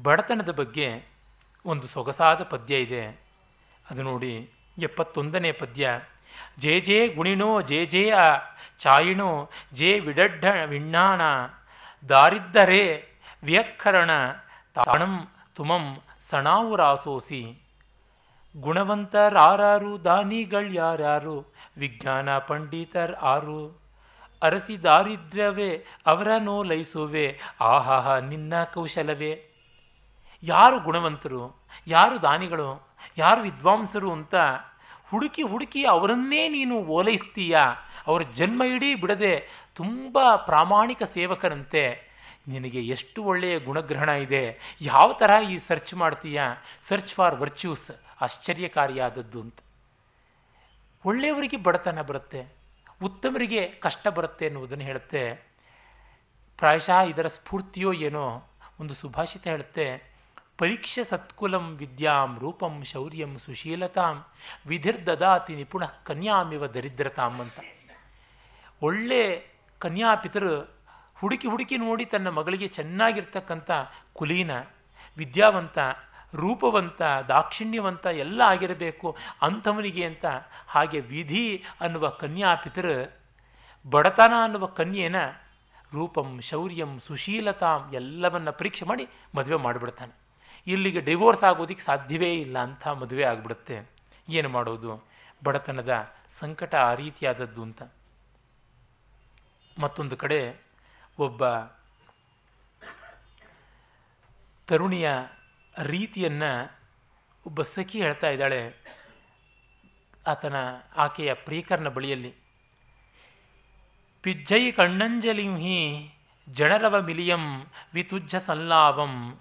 ಬಡತನದ ಬಗ್ಗೆ ಒಂದು ಸೊಗಸಾದ ಪದ್ಯ ಇದೆ. ಅದು ನೋಡಿ ಎಪ್ಪತ್ತೊಂದನೇ ಪದ್ಯ. ಜೇ ಜೇ ಗುಣಿನೋ, ಜೇ ಜೇ ಆ ಚಾಯಿಣೋ ಜೇ ವಿಡಡ್ಡ ವಿಣ್ಣಾಣ. ದಾರಿದ್ದರೆ ವ್ಯಕ್ಕರಣ ತಾಣಂ ತುಮಂ ಸಣಾವುರಾಸೋಸಿ. ರಾಸೋಸಿ ಗುಣವಂತರಾರಾರು ದಾನಿಗಳ್ಯಾರು ವಿಜ್ಞಾನ ಪಂಡಿತರ್ ಆರು. ಅರಸಿ ದಾರಿದ್ರ್ಯವೇ, ಅವರ ನೋಲೈಸುವೆ, ಆಹಾಹ ನಿನ್ನ ಕೌಶಲವೇ. ಯಾರು ಗುಣವಂತರು, ಯಾರು ದಾನಿಗಳು ಯಾರು ವಿದ್ವಾಂಸರು ಅಂತ ಹುಡುಕಿ ಹುಡುಕಿ ಅವರನ್ನೇ ನೀನು ಓಲೈಸ್ತೀಯ? ಅವರ ಜನ್ಮ ಇಡೀ ಬಿಡದೆ ತುಂಬ ಪ್ರಾಮಾಣಿಕ ಸೇವಕರಂತೆ. ನಿನಗೆ ಎಷ್ಟು ಒಳ್ಳೆಯ ಗುಣಗ್ರಹಣ ಇದೆ? ಯಾವ ಥರ ಈ ಸರ್ಚ್ ಮಾಡ್ತೀಯ? ಸರ್ಚ್ ಫಾರ್ ವರ್ಚ್ಯೂಸ್ ಆಶ್ಚರ್ಯಕಾರಿಯಾದದ್ದು ಅಂತ. ಒಳ್ಳೆಯವರಿಗೆ ಬಡತನ ಬರುತ್ತೆ, ಉತ್ತಮರಿಗೆ ಕಷ್ಟ ಬರುತ್ತೆ ಎನ್ನುವುದನ್ನು ಹೇಳುತ್ತೆ. ಪ್ರಾಯಶಃ ಇದರ ಸ್ಫೂರ್ತಿಯೋ ಏನೋ ಒಂದು ಸುಭಾಷಿತ ಹೇಳುತ್ತೆ. ಪರೀಕ್ಷೆ ಸತ್ಕುಲಂ ವಿದ್ಯಾಂ ರೂಪಂ ಶೌರ್ಯಂ ಸುಶೀಲತಾಂ ವಿಧಿರ್ದದಾತಿ ನಿಪುಣ ಕನ್ಯಾಮಿವ ದರಿದ್ರತಾಂ ಅಂತ. ಒಳ್ಳೆ ಕನ್ಯಾಪಿತರು ಹುಡುಕಿ ಹುಡುಕಿ ನೋಡಿ ತನ್ನ ಮಗಳಿಗೆ ಚೆನ್ನಾಗಿರ್ತಕ್ಕಂಥ ಕುಲೀನ, ವಿದ್ಯಾವಂತ, ರೂಪವಂತ, ದಾಕ್ಷಿಣ್ಯವಂತ ಎಲ್ಲ ಆಗಿರಬೇಕು, ಅಂಥವನಿಗೆ ಅಂತ ಹಾಗೆ ವಿಧಿ ಅನ್ನುವ ಕನ್ಯಾಪಿತರು ಬಡತನ ಅನ್ನುವ ಕನ್ಯೇನ ರೂಪಂ ಶೌರ್ಯಂ ಸುಶೀಲತಾಂ ಎಲ್ಲವನ್ನ ಪರೀಕ್ಷೆ ಮಾಡಿ ಮದುವೆ ಮಾಡಿಬಿಡ್ತಾನೆ. ಇಲ್ಲಿಗೆ ಡಿವೋರ್ಸ್ ಆಗೋದಕ್ಕೆ ಸಾಧ್ಯವೇ ಇಲ್ಲ ಅಂತ ಮದುವೆ ಆಗಿಬಿಡುತ್ತೆ. ಏನು ಮಾಡೋದು? ಬಡತನದ ಸಂಕಟ ಆ ರೀತಿಯಾದದ್ದು ಅಂತ. ಮತ್ತೊಂದು ಕಡೆ ಒಬ್ಬ ತರುಣಿಯ ರೀತಿಯನ್ನ ಒಬ್ಬ ಸಖಿ ಹೇಳ್ತಾ ಇದ್ದಾಳೆ. ಆತನ ಆಕೆಯ ಪ್ರಿಯಕರನ ಬಳಿಯಲ್ಲಿ, ಪಿಜ್ಜೈ ಕಣ್ಣಂಜಲಿಂಹಿ ಜನರವ ಮಿಲಿಯಂ ವಿತುಜ್ಜ ಸಲ್ಲಾವಂ.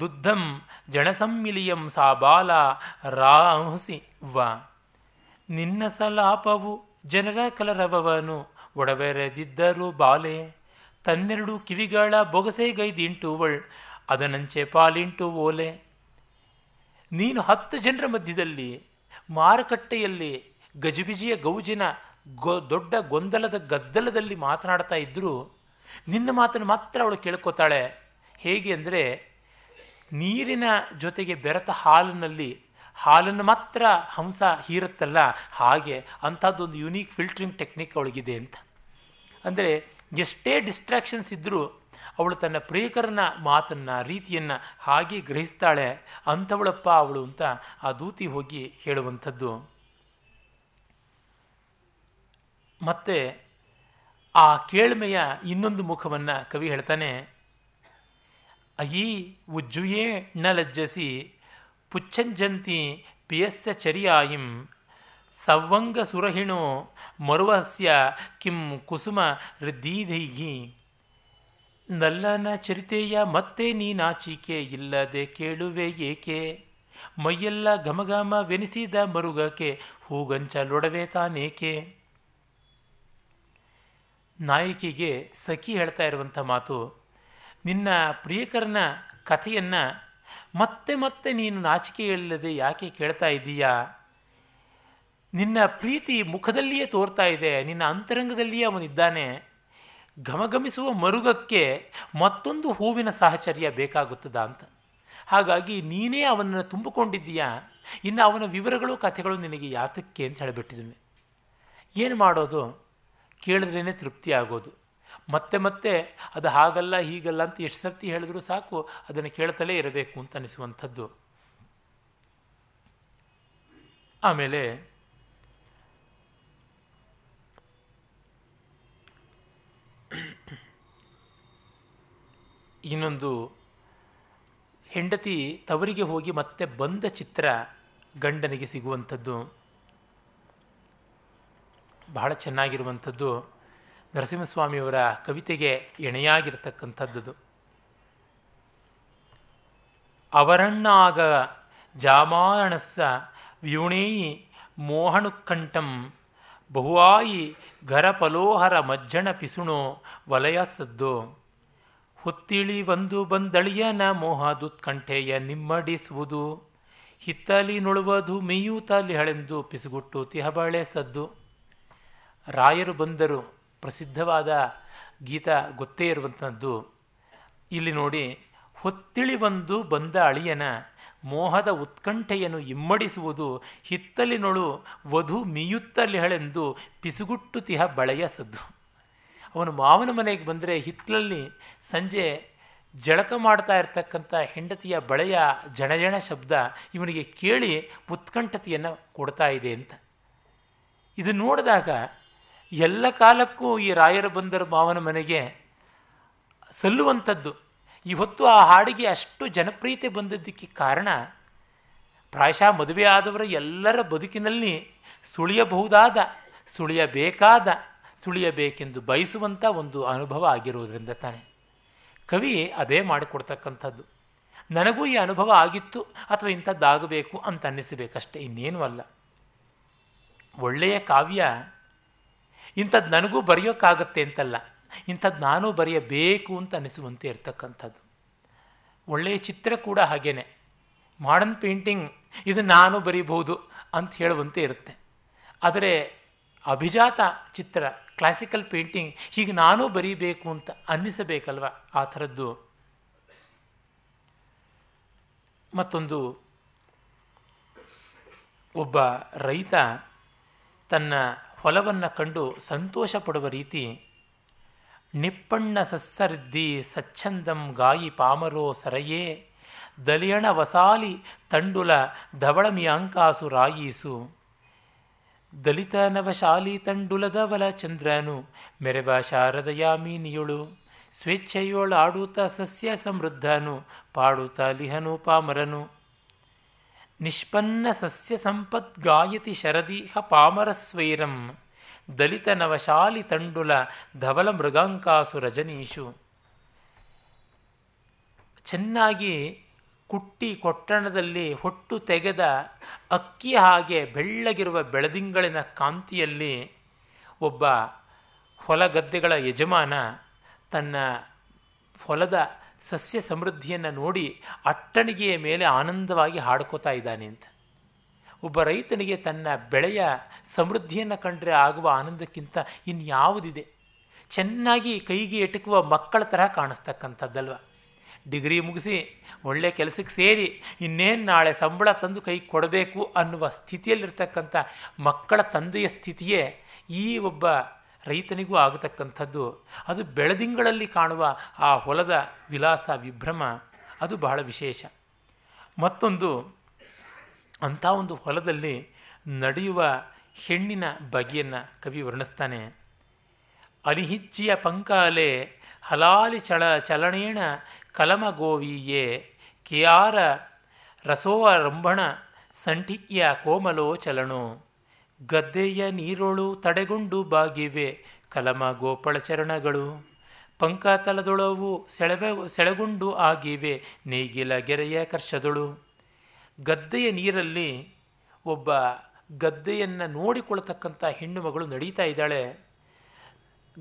ದುದ್ಧಂ ಜನಸಮ್ಮಿಲಿಯಂ ಸಾ ಬಾಲ ರಾಹುಸಿ ವ. ನಿನ್ನ ಸಲಾಪವು ಜನರ ಕಲರವವನು ಒಡವೆರೆದಿದ್ದರು ಬಾಲೆ. ತನ್ನೆರಡು ಕಿವಿಗಳ ಬೊಗಸೆಗೈದಿಂಟುವಳ್ ಅದನಂಚೆ ಪಾಲಿಂಟು ಓಲೆ. ನೀನು ಹತ್ತು ಜನರ ಮಧ್ಯದಲ್ಲಿ ಮಾರುಕಟ್ಟೆಯಲ್ಲಿ ಗಜಬಿಜಿಯ ಗೌಜಿನ ಗೊ ದೊಡ್ಡ ಗೊಂದಲದ ಗದ್ದಲದಲ್ಲಿ ಮಾತನಾಡ್ತಾ ಇದ್ದರೂ ನಿನ್ನ ಮಾತನ್ನು ಮಾತ್ರ ಅವಳು ಕೇಳ್ಕೊತಾಳೆ. ಹೇಗೆ ಅಂದರೆ ನೀರಿನ ಜೊತೆಗೆ ಬೆರೆತ ಹಾಲಿನಲ್ಲಿ, ಹಾಲನ್ನು ಮಾತ್ರ ಹಂಸ ಹೀರುತ್ತಲ್ಲ? ಹಾಗೆ ಅಂಥದ್ದೊಂದು ಯುನೀಕ್ ಫಿಲ್ಟ್ರಿಂಗ್ ಟೆಕ್ನಿಕ್ ಅವಳಿಗಿದೆ ಅಂತ. ಅಂದರೆ ಎಷ್ಟೇ ಡಿಸ್ಟ್ರಾಕ್ಷನ್ಸ್ ಇದ್ದರೂ ಅವಳು ತನ್ನ ಪ್ರಿಯಕರನ ಮಾತನ್ನು, ರೀತಿಯನ್ನು ಹಾಗೆ ಗ್ರಹಿಸ್ತಾಳೆ, ಅಂಥವಳಪ್ಪ ಅವಳು ಅಂತ ಆ ದೂತಿ ಹೋಗಿ ಹೇಳುವಂಥದ್ದು. ಮತ್ತೆ ಆ ಕೇಳ್ಮೆಯ ಇನ್ನೊಂದು ಮುಖವನ್ನು ಕವಿ ಹೇಳ್ತಾನೆ ಅಯೀ ಉಜ್ಜುಯೇ ನ ಲಜ್ಜಸಿ ಪುಚ್ಛಂಜಂತಿ ಪಿಯಸ್ಯ ಚರಿಯಾಯಿಂ ಸವ್ವಂಗ ಸುರಹಿಣೋ ಮರುವಸ್ಯ ಕಿಂ ಕುಸುಮ ಹೃದೀಧೈಗಿ ನಲ್ಲನ ಚರಿತೆಯ ಮತ್ತೆ ನೀ ನಾಚಿಕೆ ಇಲ್ಲದೆ ಕೇಳುವೆ ಏಕೆ? ಮೈಯೆಲ್ಲ ಘಮಘಮ ವೆನಿಸಿದ ಮರುಗಕ್ಕೆ ಹೂಗಂಚಲೊಡವೆ ತಾನೇಕೆ? ನಾಯಕಿಗೆ ಸಖಿ ಹೇಳ್ತಾ ಇರುವಂಥ ಮಾತು ನಿನ್ನ ಪ್ರಿಯಕರನ ಕಥೆಯನ್ನು ಮತ್ತೆ ಮತ್ತೆ ನೀನು ನಾಚಿಕೆ ಇಲ್ಲದೆ ಯಾಕೆ ಕೇಳ್ತಾ ಇದ್ದೀಯಾ? ನಿನ್ನ ಪ್ರೀತಿ ಮುಖದಲ್ಲಿಯೇ ತೋರ್ತಾ ಇದೆ, ನಿನ್ನ ಅಂತರಂಗದಲ್ಲಿಯೇ ಅವನಿದ್ದಾನೆ ಘಮಘಮಿಸುವ ಮರುಗಕ್ಕೆ ಮತ್ತೊಂದು ಹೂವಿನ ಸಾಹಚರ್ಯ ಬೇಕಾಗುತ್ತದ ಅಂತ. ಹಾಗಾಗಿ ನೀನೇ ಅವನನ್ನು ತುಂಬಿಕೊಂಡಿದ್ದೀಯಾ? ಇನ್ನು ಅವನ ವಿವರಗಳು, ಕಥೆಗಳು ನಿನಗೆ ಯಾತಕ್ಕೆ ಅಂತ ಹೇಳಿಬಿಟ್ಟಿದ್ವಿ ಏನು ಮಾಡೋದು? ಕೇಳಿದ್ರೇ ತೃಪ್ತಿ ಆಗೋದು. ಮತ್ತೆ ಮತ್ತೆ ಅದು ಹಾಗಲ್ಲ, ಹೀಗಲ್ಲ ಅಂತ ಎಷ್ಟು ಸರ್ತಿ ಹೇಳಿದ್ರು ಸಾಕು, ಅದನ್ನು ಕೇಳ್ತಲೇ ಇರಬೇಕು ಅಂತ ಅನಿಸುವಂಥದ್ದು. ಆಮೇಲೆ, ಇನ್ನೊಂದು, ಹೆಂಡತಿ ತವರಿಗೆ ಹೋಗಿ ಮತ್ತೆ ಬಂದ ಚಿತ್ರ ಗಂಡನಿಗೆ ಸಿಗುವಂಥದ್ದು. ಬಹಳ ಚೆನ್ನಾಗಿರುವಂಥದ್ದು. ನರಸಿಂಹಸ್ವಾಮಿಯವರ ಕವಿತೆಗೆ ಎಣೆಯಾಗಿರ್ತಕ್ಕಂಥದ್ದು ಅವರಣ್ಣಾಗ ಜಾಮಾಯಣಸ್ಸ ವ್ಯೂಣೇಯಿ ಮೋಹಣುಕ್ಕಂಠಂ ಬಹುವಾಯಿ ಘರಪಲೋಹರ ಮಜ್ಜಣ ಪಿಸುಣು ವಲಯ ಸದ್ದು ಹುತ್ತಿಳಿ ಒಂದು ಬಂದಳಿಯನ ಮೋಹ ದುತ್ಕಂಠೆಯ ನಿಮ್ಮಡಿಸುವುದು. ಹಿತ್ತಲಿ ನುಳುವುದು ಮೇಯೂತಲಿ ಹಳೆಂದು ಪಿಸುಗುಟ್ಟು ತಿಹಬಳೆ ಸದ್ದು ರಾಯರು ಬಂದರು ಪ್ರಸಿದ್ಧವಾದ ಗೀತ ಗೊತ್ತೇ ಇರುವಂಥದ್ದು ಇಲ್ಲಿ ನೋಡಿ, ಹೊತ್ತಿಳಿ ಬಂದು ಬಂದ ಅಳಿಯನ ಮೋಹದ ಉತ್ಕಂಠೆಯನ್ನು ಇಮ್ಮಡಿಸುವುದು ಹಿತ್ತಲಿನೊಳು ವಧು ಮೀಯುತ್ತಲಿಹಳೆಂದು ಪಿಸುಗುಟ್ಟು ತಿಹ ಬಳೆಯ ಸದ್ದು. ಅವನು ಮಾವನ ಮನೆಗೆ ಬಂದರೆ ಹಿತ್ತಲಲ್ಲಿ ಸಂಜೆ ಜಳಕ ಮಾಡ್ತಾ ಇರತಕ್ಕಂಥ ಹೆಂಡತಿಯ ಬಳೆಯ ಜಣಜಣ ಶಬ್ದ ಇವನಿಗೆ ಕೇಳಿ ಉತ್ಕಂಠತೆಯನ್ನು ಕೊಡ್ತಾ ಇದೆ ಅಂತ. ಇದು ನೋಡಿದಾಗ ಎಲ್ಲ ಕಾಲಕ್ಕೂ ಈ ರಾಯರ ಬಂದರ ಮಾವನ ಮನೆಗೆ ಸಲ್ಲುವಂಥದ್ದು. ಇವತ್ತು ಆ ಹಾಡಿಗೆ ಅಷ್ಟು ಜನಪ್ರಿಯತೆ ಬಂದದ್ದಕ್ಕೆ ಕಾರಣ ಪ್ರಾಯಶಃ ಮದುವೆ ಆದವರ ಎಲ್ಲರ ಬದುಕಿನಲ್ಲಿ ಸುಳಿಯಬಹುದಾದ, ಸುಳಿಯಬೇಕಾದ, ಸುಳಿಯಬೇಕೆಂದು ಬಯಸುವಂಥ ಒಂದು ಅನುಭವ ಆಗಿರುವುದರಿಂದ ತಾನೆ. ಕವಿ ಅದೇ ಮಾಡಿಕೊಡ್ತಕ್ಕಂಥದ್ದು. ನನಗೂ ಈ ಅನುಭವ ಆಗಿತ್ತು, ಅಥವಾ ಇಂಥದ್ದಾಗಬೇಕು ಅಂತ ಅನ್ನಿಸಬೇಕಷ್ಟೇ, ಇನ್ನೇನೂ ಅಲ್ಲ. ಒಳ್ಳೆಯ ಕಾವ್ಯ ಇಂಥದ್ದು ನನಗೂ ಬರೆಯೋಕ್ಕಾಗತ್ತೆ ಅಂತಲ್ಲ. ಇಂಥದ್ದು ನಾನು ಬರೆಯಬೇಕು ಅಂತ ಅನಿಸುವಂತೆ ಇರ್ತಕ್ಕಂಥದ್ದು. ಒಳ್ಳೆಯ ಚಿತ್ರ ಕೂಡ ಹಾಗೇನೆ. ಮಾಡರ್ನ್ ಪೇಂಟಿಂಗ್ ಇದು ನಾನು ಬರೀಬಹುದು ಅಂತ ಹೇಳುವಂತೆ ಇರುತ್ತೆ. ಆದರೆ ಅಭಿಜಾತ ಚಿತ್ರ ಕ್ಲಾಸಿಕಲ್ ಪೇಂಟಿಂಗ್ ಹೀಗೆ ನಾನು ಬರೀಬೇಕು ಅಂತ ಅನ್ನಿಸಬೇಕಲ್ವ? ಆ ಥರದ್ದು ಮತ್ತೊಂದು ಒಬ್ಬ ರೈತ ತನ್ನ ಹೊಲವನ್ನು ಕಂಡು ಸಂತೋಷ ಪಡುವ ರೀತಿ, ನಿಪ್ಪಣ್ಣ ಸಸ್ಸರಿದ್ದಿ ಸಚ್ಛಂದಂ ಗಾಯಿ ಪಾಮರೋ ಸರಯೇ, ದಲಿಯಣ ವಸಾಲಿ ತಂಡುಲ ಧವಳಮಿಯಾಂಕಾಸು ರಾಯೀಸು. ದಲಿತ ನವಶಾಲಿ ತಂಡುಲದವಲ ಚಂದ್ರನು, ಮೆರೆವ ಶಾರದಯಾಮೀನಿಯೊಳು ಸ್ವೇಚ್ಛೆಯೊಳಾಡುತ್ತ ಸಸ್ಯ ಸಮೃದ್ಧನು ಪಾಡುತ್ತ ಲಿಹನು ಪಾಮರನು. ನಿಷ್ಪನ್ನ ಸಸ್ಯ ಸಂಪತ್ ಗಾಯತಿ ಶರದೀಹ ಪಾಮರಸ್ವೈರಂ. ದಲಿತ ನವಶಾಲಿ ತಂಡುಲ ಧವಲ ಮೃಗಾಂಕಾಸು ರಜನೀಶು ಚೆನ್ನಾಗಿ ಕುಟ್ಟಿ ಕೊಟ್ಟಣದಲ್ಲಿ ಹೊಟ್ಟು ತೆಗೆದ ಅಕ್ಕಿ ಹಾಗೆ ಬೆಳ್ಳಗಿರುವ ಬೆಳದಿಂಗಳಿನ ಕಾಂತಿಯಲ್ಲಿ ಒಬ್ಬ ಹೊಲ ಗದ್ದೆಗಳ ಯಜಮಾನ ತನ್ನ ಹೊಲದ ಸಸ್ಯ ಸಮೃದ್ಧಿಯನ್ನು ನೋಡಿ ಅಟ್ಟಣಿಗೆಯ ಮೇಲೆ ಆನಂದವಾಗಿ ಹಾಡ್ಕೋತಾ ಇದ್ದಾನೆ ಅಂತ. ಒಬ್ಬ ರೈತನಿಗೆ ತನ್ನ ಬೆಳೆಯ ಸಮೃದ್ಧಿಯನ್ನು ಕಂಡರೆ ಆಗುವ ಆನಂದಕ್ಕಿಂತ ಇನ್ಯಾವುದಿದೆ ಚೆನ್ನಾಗಿ ಕೈಗೆ ಎಟುಕುವ ಮಕ್ಕಳ ತರಹ ಕಾಣಿಸ್ತಕ್ಕಂಥದ್ದಲ್ವ? ಡಿಗ್ರಿ ಮುಗಿಸಿ ಒಳ್ಳೆ ಕೆಲಸಕ್ಕೆ ಸೇರಿ ಇನ್ನೇನು ನಾಳೆ ಸಂಬಳ ತಂದು ಕೈ ಕೊಡಬೇಕು ಅನ್ನುವ ಸ್ಥಿತಿಯಲ್ಲಿರ್ತಕ್ಕಂಥ ಮಕ್ಕಳ ತಂದೆಯ ಸ್ಥಿತಿಯೇ ಈ ಒಬ್ಬ ರೈತನಿಗೂ ಆಗತಕ್ಕಂಥದ್ದು. ಅದು ಬೆಳದಿಂಗಳಲ್ಲಿ ಕಾಣುವ ಆ ಹೊಲದ ವಿಲಾಸ ವಿಭ್ರಮ, ಅದು ಬಹಳ ವಿಶೇಷ. ಮತ್ತೊಂದು, ಅಂಥ ಒಂದು ಹೊಲದಲ್ಲಿ ನಡೆಯುವ ಹೆಣ್ಣಿನ ಬಗೆಯನ್ನು ಕವಿ ವರ್ಣಿಸ್ತಾನೆ. ಅಲಿಹಿಚ್ಚಿಯ ಪಂಕಾಲೆ ಹಲಾಲಿ ಚಳ ಚಲಣೇಣ ಕಲಮಗೋವಿಯೇ, ಕೆಯಾರ ರಸೋವ ರಂಭಣ ಸಂಠಿಕ್ಯ ಕೋಮಲೋ ಚಲಣೋ ಗದ್ದೆಯ ನೀರೊಳು ತಡೆಗೊಂಡು ಬಾಗಿವೆ, ಕಲಮ ಗೋಪಳ ಚರಣಗಳು. ಪಂಕಾತಲದೊಳವು ಸೆಳೆವೆ, ಸೆಳೆಗೊಂಡು ಆಗಿವೆ, ನೇಗಿಲ ಗೆರೆಯ ಕರ್ಷದೊಳು. ಗದ್ದೆಯ ನೀರಲ್ಲಿ ಒಬ್ಬ ಗದ್ದೆಯನ್ನು ನೋಡಿಕೊಳ್ತಕ್ಕಂಥ ಹೆಣ್ಣು ಮಗಳು ನಡೀತಾ ಇದ್ದಾಳೆ.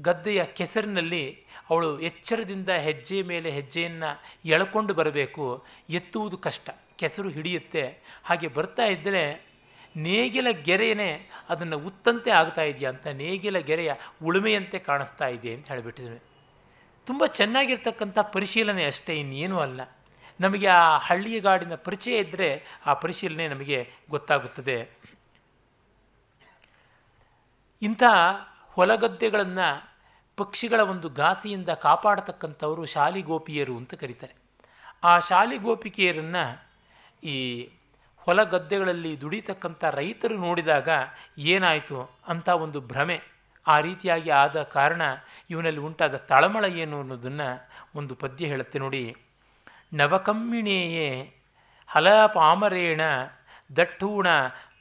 ಗದ್ದೆಯ ಕೆಸರಿನಲ್ಲಿ ಅವಳು ಎಚ್ಚರದಿಂದ ಹೆಜ್ಜೆ ಮೇಲೆ ಹೆಜ್ಜೆಯನ್ನು ಎಳ್ಕೊಂಡು ಬರಬೇಕು. ಎತ್ತುವುದು ಕಷ್ಟ, ಕೆಸರು ಹಿಡಿಯುತ್ತೆ. ಹಾಗೆ ಬರ್ತಾ ಇದ್ದರೆ ನೇಗಿಲ ಗೆರೆಯೇ ಅದನ್ನು ಉತ್ತಂತೆ ಆಗ್ತಾ ಇದೆಯಾ ಅಂತ ನೇಗಿಲ ಗೆರೆಯ ಉಳುಮೆಯಂತೆ ಕಾಣಿಸ್ತಾ ಇದೆ ಅಂತ ಹೇಳಿಬಿಟ್ಟಿದ್ವಿ ತುಂಬ ಚೆನ್ನಾಗಿರ್ತಕ್ಕಂಥ ಪರಿಶೀಲನೆ ಅಷ್ಟೇ, ಇನ್ನೇನೂ ಅಲ್ಲ. ನಮಗೆ ಆ ಹಳ್ಳಿಯ ಗಾಡಿನ ಪರಿಚಯ ಇದ್ದರೆ ಆ ಪರಿಶೀಲನೆ ನಮಗೆ ಗೊತ್ತಾಗುತ್ತದೆ. ಇಂಥ ಹೊಲಗದ್ದೆಗಳನ್ನು ಪಕ್ಷಿಗಳ ಒಂದು ಘಾಸಿಯಿಂದ ಕಾಪಾಡತಕ್ಕಂಥವರು ಶಾಲಿಗೋಪಿಯರು ಅಂತ ಕರೀತಾರೆ. ಆ ಶಾಲಿಗೋಪಿಕೆಯರನ್ನು ಈ ಹೊಲ ಗದ್ದೆಗಳಲ್ಲಿ ದುಡಿತಕ್ಕಂಥ ರೈತರು ನೋಡಿದಾಗ ಏನಾಯಿತು ಅಂತ ಒಂದು ಭ್ರಮೆ. ಆ ರೀತಿಯಾಗಿ ಆದ ಕಾರಣ ಇವನಲ್ಲಿ ಉಂಟಾದ ತಳಮಳ ಏನು ಅನ್ನೋದನ್ನು ಒಂದು ಪದ್ಯ ಹೇಳುತ್ತೆ ನೋಡಿ. ನವಕಮ್ಮಿಣೇಯೇ ಹಲ ಪಾಮರೇಣ ದಟ್ಟೂಣ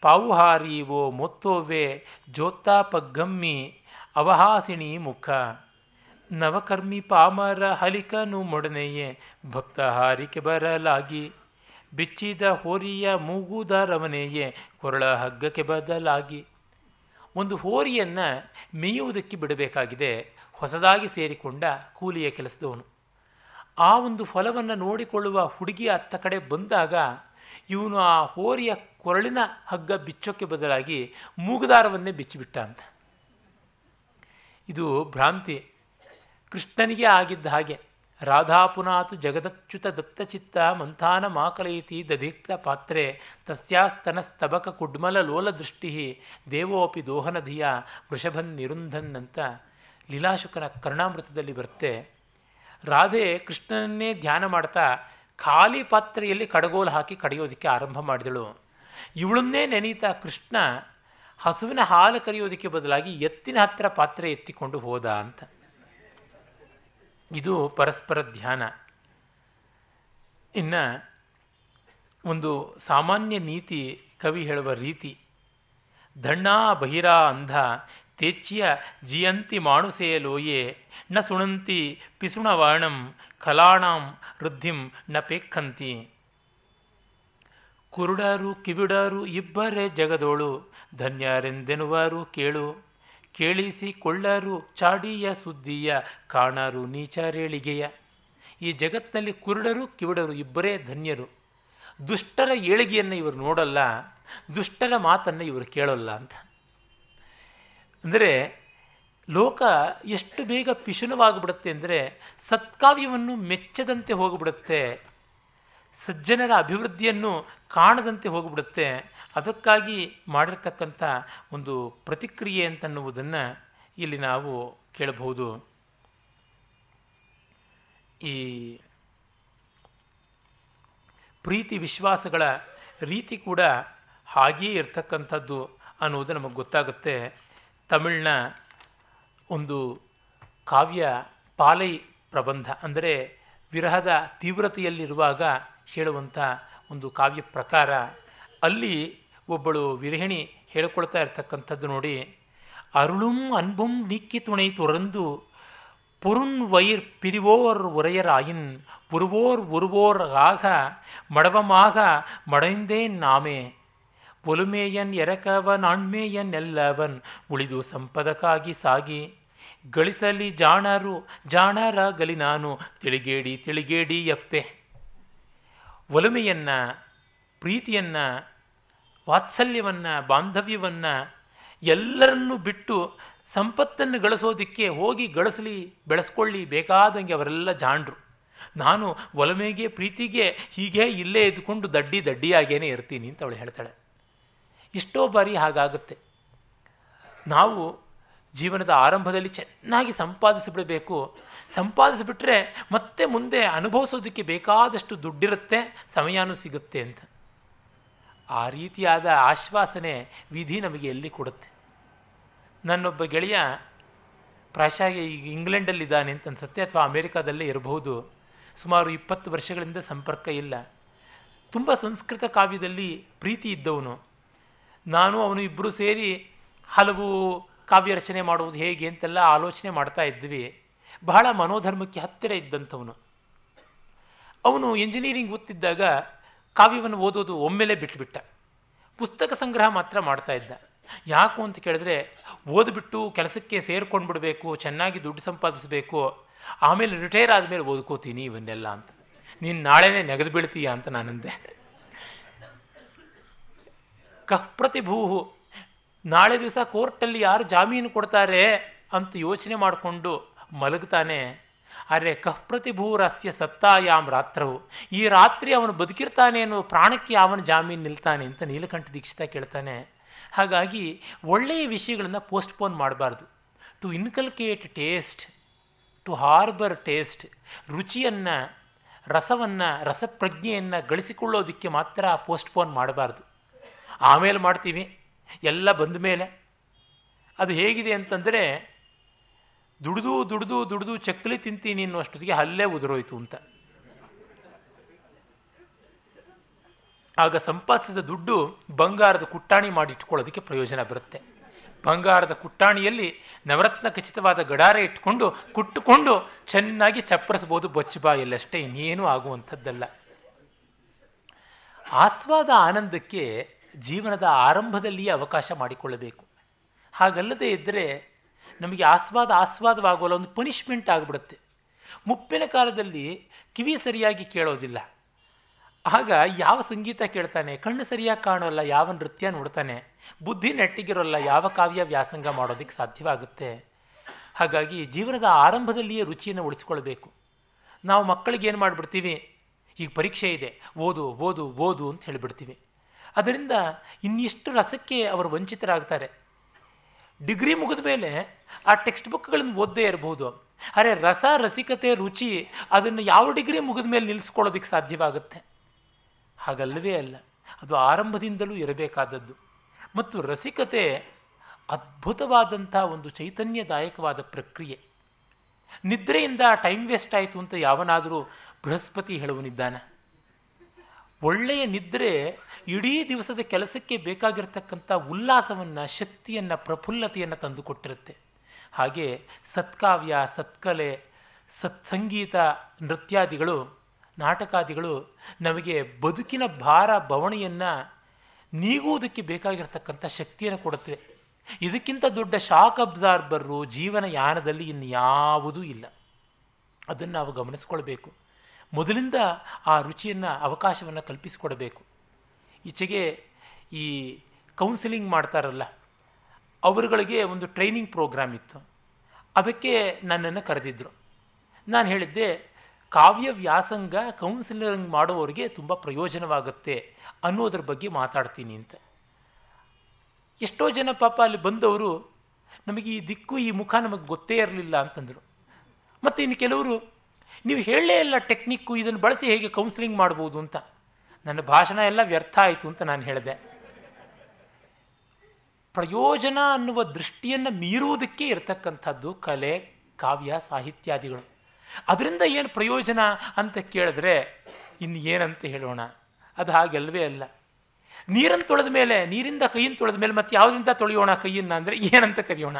ಪಾವುಹಾರೀವೋ ಮೊತ್ತೋವೆ ಜೋತ್ತಾಪಗಮ್ಮಿ ಅವಹಾಸಿಣಿ ಮುಖ. ನವಕರ್ಮಿ ಪಾಮರ ಹಲಿಕನು ಮೊಡನೆಯೇ ಭಕ್ತ ಹಾರಿಕೆ ಬರಲಾಗಿ. ಬಿಚ್ಚಿದ ಹೋರಿಯ ಮೂಗುದಾರವನೆಯೇ ಕೊರಳ ಹಗ್ಗಕ್ಕೆ ಬದಲಾಗಿ. ಒಂದು ಹೋರಿಯನ್ನು ಮೇಯುವುದಕ್ಕೆ ಬಿಡಬೇಕಾಗಿದೆ. ಹೊಸದಾಗಿ ಸೇರಿಕೊಂಡ ಕೂಲಿಯ ಕೆಲಸದವನು. ಆ ಒಂದು ಫಲವನ್ನು ನೋಡಿಕೊಳ್ಳುವ ಹುಡುಗಿ ಅತ್ತ ಕಡೆ ಬಂದಾಗ ಇವನು ಆ ಹೋರಿಯ ಕೊರಳಿನ ಹಗ್ಗ ಬಿಚ್ಚೋಕ್ಕೆ ಬದಲಾಗಿ ಮೂಗುದಾರವನ್ನೇ ಬಿಚ್ಚಿಬಿಟ್ಟ ಅಂತ ಇದು ಭ್ರಾಂತಿ. ಕೃಷ್ಣನಿಗೆ ಆಗಿದ್ದ ಹಾಗೆ. ರಾಧಾಪುನಾತು ಜಗದಚ್ಯುತ ದತ್ತಚಿತ್ತ ಮಂಥಾನ ಮಾಕಲೈತಿ ದಧಿಕ್ತ ಪಾತ್ರೆ ತಸ್ಯಾಸ್ತನಸ್ತಬಕ ಕುಡ್ಮಲ ಲೋಲ ದೃಷ್ಟಿ ದೇವೋಪಿ ದೋಹನಧಿಯ ವೃಷಭನ್ ನಿರುಂಧನ್ ಅಂತ ಲೀಲಾಶುಕನ ಕರ್ಣಾಮೃತದಲ್ಲಿ ಬರುತ್ತೆ. ರಾಧೆ ಕೃಷ್ಣನನ್ನೇ ಧ್ಯಾನ ಮಾಡ್ತಾ ಖಾಲಿ ಪಾತ್ರೆಯಲ್ಲಿ ಕಡಗೋಲು ಹಾಕಿ ಕಡಿಯೋದಕ್ಕೆ ಆರಂಭ ಮಾಡಿದಳು. ಇವಳನ್ನೇ ನೆನೀತಾ ಕೃಷ್ಣ ಹಸುವಿನ ಹಾಲು ಕರೆಯೋದಕ್ಕೆ ಬದಲಾಗಿ ಎತ್ತಿನ ಹತ್ತಿರ ಪಾತ್ರೆ ಎತ್ತಿಕೊಂಡು ಹೋದ ಅಂತ. ಇದು ಪರಸ್ಪರ ಧ್ಯಾನ. ಇನ್ನು ಒಂದು ಸಾಮಾನ್ಯ ನೀತಿ ಕವಿ ಹೇಳುವ ರೀತಿ, ಧಣ್ಣಾ ಬಹಿರಾ ಅಂಧ, ತೇಚ್ಯ ಜಿಯಂತಿ ಮಾಣುಸೇ ಲೋಯೆ, ನ ಸುಣಂತಿ ಪಿಸುಣವಾಣಂ ಕಲಾಣಂ ವೃದ್ಧಿಂ ನ ಪೇಕ್ಕಂತಿ ಕುರುಡರು ಕಿವಿಡರು ಇಬ್ಬರೇ ಜಗದೋಳು ಧನ್ಯರೆಂದೆನುವರು ಕೇಳು. ಕೇಳಿಸಿಕೊಳ್ಳರು ಚಾಡಿಯ ಸುದ್ದಿಯ ಕಾಣರು ನೀಚಾರೇಳಿಗೆಯ. ಈ ಜಗತ್ತಿನಲ್ಲಿ ಕುರುಡರು, ಕಿವುಡರು ಇಬ್ಬರೇ ಧನ್ಯರು. ದುಷ್ಟರ ಏಳಿಗೆಯನ್ನು ಇವರು ನೋಡಲ್ಲ, ದುಷ್ಟರ ಮಾತನ್ನು ಇವರು ಕೇಳಲ್ಲ ಅಂತ. ಅಂದರೆ ಲೋಕ ಎಷ್ಟು ಬೇಗ ಪಿಶುನವಾಗಿಬಿಡುತ್ತೆ ಅಂದರೆ ಸತ್ಕಾವ್ಯವನ್ನು ಮೆಚ್ಚದಂತೆ ಹೋಗಿಬಿಡುತ್ತೆ, ಸಜ್ಜನರ ಅಭಿವೃದ್ಧಿಯನ್ನು ಕಾಣದಂತೆ ಹೋಗಿಬಿಡುತ್ತೆ ಅದಕ್ಕಾಗಿ ಮಾಡಿರ್ತಕ್ಕಂಥ ಒಂದು ಪ್ರತಿಕ್ರಿಯೆ ಅಂತನ್ನುವುದನ್ನು ಇಲ್ಲಿ ನಾವು ಕೇಳಬಹುದು. ಈ ಪ್ರೀತಿ ವಿಶ್ವಾಸಗಳ ರೀತಿ ಕೂಡ ಹಾಗೆಯೇ ಇರ್ತಕ್ಕಂಥದ್ದು ಅನ್ನುವುದು ನಮಗೆ ಗೊತ್ತಾಗುತ್ತೆ. ತಮಿಳಿನ ಒಂದು ಕಾವ್ಯ ಪಾಲೈ ಪ್ರಬಂಧ ಅಂದರೆ ವಿರಹದ ತೀವ್ರತೆಯಲ್ಲಿರುವಾಗ ಹೇಳುವಂಥ ಒಂದು ಕಾವ್ಯ ಪ್ರಕಾರ ಅಲ್ಲಿ ಒಬ್ಬಳು ವಿರಹಿಣಿ ಹೇಳಿಕೊಳ್ತಾ ಇರ್ತಕ್ಕಂಥದ್ದು ನೋಡಿ, ಅರುಳುಂ ಅನ್ಬುಂ ನೀಕ್ಕಿ ತುಣೈ ತುರಂದು, ಪುರುನ್ ವೈರ್ ಪಿರಿವೋರ್ ಉರೆಯರಾಯಿನ್ ಉರುವೋರ್ ಉರುವೋರ್ ಆಗ ಮಡವಮಾಗ ಮಡೈಂದೇನ್ ನಾಮೆ, ಒಲುಮೇಯನ್ ಎರಕವನ್ ಅಣ್ಮೇಯನ್ ಎಲ್ಲವನ್, ಉಳಿದು ಸಂಪದಕ್ಕಾಗಿ ಸಾಗಿ, ಗಳಿಸಲಿ ಜಾಣರು ಜಾಣರಾಗಲಿ ನಾನು, ತಿಳಿಗೇಡಿ ತಿಳಿಗೇಡಿ ಎಪ್ಪೆ ಒಲುಮೆಯನ್ನ, ಪ್ರೀತಿಯನ್ನು ವಾತ್ಸಲ್ಯವನ್ನ, ಬಾಂಧವ್ಯವನ್ನು ಎಲ್ಲರನ್ನು ಬಿಟ್ಟು ಸಂಪತ್ತನ್ನು ಗಳಿಸೋದಕ್ಕೆ ಹೋಗಿ ಗಳಿಸಲಿ, ಬೆಳೆಸ್ಕೊಳ್ಳಿ, ಬೇಕಾದಂಗೆ ಅವರೆಲ್ಲ ಜಾಣರು. ನಾನು ಒಲಮೆಗೆ, ಪ್ರೀತಿಗೆ ಹೀಗೆ ಇಲ್ಲೇ ಇದ್ಕೊಂಡು ದಡ್ಡಿ ದಡ್ಡಿಯಾಗೇನೆ ಇರ್ತೀನಿ ಅಂತ ಅವಳು ಹೇಳ್ತಾಳೆ. ಎಷ್ಟೋ ಬಾರಿ ಹಾಗಾಗುತ್ತೆ. ನಾವು ಜೀವನದ ಆರಂಭದಲ್ಲಿ ಚೆನ್ನಾಗಿ ಸಂಪಾದಿಸಿಬಿಡಬೇಕು. ಸಂಪಾದಿಸಿಬಿಟ್ರೆ ಮತ್ತೆ ಮುಂದೆ ಅನುಭವಿಸೋದಕ್ಕೆ ಬೇಕಾದಷ್ಟು ದುಡ್ಡಿರುತ್ತೆ, ಸಮಯನೂ ಸಿಗುತ್ತೆ ಅಂತ. ಆ ರೀತಿಯಾದ ಆಶ್ವಾಸನೆ ವಿಧಿ ನಮಗೆ ಎಲ್ಲಿ ಕೊಡುತ್ತೆ? ನನ್ನೊಬ್ಬ ಗೆಳೆಯ ಪ್ರಾಶಾಗೆ ಈಗ ಇಂಗ್ಲೆಂಡಲ್ಲಿದ್ದಾನೆ ಅಂತ ಅನ್ಸುತ್ತೆ ಅಥವಾ ಅಮೇರಿಕಾದಲ್ಲೇ ಇರಬಹುದು. ಸುಮಾರು ಇಪ್ಪತ್ತು ವರ್ಷಗಳಿಂದ ಸಂಪರ್ಕ ಇಲ್ಲ. ತುಂಬ ಸಂಸ್ಕೃತ ಕಾವ್ಯದಲ್ಲಿ ಪ್ರೀತಿ ಇದ್ದವನು. ನಾನು, ಅವನು ಇಬ್ಬರು ಸೇರಿ ಹಲವು ಕಾವ್ಯ ರಚನೆ ಮಾಡುವುದು ಹೇಗೆ ಅಂತೆಲ್ಲ ಆಲೋಚನೆ ಮಾಡ್ತಾ ಇದ್ವಿ. ಬಹಳ ಮನೋಧರ್ಮಕ್ಕೆ ಹತ್ತಿರ ಇದ್ದಂಥವನು. ಅವನು ಇಂಜಿನಿಯರಿಂಗ್ ಓದ್ತಿದ್ದಾಗ ಕಾವ್ಯವನ್ನು ಓದೋದು ಒಮ್ಮೆಲೆ ಬಿಟ್ಟುಬಿಟ್ಟ ಪುಸ್ತಕ ಸಂಗ್ರಹ ಮಾತ್ರ ಮಾಡ್ತಾ ಇದ್ದ. ಯಾಕು ಅಂತ ಕೇಳಿದ್ರೆ, ಓದ್ಬಿಟ್ಟು ಕೆಲಸಕ್ಕೆ ಸೇರ್ಕೊಂಡು ಬಿಡಬೇಕು ಚೆನ್ನಾಗಿ ದುಡ್ಡು ಸಂಪಾದಿಸಬೇಕು, ಆಮೇಲೆ ರಿಟೈರ್ ಆದಮೇಲೆ ಓದ್ಕೋತೀನಿ ಇವನ್ನೆಲ್ಲ ಅಂತ. ನೀನು ನಾಳೆನೇ ನೆಗೆದು ಬೀಳ್ತೀಯ ಅಂತ ನಾನಂದೆ. ಕಪ್ರತಿಭೂ ನಾಳೆ ದಿವಸ ಕೋರ್ಟಲ್ಲಿ ಯಾರು ಜಾಮೀನು ಕೊಡ್ತಾರೆ ಅಂತ ಯೋಚನೆ ಮಾಡಿಕೊಂಡು ಮಲಗ್ತಾನೆ ಆದರೆ ಕಹ್ಪ್ರತಿಭೂರಸ್ಯ ಸತ್ತಾಯಾಮ್ ರಾತ್ರವು. ಈ ರಾತ್ರಿ ಅವನು ಬದುಕಿರ್ತಾನೆ ಅನ್ನೋ ಪ್ರಾಣಕ್ಕೆ ಅವನ ಜಾಮೀನು ನಿಲ್ತಾನೆ ಅಂತ ನೀಲಕಂಠ ದೀಕ್ಷಿತ ಕೇಳ್ತಾನೆ. ಹಾಗಾಗಿ ಒಳ್ಳೆಯ ವಿಷಯಗಳನ್ನು ಪೋಸ್ಟ್ಪೋನ್ ಮಾಡಬಾರ್ದು. To inculcate taste to harbour taste ರುಚಿಯನ್ನು, ರಸವನ್ನು, ರಸಪ್ರಜ್ಞೆಯನ್ನು ಗಳಿಸಿಕೊಳ್ಳೋದಕ್ಕೆ ಮಾತ್ರ ಪೋಸ್ಟ್ಪೋನ್ ಮಾಡಬಾರ್ದು. ಆಮೇಲೆ ಮಾಡ್ತೀವಿ. ಎಲ್ಲ ಬಂದ ಮೇಲೆ ಅದು ಹೇಗಿದೆ ಅಂತಂದರೆ ದುಡ್ದು, ದುಡಿದು ದುಡಿದು ಚಕ್ಕಲಿ ತಿಂತೀನಿ ಅನ್ನುವಷ್ಟೊತ್ತಿಗೆ ಹಲ್ಲೇ ಉದುರೋಯ್ತು ಅಂತ. ಆಗ ಸಂಪಾದಿಸಿದ ದುಡ್ಡು ಬಂಗಾರದ ಕುಟ್ಟಾಣಿ ಮಾಡಿ ಇಟ್ಕೊಳ್ಳೋದಕ್ಕೆ ಪ್ರಯೋಜನ ಬರುತ್ತೆ. ಬಂಗಾರದ ಕುಟ್ಟಾಣಿಯಲ್ಲಿ ನವರತ್ನ ಖಚಿತವಾದ ಗಡಾರೆ ಇಟ್ಕೊಂಡು, ಕುಟ್ಟುಕೊಂಡು ಚೆನ್ನಾಗಿ ಚಪ್ಪರಿಸ್ಬೋದು ಬಚ್ಚಬಾಯಲ್ಲಷ್ಟೇ ಇನ್ನೇನು ಆಗುವಂಥದ್ದಲ್ಲ. ಆಸ್ವಾದ ಆನಂದಕ್ಕೆ ಜೀವನದ ಆರಂಭದಲ್ಲಿಯೇ ಅವಕಾಶ ಮಾಡಿಕೊಳ್ಳಬೇಕು. ಹಾಗಲ್ಲದೆ ಇದ್ದರೆ ನಮಗೆ ಆಸ್ವಾದ ಆಸ್ವಾದವಾಗೋಲ್ಲ ಒಂದು ಪನಿಷ್ಮೆಂಟ್ ಆಗಿಬಿಡುತ್ತೆ. ಮುಪ್ಪಿನ ಕಾಲದಲ್ಲಿ ಕಿವಿ ಸರಿಯಾಗಿ ಕೇಳೋದಿಲ್ಲ. ಆಗ ಯಾವ ಸಂಗೀತ ಕೇಳ್ತಾನೆ? ಕಣ್ಣು ಸರಿಯಾಗಿ ಕಾಣೋಲ್ಲ, ಯಾವ ನೃತ್ಯ ನೋಡ್ತಾನೆ? ಬುದ್ಧಿ ನೆಟ್ಟಿಗಿರೋಲ್ಲ, ಯಾವ ಕಾವ್ಯ ವ್ಯಾಸಂಗ ಮಾಡೋದಕ್ಕೆ ಸಾಧ್ಯವಾಗುತ್ತೆ? ಹಾಗಾಗಿ ಜೀವನದ ಆರಂಭದಲ್ಲಿಯೇ ರುಚಿಯನ್ನು ಉಳಿಸ್ಕೊಳ್ಬೇಕು. ನಾವು ಮಕ್ಕಳಿಗೆ ಏನು ಮಾಡಿಬಿಡ್ತೀವಿ? ಈಗ ಪರೀಕ್ಷೆ ಇದೆ. ಓದು ಓದು ಓದು ಅಂತ ಹೇಳಿಬಿಡ್ತೀವಿ. ಅದರಿಂದ ಇನ್ನಿಷ್ಟು ರಸಕ್ಕೆ ಅವರು ವಂಚಿತರಾಗ್ತಾರೆ. ಡಿಗ್ರಿ ಮುಗಿದ ಮೇಲೆ ಆ ಟೆಕ್ಸ್ಟ್ ಬುಕ್ಗಳನ್ನು ಓದ್ದೇ ಇರಬಹುದು ಅರೆ ರಸ, ರಸಿಕತೆ, ರುಚಿ ಅದನ್ನು ಯಾವ ಡಿಗ್ರಿ ಮುಗಿದ ಮೇಲೆ ನಿಲ್ಲಿಸ್ಕೊಳ್ಳೋದಕ್ಕೆ ಸಾಧ್ಯವಾಗುತ್ತೆ? ಹಾಗಲ್ಲವೇ ಅಲ್ಲ, ಅದು ಆರಂಭದಿಂದಲೂ ಇರಬೇಕಾದದ್ದು. ಮತ್ತು ರಸಿಕತೆ ಅದ್ಭುತವಾದಂಥ ಒಂದು ಚೈತನ್ಯದಾಯಕವಾದ ಪ್ರಕ್ರಿಯೆ. ನಿದ್ರೆಯಿಂದ ಟೈಮ್ ವೇಸ್ಟ್ ಆಯಿತು ಅಂತ ಯಾವನಾದರೂ ಬೃಹಸ್ಪತಿ ಹೇಳುವನಿದ್ದಾನೆ. ಒಳ್ಳೆಯ ನಿದ್ರೆ ಇಡೀ ದಿವಸದ ಕೆಲಸಕ್ಕೆ ಬೇಕಾಗಿರ್ತಕ್ಕಂಥ ಉಲ್ಲಾಸವನ್ನು, ಶಕ್ತಿಯನ್ನು, ಪ್ರಫುಲ್ಲತೆಯನ್ನು ತಂದುಕೊಟ್ಟಿರುತ್ತೆ. ಹಾಗೆ ಸತ್ಕಾವ್ಯ, ಸತ್ಕಲೆ, ಸತ್ಸಂಗೀತ ನೃತ್ಯಾದಿಗಳು, ನಾಟಕಾದಿಗಳು ನಮಗೆ ಬದುಕಿನ ಭಾರ, ಬವಣೆಯನ್ನು ನೀಗುವುದಕ್ಕೆ ಬೇಕಾಗಿರ್ತಕ್ಕಂಥ ಶಕ್ತಿಯನ್ನು ಕೊಡುತ್ತವೆ ಇದಕ್ಕಿಂತ ದೊಡ್ಡ ಶಾಕ್ ಅಬ್ಸಾರ್ಬರು ಜೀವನ ಯಾನದಲ್ಲಿ ಇನ್ಯಾವುದೂ ಇಲ್ಲ. ಅದನ್ನು ನಾವು ಗಮನಿಸ್ಕೊಳ್ಬೇಕು. ಮೊದಲಿಂದ ಆ ರುಚಿಯನ್ನು, ಅವಕಾಶವನ್ನು ಕಲ್ಪಿಸಿಕೊಡಬೇಕು. ಈಚೆಗೆ ಈ ಕೌನ್ಸಿಲಿಂಗ್ ಮಾಡ್ತಾರಲ್ಲ, ಅವರುಗಳಿಗೆ ಒಂದು ಟ್ರೈನಿಂಗ್ ಪ್ರೋಗ್ರಾಮ್ ಇತ್ತು. ಅದಕ್ಕೆ ನನ್ನನ್ನು ಕರೆದಿದ್ದರು ನಾನು ಹೇಳಿದ್ದೆ, ಕಾವ್ಯ ವ್ಯಾಸಂಗ ಕೌನ್ಸಿಲಿಂಗ್ ಮಾಡುವವರಿಗೆ ತುಂಬ ಪ್ರಯೋಜನವಾಗುತ್ತೆ ಅನ್ನೋದ್ರ ಬಗ್ಗೆ ಮಾತಾಡ್ತೀನಿ ಅಂತ. ಎಷ್ಟೋ ಜನ ಪಾಪ ಅಲ್ಲಿ ಬಂದವರು, ನಮಗೆ ಈ ದಿಕ್ಕು, ಈ ಮುಖ ನಮಗೆ ಗೊತ್ತೇ ಇರಲಿಲ್ಲ ಅಂತಂದರು. ಮತ್ತು ಇನ್ನು ಕೆಲವರು ನೀವು ಹೇಳಲೇ ಇಲ್ಲ ಟೆಕ್ನಿಕ್ಕು, ಇದನ್ನು ಬಳಸಿ ಹೇಗೆ ಕೌನ್ಸಿಲಿಂಗ್ ಮಾಡ್ಬೋದು ಅಂತ. ನನ್ನ ಭಾಷಣ ಎಲ್ಲ ವ್ಯರ್ಥ ಆಯಿತು ಅಂತ ನಾನು ಹೇಳಿದೆ. ಪ್ರಯೋಜನ ಅನ್ನುವ ದೃಷ್ಟಿಯನ್ನು ಮೀರುವುದಕ್ಕೆ ಇರತಕ್ಕಂಥದ್ದು ಕಲೆ, ಕಾವ್ಯ, ಸಾಹಿತ್ಯಾದಿಗಳು. ಅದರಿಂದ ಏನು ಪ್ರಯೋಜನ ಅಂತ ಕೇಳಿದ್ರೆ, ಇನ್ನು ಏನಂತ ಹೇಳೋಣ. ಅದು ಹಾಗೆಲ್ವೇ ಅಲ್ಲ. ನೀರನ್ನು ತೊಳೆದ ಮೇಲೆ, ನೀರಿಂದ ಕೈಯನ್ನು ತೊಳೆದ ಮೇಲೆ ಮತ್ತೆ ಯಾವುದರಿಂದ ತೊಳೆಯೋಣ ಕೈಯನ್ನು ಅಂದರೆ ಏನಂತ ಕರೆಯೋಣ.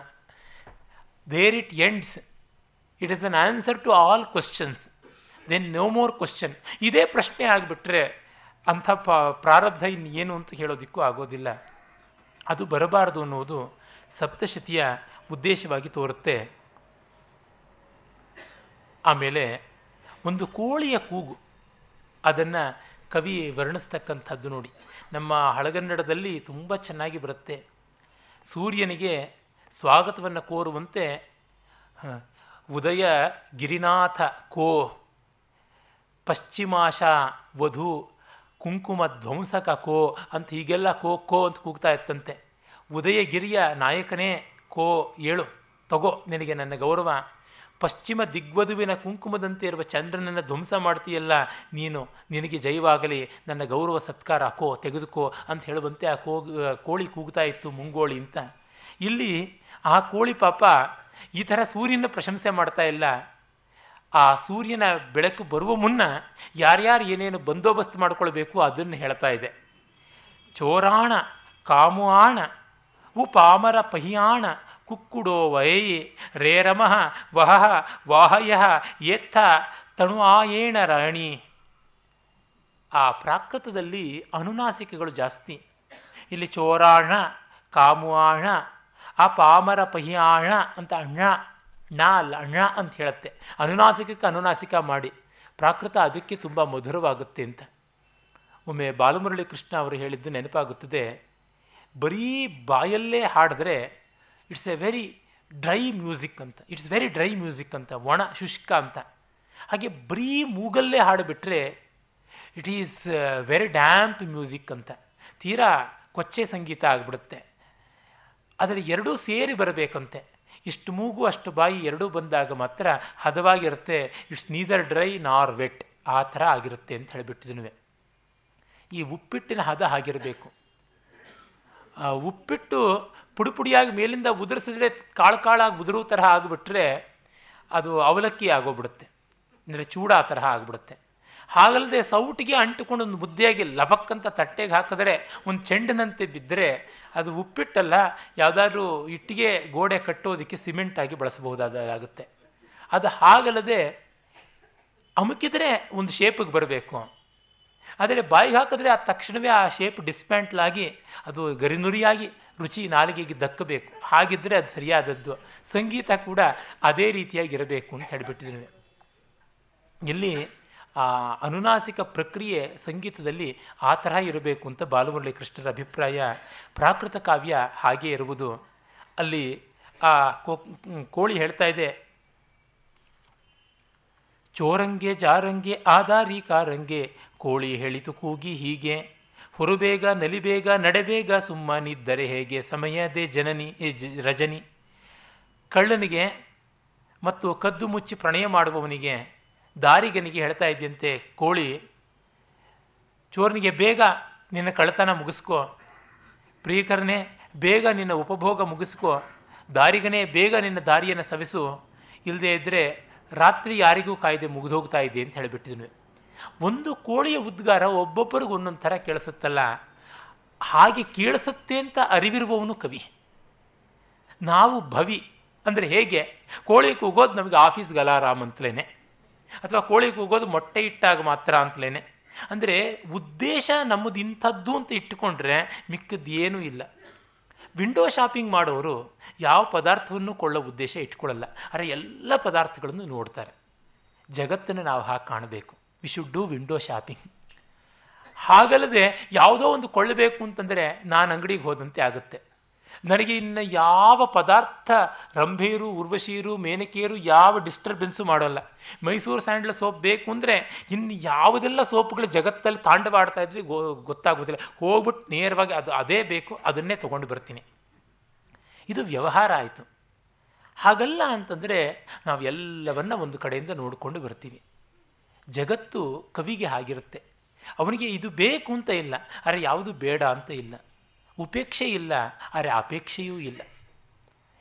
There it ends it is an answer to all questions then no more question ಇದೇ ಪ್ರಶ್ನೆ ಆಗಿಬಿಟ್ರೆ ಅಂಥ ಪ, ಪ್ರಾರಬ್ಧ ಇನ್ನು ಏನು ಅಂತ ಹೇಳೋದಿಕ್ಕೂ ಆಗೋದಿಲ್ಲ. ಅದು ಬರಬಾರದು ಅನ್ನೋದು ಸಪ್ತಶತಿಯ ಉದ್ದೇಶವಾಗಿ ತೋರುತ್ತೆ. ಆಮೇಲೆ ಒಂದು ಕೋಳಿಯ ಕೂಗು. ಅದನ್ನು ಕವಿ ವರ್ಣಿಸ್ತಕ್ಕಂಥದ್ದು ನೋಡಿ. ನಮ್ಮ ಹಳಗನ್ನಡದಲ್ಲಿ ತುಂಬ ಚೆನ್ನಾಗಿ ಬರುತ್ತೆ. ಸೂರ್ಯನಿಗೆ ಸ್ವಾಗತವನ್ನು ಕೋರುವಂತೆ ಉದಯ ಗಿರಿನಾಥ ಕೋ ಪಶ್ಚಿಮಾಶ ವಧು ಕುಂಕುಮ ಧ್ವಂಸಕ ಕೋ ಅಂತ ಹೀಗೆಲ್ಲ ಕೋ ಕೋ ಅಂತ ಕೂಗ್ತಾ ಇತ್ತಂತೆ. ಉದಯಗಿರಿಯ ನಾಯಕನೇ ಕೋ ಏಳು. ತಗೋ ನಿನಗೆ ನನ್ನ ಗೌರವ. ಪಶ್ಚಿಮ ದಿಗ್ವಧುವಿನ ಕುಂಕುಮದಂತೆ ಇರುವ ಚಂದ್ರನನ್ನು ಧ್ವಂಸ ಮಾಡ್ತೀಯಲ್ಲ ನೀನು. ನಿನಗೆ ಜಯವಾಗಲಿ. ನನ್ನ ಗೌರವ ಸತ್ಕಾರ ಕೋ, ತೆಗೆದುಕೋ ಅಂತ ಹೇಳುವಂತೆ ಆ ಕೋ ಕೋಳಿ ಕೂಗ್ತಾ ಇತ್ತು ಮುಂಗೋಳಿ ಅಂತ. ಇಲ್ಲಿ ಆ ಕೋಳಿ ಪಾಪ ಈ ಥರ ಸೂರ್ಯನ ಪ್ರಶಂಸೆ ಮಾಡ್ತಾ ಇಲ್ಲ. ಆ ಸೂರ್ಯನ ಬೆಳಕು ಬರುವ ಮುನ್ನ ಯಾರ್ಯಾರು ಏನೇನು ಬಂದೋಬಸ್ತ್ ಮಾಡ್ಕೊಳ್ಬೇಕು ಅದನ್ನು ಹೇಳ್ತಾ ಇದೆ. ಚೋರಾಣ, ಕಾಮುಆಣ, ಉಪಾಮರ ಪಹಿಯಾಣ, ಕುಕ್ಕುಡೋ ವೈ ರೇರಮಃ ವಹ, ವಾಹಯ ಎತ್ತ ತಣು ಆಯೇಣ ರಾಣಿ. ಆ ಪ್ರಾಕೃತದಲ್ಲಿ ಅನುನಾಸಿಕೆಗಳು ಜಾಸ್ತಿ. ಇಲ್ಲಿ ಚೋರಾಣ, ಕಾಮುಆಣ ಆ ಪಾಮರ ಪಹಿಯಾಣ ಅಂತ ಅಣ್ಣ ಣ ಅಲ್ಲ ಅಣ್ಣ ಅಂತ ಹೇಳುತ್ತೆ. ಅನುನಾಸಿಕಕ್ಕೆ ಅನುನಾಸಿಕ ಮಾಡಿ. ಪ್ರಾಕೃತ ಅದಕ್ಕೆ ತುಂಬ ಮಧುರವಾಗುತ್ತೆ ಅಂತ. ಒಮ್ಮೆ ಬಾಲಮುರಳಿ ಕೃಷ್ಣ ಅವರು ಹೇಳಿದ್ದು ನೆನಪಾಗುತ್ತದೆ. ಬರೀ ಬಾಯಲ್ಲೇ ಹಾಡಿದ್ರೆ it's a very dry music ಅಂತ. ಇಟ್ಸ್ ವೆರಿ ಡ್ರೈ ಮ್ಯೂಸಿಕ್ ಅಂತ, ಒಣ, ಶುಷ್ಕ ಅಂತ. ಹಾಗೆ ಬರೀ ಮೂಗಲ್ಲೇ ಹಾಡಿಬಿಟ್ರೆ it is very damp music ಅಂತ. ತೀರಾ ಕೊಚ್ಚೆ ಸಂಗೀತ ಆಗಿಬಿಡುತ್ತೆ. ಆದರೆ ಎರಡೂ ಸೇರಿ ಬರಬೇಕಂತೆ. ಇಷ್ಟು ಮೂಗು, ಅಷ್ಟು ಬಾಯಿ ಎರಡೂ ಬಂದಾಗ ಮಾತ್ರ ಹದವಾಗಿರುತ್ತೆ. It's neither dry nor wet. ಆ ಥರ ಆಗಿರುತ್ತೆ ಅಂತ ಹೇಳಿಬಿಟ್ಟಿದ್ನುವೆ. ಈ ಉಪ್ಪಿಟ್ಟಿನ ಹದ ಆಗಿರಬೇಕು ಆ ಉಪ್ಪಿಟ್ಟು ಪುಡಿಪುಡಿಯಾಗಿ ಮೇಲಿಂದ ಉದುರಿಸಿದ್ರೆ ಕಾಳು ಕಾಳಾಗಿ ಉದುರೋ ತರಹ ಆಗಿಬಿಟ್ರೆ ಅದು ಅವಲಕ್ಕಿ ಆಗೋಗ್ಬಿಡುತ್ತೆ. ಅಂದರೆ ಚೂಡ ತರಹ ಆಗಿಬಿಡುತ್ತೆ. ಹಾಗಲ್ಲದೆ ಸೌಟಿಗೆ ಅಂಟಿಕೊಂಡು ಒಂದು ಮುದ್ದೆಯಾಗಿ ಲಬಕ್ಕಂತ ತಟ್ಟೆಗೆ ಹಾಕಿದ್ರೆ, ಒಂದು ಚೆಂಡಿನಂತೆ ಬಿದ್ದರೆ ಅದು ಉಪ್ಪಿಟ್ಟಲ್ಲ, ಯಾವುದಾದ್ರೂ ಇಟ್ಟಿಗೆ ಗೋಡೆ ಕಟ್ಟೋದಕ್ಕೆ ಸಿಮೆಂಟ್ ಆಗಿ ಬಳಸಬಹುದಾದಾಗುತ್ತೆ. ಅದು ಹಾಗಲ್ಲದೆ ಅಮುಕಿದ್ರೆ ಒಂದು ಶೇಪಿಗೆ ಬರಬೇಕು. ಆದರೆ ಬಾಯಿಗೆ ಹಾಕಿದ್ರೆ ಆ ತಕ್ಷಣವೇ ಆ ಶೇಪ್ ಡಿಸ್ಪ್ಯಾಂಟ್ಲಾಗಿ, ಅದು ಗರಿನುರಿಯಾಗಿ ರುಚಿ ನಾಲಿಗೆಗೆ ದಕ್ಕಬೇಕು. ಹಾಗಿದ್ದರೆ ಅದು ಸರಿಯಾದದ್ದು. ಸಂಗೀತ ಕೂಡ ಅದೇ ರೀತಿಯಾಗಿರಬೇಕು ಅಂತ ಹೇಳಿಬಿಟ್ಟಿದ್ದೀನಿ. ಇಲ್ಲಿ ಆ ಅನುನಾಸಿಕ ಪ್ರಕ್ರಿಯೆ ಸಂಗೀತದಲ್ಲಿ ಆ ತರಹ ಇರಬೇಕು ಅಂತ ಬಾಲಮುರಳಿ ಕೃಷ್ಣರ ಅಭಿಪ್ರಾಯ, ಪ್ರಾಕೃತ ಕಾವ್ಯ ಹಾಗೆ ಇರುವುದು. ಅಲ್ಲಿ ಆ ಕೋಳಿ ಹೇಳ್ತಾ ಇದೆ, ಚೋರಂಗೆ ಜಾರಂಗೆ ಆದಾರಿ ಕಾರಂಗೆ, ಕೋಳಿ ಹೇಳಿತು ಕೂಗಿ ಹೀಗೆ. ಹೊರಬೇಗ ನಲಿಬೇಗ ನಡೆಬೇಗ ಸುಮ್ಮನಿದ್ದರೆ ಹೇಗೆ ಸಮಯದೇ ಜನನಿ ರಜನಿ. ಕಳ್ಳನಿಗೆ ಮತ್ತು ಕದ್ದು ಮುಚ್ಚಿ ಪ್ರಣಯ ಮಾಡುವವನಿಗೆ ದಾರಿಗನಿಗೆ ಹೇಳ್ತಾ ಇದ್ದಂತೆ ಕೋಳಿ, ಚೋರ್ನಿಗೆ ಬೇಗ ನಿನ್ನ ಕಳ್ಳತನ ಮುಗಿಸ್ಕೋ. ಪ್ರಿಯಕರನೇ, ಬೇಗ ನಿನ್ನ ಉಪಭೋಗ ಮುಗಿಸ್ಕೋ. ದಾರಿಗನೇ, ಬೇಗ ನಿನ್ನ ದಾರಿಯನ್ನು ಸವಿಸು. ಇಲ್ಲದೇ ಇದ್ದರೆ ರಾತ್ರಿ ಯಾರಿಗೂ ಕಾಯ್ದೆ ಮುಗಿದೋಗ್ತಾ ಇದೆ ಅಂತ ಹೇಳಿಬಿಟ್ಟಿದ್ನು ಒಂದು ಕೋಳಿಯ ಉದ್ಗಾರ ಒಬ್ಬೊಬ್ಬರಿಗೂ ಒಂದೊಂದು ಥರ ಕೇಳಿಸುತ್ತಲ್ಲ. ಹಾಗೆ ಕೇಳಿಸುತ್ತೆ ಅಂತ ಅರಿವಿರುವವನು ಕವಿ. ನಾವು ಭವಿ ಅಂದರೆ ಹೇಗೆ? ಕೋಳಿ ಕೂಗೋದು ನಮಗೆ ಆಫೀಸ್ ಅಲಾರಾಮ್ ಅಂತಲೇ ಅಥವಾ ಕೋಳಿ ಕೂಗೋದು ಮೊಟ್ಟೆ ಇಟ್ಟಾಗ ಮಾತ್ರ ಅಂತಲೇ ಅಂದರೆ ಉದ್ದೇಶ ನಮ್ಮದು ಇಂಥದ್ದು ಅಂತ ಇಟ್ಟುಕೊಂಡ್ರೆ ಮಿಕ್ಕದ್ದು ಏನೂ ಇಲ್ಲ. ವಿಂಡೋ ಶಾಪಿಂಗ್ ಮಾಡೋರು ಯಾವ ಪದಾರ್ಥವನ್ನು ಕೊಳ್ಳೋ ಉದ್ದೇಶ ಇಟ್ಕೊಳ್ಳಲ್ಲ. ಆದರೆ ಎಲ್ಲ ಪದಾರ್ಥಗಳನ್ನು ನೋಡ್ತಾರೆ. ಜಗತ್ತನ್ನು ನಾವು ಹಾಗೆ ಕಾಣಬೇಕು. We should do window shopping. ಹಾಗಲ್ಲದೆ ಯಾವುದೋ ಒಂದು ಕೊಳ್ಳಬೇಕು ಅಂತಂದರೆ ನಾನು ಅಂಗಡಿಗೆ ಹೋದಂತೆ ಆಗುತ್ತೆ. ನನಗೆ ಇನ್ನು ಯಾವ ಪದಾರ್ಥ ರಂಭೇರು, ಉರ್ವಶೀರು ಮೇನಕೆಯರು ಯಾವ ಡಿಸ್ಟರ್ಬೆನ್ಸು ಮಾಡೋಲ್ಲ. ಮೈಸೂರು ಸ್ಯಾಂಡಲ್ ಸೋಪ್ ಬೇಕು ಅಂದರೆ ಇನ್ನು ಯಾವುದೆಲ್ಲ ಸೋಪ್ಗಳು ಜಗತ್ತಲ್ಲಿ ತಾಂಡವಾಡ್ತಾ ಇದ್ವಿ ಗೋ ಗೊತ್ತಾಗೋದಿಲ್ಲ ಹೋಗ್ಬಿಟ್ಟು ನೇರವಾಗಿ ಅದು ಅದೇ ಬೇಕು, ಅದನ್ನೇ ತೊಗೊಂಡು ಬರ್ತೀನಿ. ಇದು ವ್ಯವಹಾರ ಆಯಿತು. ಹಾಗಲ್ಲ ಅಂತಂದರೆ ನಾವು ಎಲ್ಲವನ್ನ ಒಂದು ಕಡೆಯಿಂದ ನೋಡಿಕೊಂಡು ಬರ್ತೀವಿ. ಜಗತ್ತು ಕವಿಗೆ ಆಗಿರುತ್ತೆ ಅವನಿಗೆ ಇದು ಬೇಕು ಅಂತ ಇಲ್ಲ. ಅರೆ, ಯಾವುದು ಬೇಡ ಅಂತ ಇಲ್ಲ. ಉಪೇಕ್ಷೆ ಇಲ್ಲ ಆದರೆ ಅಪೇಕ್ಷೆಯೂ ಇಲ್ಲ.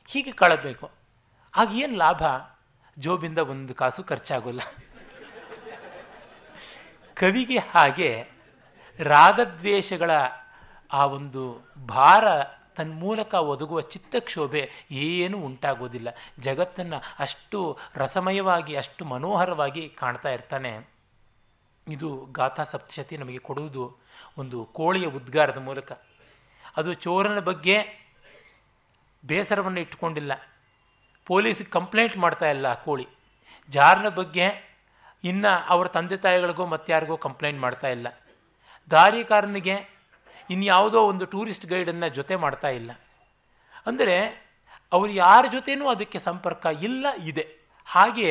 ಹೀಗೆ ಕಳಬೇಕು. ಆಗ ಏನು ಲಾಭ? ಜೋಬಿಂದ ಒಂದು ಕಾಸು ಖರ್ಚಾಗೋಲ್ಲ. ಕವಿಗೆ ಹಾಗೆ ರಾಗದ್ವೇಷಗಳ ಆ ಒಂದು ಭಾರ ತನ್ಮೂಲಕ ಒದಗುವ ಚಿತ್ತಕ್ಷೋಭೆ ಏನೂ ಉಂಟಾಗೋದಿಲ್ಲ. ಜಗತ್ತನ್ನು ಅಷ್ಟು ರಸಮಯವಾಗಿ, ಅಷ್ಟು ಮನೋಹರವಾಗಿ ಕಾಣ್ತಾ ಇರ್ತಾನೆ. ಇದು ಗಾಥಾ ಸಪ್ತಶತಿ ನಮಗೆ ಕೊಡುವುದು ಒಂದು ಕೋಳಿಯ ಉದ್ಗಾರದ ಮೂಲಕ. ಅದು ಚೋರನ ಬಗ್ಗೆ ಬೇಸರವನ್ನು ಇಟ್ಟುಕೊಂಡಿಲ್ಲ. ಪೊಲೀಸ್ ಕಂಪ್ಲೇಂಟ್ ಮಾಡ್ತಾ ಇಲ್ಲ ಕೋಳಿ. ಜಾರನ ಬಗ್ಗೆ ಇನ್ನು ಅವರ ತಂದೆ ತಾಯಿಗಳಿಗೋ ಮತ್ತಾರಿಗೋ ಕಂಪ್ಲೇಂಟ್ ಮಾಡ್ತಾ ಇಲ್ಲ. ದಾರಿಕಾರನಿಗೆ ಇನ್ಯಾವುದೋ ಒಂದು ಟೂರಿಸ್ಟ್ ಗೈಡನ್ನು ಜೊತೆ ಮಾಡ್ತಾ ಇಲ್ಲ. ಅಂದರೆ ಅವರು ಯಾರ ಜೊತೆನೂ ಅದಕ್ಕೆ ಸಂಪರ್ಕ ಇಲ್ಲ, ಇದೆ. ಹಾಗೆ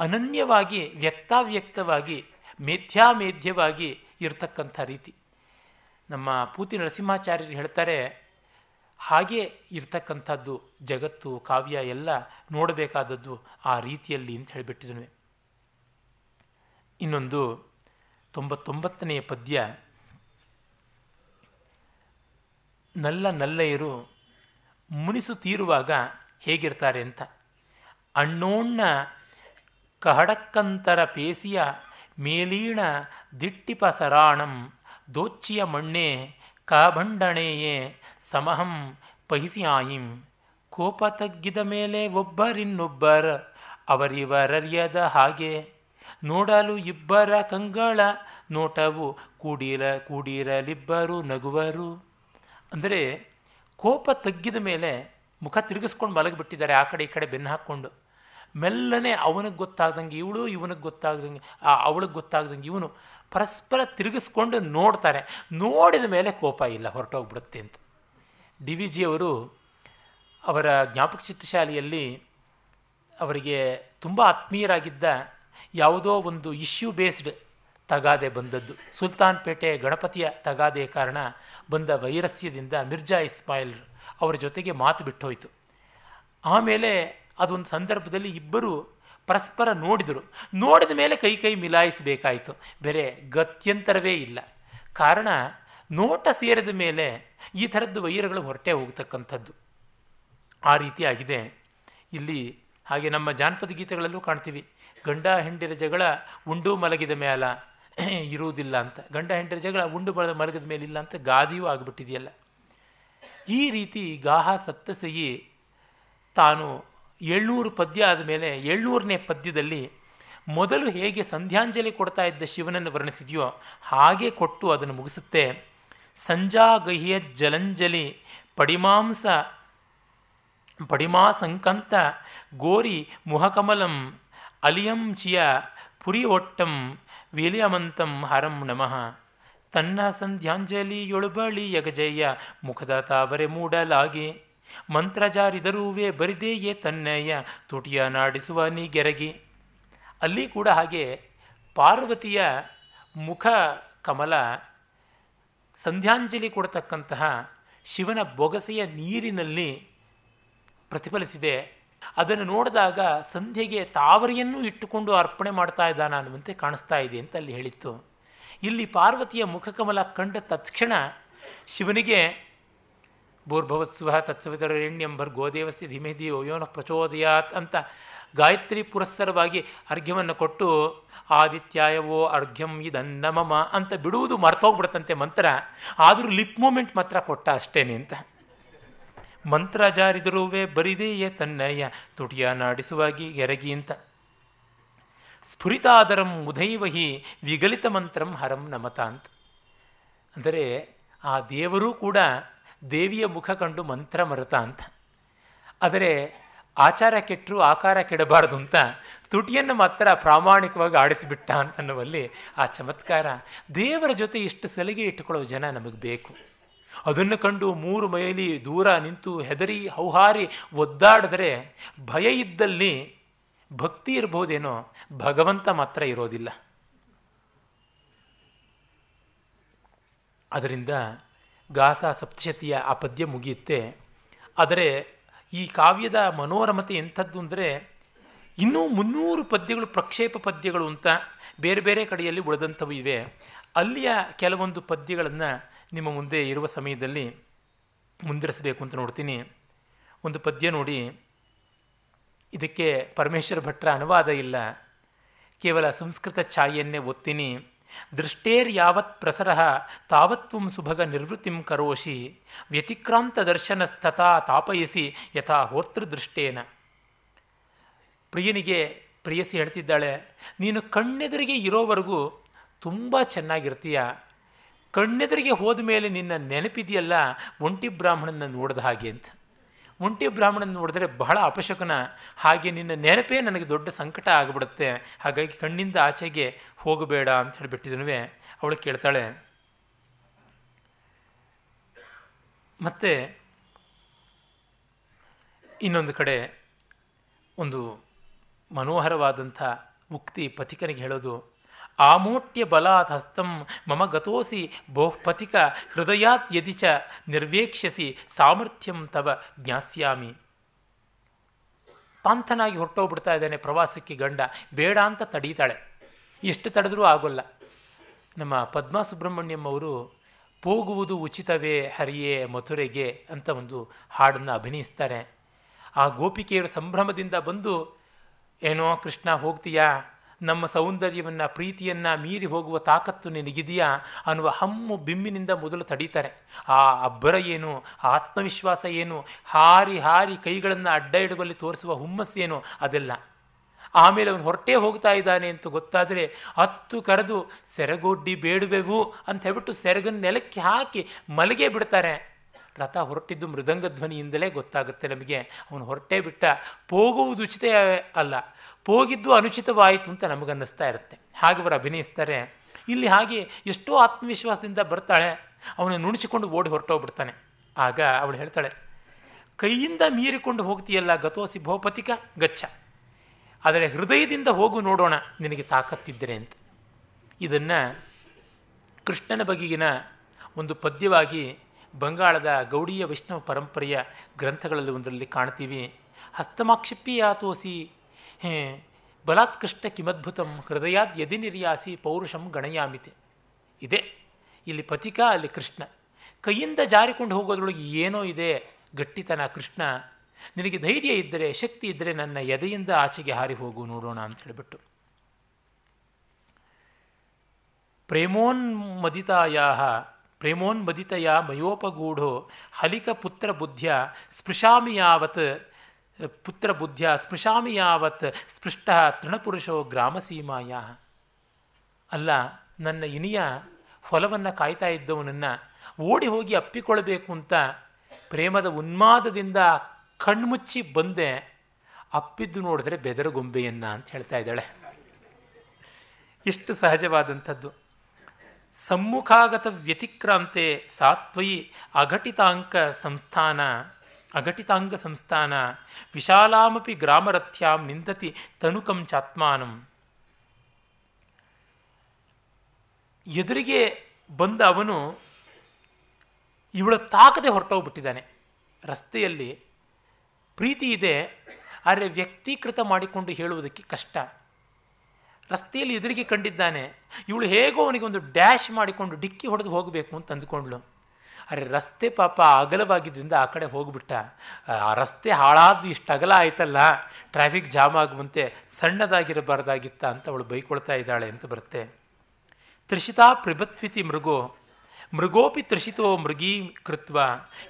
ಅನನ್ಯವಾಗಿ ವ್ಯಕ್ತಾವ್ಯಕ್ತವಾಗಿ ಮೇಧ್ಯಾಮೇಧ್ಯವಾಗಿ ಇರತಕ್ಕಂಥ ರೀತಿ. ನಮ್ಮ ಪೂತಿ ನರಸಿಂಹಾಚಾರ್ಯರು ಹೇಳ್ತಾರೆ, ಹಾಗೆ ಇರ್ತಕ್ಕಂಥದ್ದು ಜಗತ್ತು, ಕಾವ್ಯ ಎಲ್ಲ ನೋಡಬೇಕಾದದ್ದು ಆ ರೀತಿಯಲ್ಲಿ ಅಂತ ಹೇಳಿಬಿಟ್ಟಿದ್ವಿ ಇನ್ನೊಂದು ತೊಂಬತ್ತೊಂಬತ್ತನೆಯ ಪದ್ಯ. ನಲ್ಲ ನಲ್ಲೆಯರು ಮುನಿಸುತ್ತೀರುವಾಗ ಹೇಗಿರ್ತಾರೆ ಅಂತ. ಅಣ್ಣೋಣ್ಣ ಕಹಡಕ್ಕಂತರ ಪೇಸಿಯ ಮೇಲೀಣ ದಿಟ್ಟಿಪ ಸರಾಣಂ ದೋಚ್ಚಿಯ ಮಣ್ಣೆ ಕಭಂಡಣೆಯೇ ಸಮಹಂ ಪಹಿಸಿಯಾಯಿಂ. ಕೋಪ ತಗ್ಗಿದ ಮೇಲೆ ಒಬ್ಬರಿನ್ನೊಬ್ಬರ ಅವರಿವರರಿಯದ ಹಾಗೆ. ನೋಡಲು ಇಬ್ಬರ ಕಂಗಳ ನೋಟವು ಕೂಡಿರ ಕೂಡಿರಲಿಬ್ಬರು ನಗುವರು. ಅಂದರೆ ಕೋಪ ತಗ್ಗಿದ ಮೇಲೆ ಮುಖ ತಿರುಗಿಸ್ಕೊಂಡು ಮಲಗಿಬಿಟ್ಟಿದ್ದಾರೆ ಆ ಕಡೆ ಈ ಕಡೆ ಬೆನ್ನು ಹಾಕ್ಕೊಂಡು. ಮೆಲ್ಲನೆ ಅವನಿಗೆ ಗೊತ್ತಾಗ್ದಂಗೆ ಇವಳು, ಇವನಿಗೆ ಗೊತ್ತಾಗ್ದಂಗೆ ಅವಳಿಗೆ ಗೊತ್ತಾಗ್ದಂಗೆ ಇವನು. ಪರಸ್ಪರ ತಿರುಗಿಸ್ಕೊಂಡು ನೋಡ್ತಾರೆ. ನೋಡಿದ ಮೇಲೆ ಕೋಪ ಇಲ್ಲ, ಹೊರಟೋಗ್ಬಿಡುತ್ತೆ ಅಂತ. ಡಿ ವಿ ಜಿ ಅವರು ಅವರ ಜ್ಞಾಪಕ ಚಿತ್ರಶಾಲೆಯಲ್ಲಿ ಅವರಿಗೆ ತುಂಬ ಆತ್ಮೀಯರಾಗಿದ್ದ ಯಾವುದೋ ಒಂದು ಇಶ್ಯೂ ಬೇಸ್ಡ್ ತಗಾದೆ ಬಂದದ್ದು. ಸುಲ್ತಾನ್ ಪೇಟೆ ಗಣಪತಿಯ ತಗಾದೆ ಕಾರಣ ಬಂದ ವೈರಸ್ಯದಿಂದ ಮಿರ್ಜಾ ಇಸ್ಮಾಯಿಲ್ ಅವರ ಜೊತೆಗೆ ಮಾತು ಬಿಟ್ಟೋಯಿತು. ಆಮೇಲೆ ಅದೊಂದು ಸಂದರ್ಭದಲ್ಲಿ ಇಬ್ಬರು ಪರಸ್ಪರ ನೋಡಿದರು. ನೋಡಿದ ಮೇಲೆ ಕೈ ಕೈ ಮಿಲಾಯಿಸಬೇಕಾಯಿತು. ಬೇರೆ ಗತ್ಯಂತರವೇ ಇಲ್ಲ. ಕಾರಣ, ನೋಟ ಸೇರಿದ ಮೇಲೆ ಈ ಥರದ್ದು ವೈರಗಳು ಹೊರಟೆ ಹೋಗ್ತಕ್ಕಂಥದ್ದು. ಆ ರೀತಿ ಆಗಿದೆ. ಇಲ್ಲಿ ಹಾಗೆ ನಮ್ಮ ಜಾನಪದ ಗೀತೆಗಳಲ್ಲೂ ಕಾಣ್ತೀವಿ. ಗಂಡ ಹೆಂಡಿರ ಜಗಳ ಉಂಡು ಮಲಗಿದ ಮೇಲ ಇರುವುದಿಲ್ಲ ಅಂತ. ಗಂಡ ಹೆಂಡಿರ ಜಗಳ ಉಂಡು ಬಳದ ಮಲಗಿದ ಮೇಲೆ ಇಲ್ಲ ಅಂತ ಗಾದಿಯೂ ಆಗಿಬಿಟ್ಟಿದೆಯಲ್ಲ. ಈ ರೀತಿ ಗಾಹ ಸತ್ತಸಯಿ ತಾನು ಏಳ್ನೂರು ಪದ್ಯ ಆದಮೇಲೆ ಏಳ್ನೂರನೇ ಪದ್ಯದಲ್ಲಿ ಮೊದಲು ಹೇಗೆ ಸಂಧ್ಯಾಂಜಲಿ ಕೊಡ್ತಾ ಇದ್ದ ಶಿವನನ್ನು ವರ್ಣಿಸಿದೆಯೋ ಹಾಗೆ ಕೊಟ್ಟು ಅದನ್ನು ಮುಗಿಸುತ್ತೆ. ಸಂಜಾಗಹಿಯ ಜಲಂಜಲಿ ಪಡಿಮಾಂಸ ಪಡಿಮಾಸಂಕಂತ ಗೋರಿ ಮುಹಕಮಲಂ ಅಲಿಯಂ ಚಿಯ ಪುರಿ ಒಟ್ಟಂ ವಿಲಿಯಮಂತಂ ಹರಂ ನಮಃ. ತನ್ನ ಸಂಧ್ಯಾಂಜಲಿಯೊಳಬಳಿ ಯಗಜಯ್ಯ ಮುಖದ ತಾವರೆ ಮೂಡಲಾಗಿ. ಮಂತ್ರಜಾರಿದರೂವೇ ಬರಿದೆಯೇ ತನ್ನಯ್ಯ ತುಟಿಯ ನಾಡಿಸುವ ನೀ ಗೆರಗಿ. ಅಲ್ಲಿ ಕೂಡ ಹಾಗೆ ಪಾರ್ವತಿಯ ಮುಖ ಕಮಲ, ಸಂಧ್ಯಾಂಜಲಿ ಕೊಡತಕ್ಕಂತಹ ಶಿವನ ಬೊಗಸೆಯ ನೀರಿನಲ್ಲಿ ಪ್ರತಿಫಲಿಸಿದೆ. ಅದನ್ನು ನೋಡಿದಾಗ ಸಂಧ್ಯೆಗೆ ತಾವರಿಯನ್ನು ಇಟ್ಟುಕೊಂಡು ಅರ್ಪಣೆ ಮಾಡ್ತಾ ಇದ್ದಾನ ಅನ್ನುವಂತೆ ಕಾಣಿಸ್ತಾ ಇದೆ ಅಂತ ಅಲ್ಲಿ ಹೇಳಿತ್ತು. ಇಲ್ಲಿ ಪಾರ್ವತಿಯ ಮುಖಕಮಲ ಕಂಡ ತತ್ಕ್ಷಣ ಶಿವನಿಗೆ ಭೂರ್ಭವತ್ಸ್ವ ದೇವಸ್ಯ ಗೋದೇವಸ್ಯ ಧಿಮೇಧಿ ಯೋನ ಪ್ರಚೋದಯಾತ್ ಅಂತ ಗಾಯತ್ರಿ ಪುರಸ್ಸರವಾಗಿ ಅರ್ಘ್ಯವನ್ನು ಕೊಟ್ಟು, ಆದಿತ್ಯಾಯವೋ ಅರ್ಘ್ಯಂ ಇದನ್ನಮಮ ಅಂತ ಬಿಡುವುದು ಮರ್ತೋಗ್ಬಿಡುತ್ತಂತೆ ಮಂತ್ರ. ಆದರೂ ಲಿಪ್ ಮೂಮೆಂಟ್ ಮಾತ್ರ ಕೊಟ್ಟ ಅಷ್ಟೇನೆ ಅಂತ. ಮಂತ್ರ ಜಾರಿದರೂವೇ ಬರಿದೆಯೇ ತನ್ನಯ್ಯ, ತುಟಿಯ ನಾಡಿಸುವಾಗಿ ಎರಗಿ ಅಂತ. ಸ್ಫುರಿತಾದರಂ ಉದೈವಹಿ ವಿಗಲಿತ ಮಂತ್ರಂ ಹರಂ ನಮತ ಅಂತ. ಅಂದರೆ ಆ ದೇವರೂ ಕೂಡ ದೇವಿಯ ಮುಖ ಕಂಡು ಮಂತ್ರ ಮರತ ಅಂತ. ಆದರೆ ಆಚಾರ ಕೆಟ್ಟರು ಆಕಾರ ಕೆಡಬಾರದು ಅಂತ ತುಟಿಯನ್ನು ಮಾತ್ರ ಪ್ರಾಮಾಣಿಕವಾಗಿ ಆಡಿಸಿಬಿಟ್ಟ ಅಂತನ್ನುವಲ್ಲಿ ಆ ಚಮತ್ಕಾರ. ದೇವರ ಜೊತೆ ಇಷ್ಟು ಸಲಿಗೆ ಇಟ್ಟುಕೊಳ್ಳೋ ಜನ ನಮಗೆ ಬೇಕು. ಅದನ್ನು ಕಂಡು ಮೂರು ಮೈಲಿ ದೂರ ನಿಂತು ಹೆದರಿ ಹೌಹಾರಿ ಒದ್ದಾಡಿದ್ರೆ ಭಯ ಇದ್ದಲ್ಲಿ ಭಕ್ತಿ ಇರಬಹುದೇನೋ ಭಗವಂತ ಮಾತ್ರ ಇರೋದಿಲ್ಲ. ಅದರಿಂದ ಗಾಥಾ ಸಪ್ತಶತಿಯ ಆ ಪದ್ಯ ಮುಗಿಯುತ್ತೆ. ಆದರೆ ಈ ಕಾವ್ಯದ ಮನೋರಮತೆ ಎಂಥದ್ದು ಅಂದರೆ ಇನ್ನೂ ಮುನ್ನೂರು ಪದ್ಯಗಳು ಪ್ರಕ್ಷೇಪ ಪದ್ಯಗಳು ಅಂತ ಬೇರೆ ಬೇರೆ ಕಡೆಯಲ್ಲಿ ಉಳಿದಂಥವು ಇವೆ. ಅಲ್ಲಿಯ ಕೆಲವೊಂದು ಪದ್ಯಗಳನ್ನು ನಿಮ್ಮ ಮುಂದೆ ಇರುವ ಸಮಯದಲ್ಲಿ ಮುಂದಿರಿಸಬೇಕು ಅಂತ ನೋಡ್ತೀನಿ. ಒಂದು ಪದ್ಯ ನೋಡಿ. ಇದಕ್ಕೆ ಪರಮೇಶ್ವರ ಭಟ್ರ ಅನುವಾದ ಇಲ್ಲ. ಕೇವಲ ಸಂಸ್ಕೃತ ಛಾಯೆಯನ್ನೇ ಒತ್ತೀನಿ ದೃಷ್ಟೇರ್ ಯಾವತ್ ಪ್ರಸರ ತಾವತ್ವಂ ಸುಭಗ ನಿರ್ವೃತ್ತಿಂ ಕರೋಷಿ ವ್ಯತಿಕ್ರಾಂತ ದರ್ಶನಸ್ತಥಾ ತಾಪಯಿಸಿ ಯಥಾ ಹೋರ್ತೃದೃಷ್ಟೇನ. ಪ್ರಿಯನಿಗೆ ಪ್ರಿಯಸಿ ಹೇಳ್ತಿದ್ದಾಳೆ, ನೀನು ಕಣ್ಣೆದುರಿಗೆ ಇರೋವರೆಗೂ ತುಂಬ ಚೆನ್ನಾಗಿರ್ತೀಯ. ಕಣ್ಣೆದುರಿಗೆ ಹೋದ ಮೇಲೆ ನಿನ್ನ ನೆನಪಿದೆಯಲ್ಲ, ಒಂಟಿ ಬ್ರಾಹ್ಮಣನ ನೋಡಿದ ಹಾಗೆ ಅಂತ. ಒಂಟಿ ಬ್ರಾಹ್ಮಣನ ನೋಡಿದ್ರೆ ಬಹಳ ಅಪಶಕನ. ಹಾಗೆ ನಿನ್ನ ನೆನಪೇ ನನಗೆ ದೊಡ್ಡ ಸಂಕಟ ಆಗಿಬಿಡುತ್ತೆ. ಹಾಗಾಗಿ ಕಣ್ಣಿಂದ ಆಚೆಗೆ ಹೋಗಬೇಡ ಅಂತ ಹೇಳಿಬಿಟ್ಟಿದನುವೆ. ಅವಳು ಕೇಳ್ತಾಳೆ, ಮತ್ತೆ ಇನ್ನೊಂದು ಕಡೆ ಒಂದು ಮನೋಹರವಾದಂಥ ಮುಕ್ತಿ ಪಥಿಕನಿಗೆ ಹೇಳೋದು ಆಮೋಟ್ಯ ಬಲಾತ್ ಹಸ್ತಂ ಮಮ ಗತೋಸಿ ಬಹುಪತಿಕ ಹೃದಯಾತ್ ಯದಿ ಚ ನಿರ್ವೇಕ್ಷ್ಯಸಿ ಸಾಮರ್ಥ್ಯಂ ತವ ಜ್ಞಾಸ್ಯಾಮಿ. ಪಾಂಥನಾಗಿ ಹೊರಟೋಗ್ಬಿಡ್ತಾ ಇದ್ದಾನೆ ಪ್ರವಾಸಕ್ಕೆ ಗಂಡ. ಬೇಡ ಅಂತ ತಡೀತಾಳೆ. ಎಷ್ಟು ತಡೆದ್ರೂ ಆಗೋಲ್ಲ. ನಮ್ಮ ಪದ್ಮಾ ಸುಬ್ರಹ್ಮಣ್ಯಂ ಅವರು ಹೋಗುವುದು ಉಚಿತವೇ ಹರಿಯೇ ಮಥುರೆಗೆ ಅಂತ ಒಂದು ಹಾಡನ್ನು ಅಭಿನಯಿಸ್ತಾರೆ. ಆ ಗೋಪಿಕೆಯರು ಸಂಭ್ರಮದಿಂದ ಬಂದು, ಏನೋ ಕೃಷ್ಣ ಹೋಗ್ತೀಯಾ? ನಮ್ಮ ಸೌಂದರ್ಯವನ್ನು, ಪ್ರೀತಿಯನ್ನು ಮೀರಿ ಹೋಗುವ ತಾಕತ್ತು ನಿನಗಿದೆಯಾ ಅನ್ನುವ ಹಮ್ಮು ಬಿಮ್ಮಿನಿಂದ ಮೊದಲು ತಡೀತಾರೆ. ಆ ಅಬ್ಬರ ಏನು, ಆತ್ಮವಿಶ್ವಾಸ ಏನು, ಹಾರಿ ಹಾರಿ ಕೈಗಳನ್ನು ಅಡ್ಡ ಇಡುವಲ್ಲಿ ತೋರಿಸುವ ಹುಮ್ಮಸ್ಸೇನು ಅದೆಲ್ಲ. ಆಮೇಲೆ ಅವನು ಹೊರಟೇ ಹೋಗ್ತಾ ಇದ್ದಾನೆ ಅಂತ ಗೊತ್ತಾದರೆ, ಹತ್ತು ಕರೆದು ಸೆರಗೊಡ್ಡಿ ಬೇಡುವೆವು ಅಂತ ಹೇಳ್ಬಿಟ್ಟು ಸೆರಗನ್ನ ನೆಲಕ್ಕೆ ಹಾಕಿ ಮಲಗೆ ಬಿಡ್ತಾರೆ. ರಥ ಹೊರಟಿದ್ದು ಮೃದಂಗ ಧ್ವನಿಯಿಂದಲೇ ಗೊತ್ತಾಗುತ್ತೆ ನಮಗೆ. ಅವನು ಹೊರಟೇ ಬಿಟ್ಟ, ಹೋಗುವುದು ಉಚಿತ ಅಲ್ಲ. ಹೋಗಿದ್ದು ಅನುಚಿತವಾಯಿತು ಅಂತ ನಮಗನ್ನಿಸ್ತಾ ಇರುತ್ತೆ. ಹಾಗೆ ಅವರು ಅಭಿನಯಿಸ್ತಾರೆ. ಇಲ್ಲಿ ಹಾಗೆ ಎಷ್ಟೋ ಆತ್ಮವಿಶ್ವಾಸದಿಂದ ಬರ್ತಾಳೆ. ಅವನು ನುಣುಚಿಕೊಂಡು ಓಡಿ ಹೊರಟೋಗ್ಬಿಡ್ತಾನೆ. ಆಗ ಅವಳು ಹೇಳ್ತಾಳೆ, ಕೈಯಿಂದ ಮೀರಿಕೊಂಡು ಹೋಗ್ತೀಯಲ್ಲ ಗತೋಸಿ ಭೋಪತಿಕ, ಗಚ್ಚ. ಆದರೆ ಹೃದಯದಿಂದ ಹೋಗು ನೋಡೋಣ, ನಿನಗೆ ತಾಕತ್ತಿದ್ದರೆ ಅಂತ. ಇದನ್ನು ಕೃಷ್ಣನ ಬಗೆಗಿನ ಒಂದು ಪದ್ಯವಾಗಿ ಬಂಗಾಳದ ಗೌಡೀಯ ವೈಷ್ಣವ ಪರಂಪರೆಯ ಗ್ರಂಥಗಳಲ್ಲಿ ಒಂದರಲ್ಲಿ ಕಾಣ್ತೀವಿ. ಹಸ್ತಮಾಕ್ಷಿಪಿ ಯಾತೋಸಿ ಹೇ ಬಲಾತ್ಕೃಷ್ಟ ಕಿಮದ್ಭುತಂ ಹೃದಯಾದ್ ಯದಿ ನಿರ್ಯಾಸಿ ಪೌರುಷಂ ಗಣಯಾಮಿತೆ. ಇದೆ. ಇಲ್ಲಿ ಪತಿಕ ಅಲ್ಲಿ ಕೃಷ್ಣ. ಕೈಯಿಂದ ಜಾರಿಕೊಂಡು ಹೋಗೋದ್ರೊಳಗೆ ಏನೋ ಇದೆ, ಗಟ್ಟಿತನ ಕೃಷ್ಣ. ನಿನಗೆ ಧೈರ್ಯ ಇದ್ದರೆ, ಶಕ್ತಿ ಇದ್ದರೆ ನನ್ನ ಎದೆಯಿಂದ ಆಚೆಗೆ ಹಾರಿ ಹೋಗು ನೋಡೋಣ ಅಂತ ಹೇಳಿಬಿಟ್ಟು ಪ್ರೇಮೋನ್ಮದಿತಾಯ ಪ್ರೇಮೋನ್ಮದಿತಯ ಮಯೋಪಗೂಢೋ ಹಲಿಕ ಪುತ್ರ ಬುದ್ಧ್ಯ ಸ್ಪೃಶಾಮಿ ಯಾವತ್ ಪುತ್ರ ಬುದ್ಧ್ಯ ಸ್ಪೃಶಾಮಿ ಯಾವತ್ ಸ್ಪೃಷ್ಟ ತೃಣಪುರುಷೋ ಗ್ರಾಮಸೀಮಾಯ. ಅಲ್ಲ, ನನ್ನ ಇನಿಯ ಹೊಲವನ್ನು ಕಾಯ್ತಾ ಇದ್ದವನನ್ನು ಓಡಿ ಹೋಗಿ ಅಪ್ಪಿಕೊಳ್ಬೇಕು ಅಂತ ಪ್ರೇಮದ ಉನ್ಮಾದದಿಂದ ಕಣ್ಮುಚ್ಚಿ ಬಂದೆ. ಅಪ್ಪಿದ್ದು ನೋಡಿದ್ರೆ ಬೆದರಗೊಂಬೆಯನ್ನ ಅಂತ ಹೇಳ್ತಾ ಇದ್ದಾಳೆ. ಎಷ್ಟು ಸಹಜವಾದಂಥದ್ದು. ಸಮ್ಮುಖಾಗತ ವ್ಯತಿಕ್ರಾಂತೆ ಸಾತ್ವಯಿ ಅಘಟಿತಾಂಕ ಸಂಸ್ಥಾನ ಅಘಟಿತಾಂಗ ಸಂಸ್ಥಾನ. ವಿಶಾಲಾಮಪಿ ಗ್ರಾಮರಥ್ಯಾಂ ನಿಂದತಿ ತನುಕಂ ಚಾತ್ಮಾನಂ. ಎದುರಿಗೆ ಬಂದ ಅವನು ಇವಳ ತಾಕದೆ ಹೊರಟೋಗ್ಬಿಟ್ಟಿದ್ದಾನೆ. ರಸ್ತೆಯಲ್ಲಿ ಪ್ರೀತಿ ಇದೆ, ಆದರೆ ವ್ಯಕ್ತೀಕೃತ ಮಾಡಿಕೊಂಡು ಹೇಳುವುದಕ್ಕೆ ಕಷ್ಟ. ರಸ್ತೆಯಲ್ಲಿ ಎದುರಿಗೆ ಕಂಡಿದ್ದಾನೆ, ಇವಳು ಹೇಗೋ ಅವನಿಗೆ ಒಂದು ಡ್ಯಾಶ್ ಮಾಡಿಕೊಂಡು ಡಿಕ್ಕಿ ಹೊಡೆದು ಹೋಗಬೇಕು ಅಂತ ಅಂದುಕೊಂಡ್ಳು. ಅರೆ ರಸ್ತೆ ಪಾಪ ಅಗಲವಾಗಿದ್ದರಿಂದ ಆ ಕಡೆ ಹೋಗ್ಬಿಟ್ಟ. ಆ ರಸ್ತೆ ಹಾಳಾದ್ದು ಇಷ್ಟು ಅಗಲ ಆಯ್ತಲ್ಲ ಟ್ರಾಫಿಕ್ ಜಾಮ್ ಆಗುವಂತೆ ಸಣ್ಣದಾಗಿರಬಾರ್ದಾಗಿತ್ತ ಅಂತ ಅವಳು ಬೈಕೊಳ್ತಾ ಇದ್ದಾಳೆ ಅಂತ ಬರುತ್ತೆ. ತ್ರಿಷಿತಾ ಪ್ರಿಭತ್ವಿತಿ ಮೃಗೋ, ಮೃಗೋಪಿ ತ್ರಿಷಿತೋ ಮೃಗೀ ಕೃತ್ವ,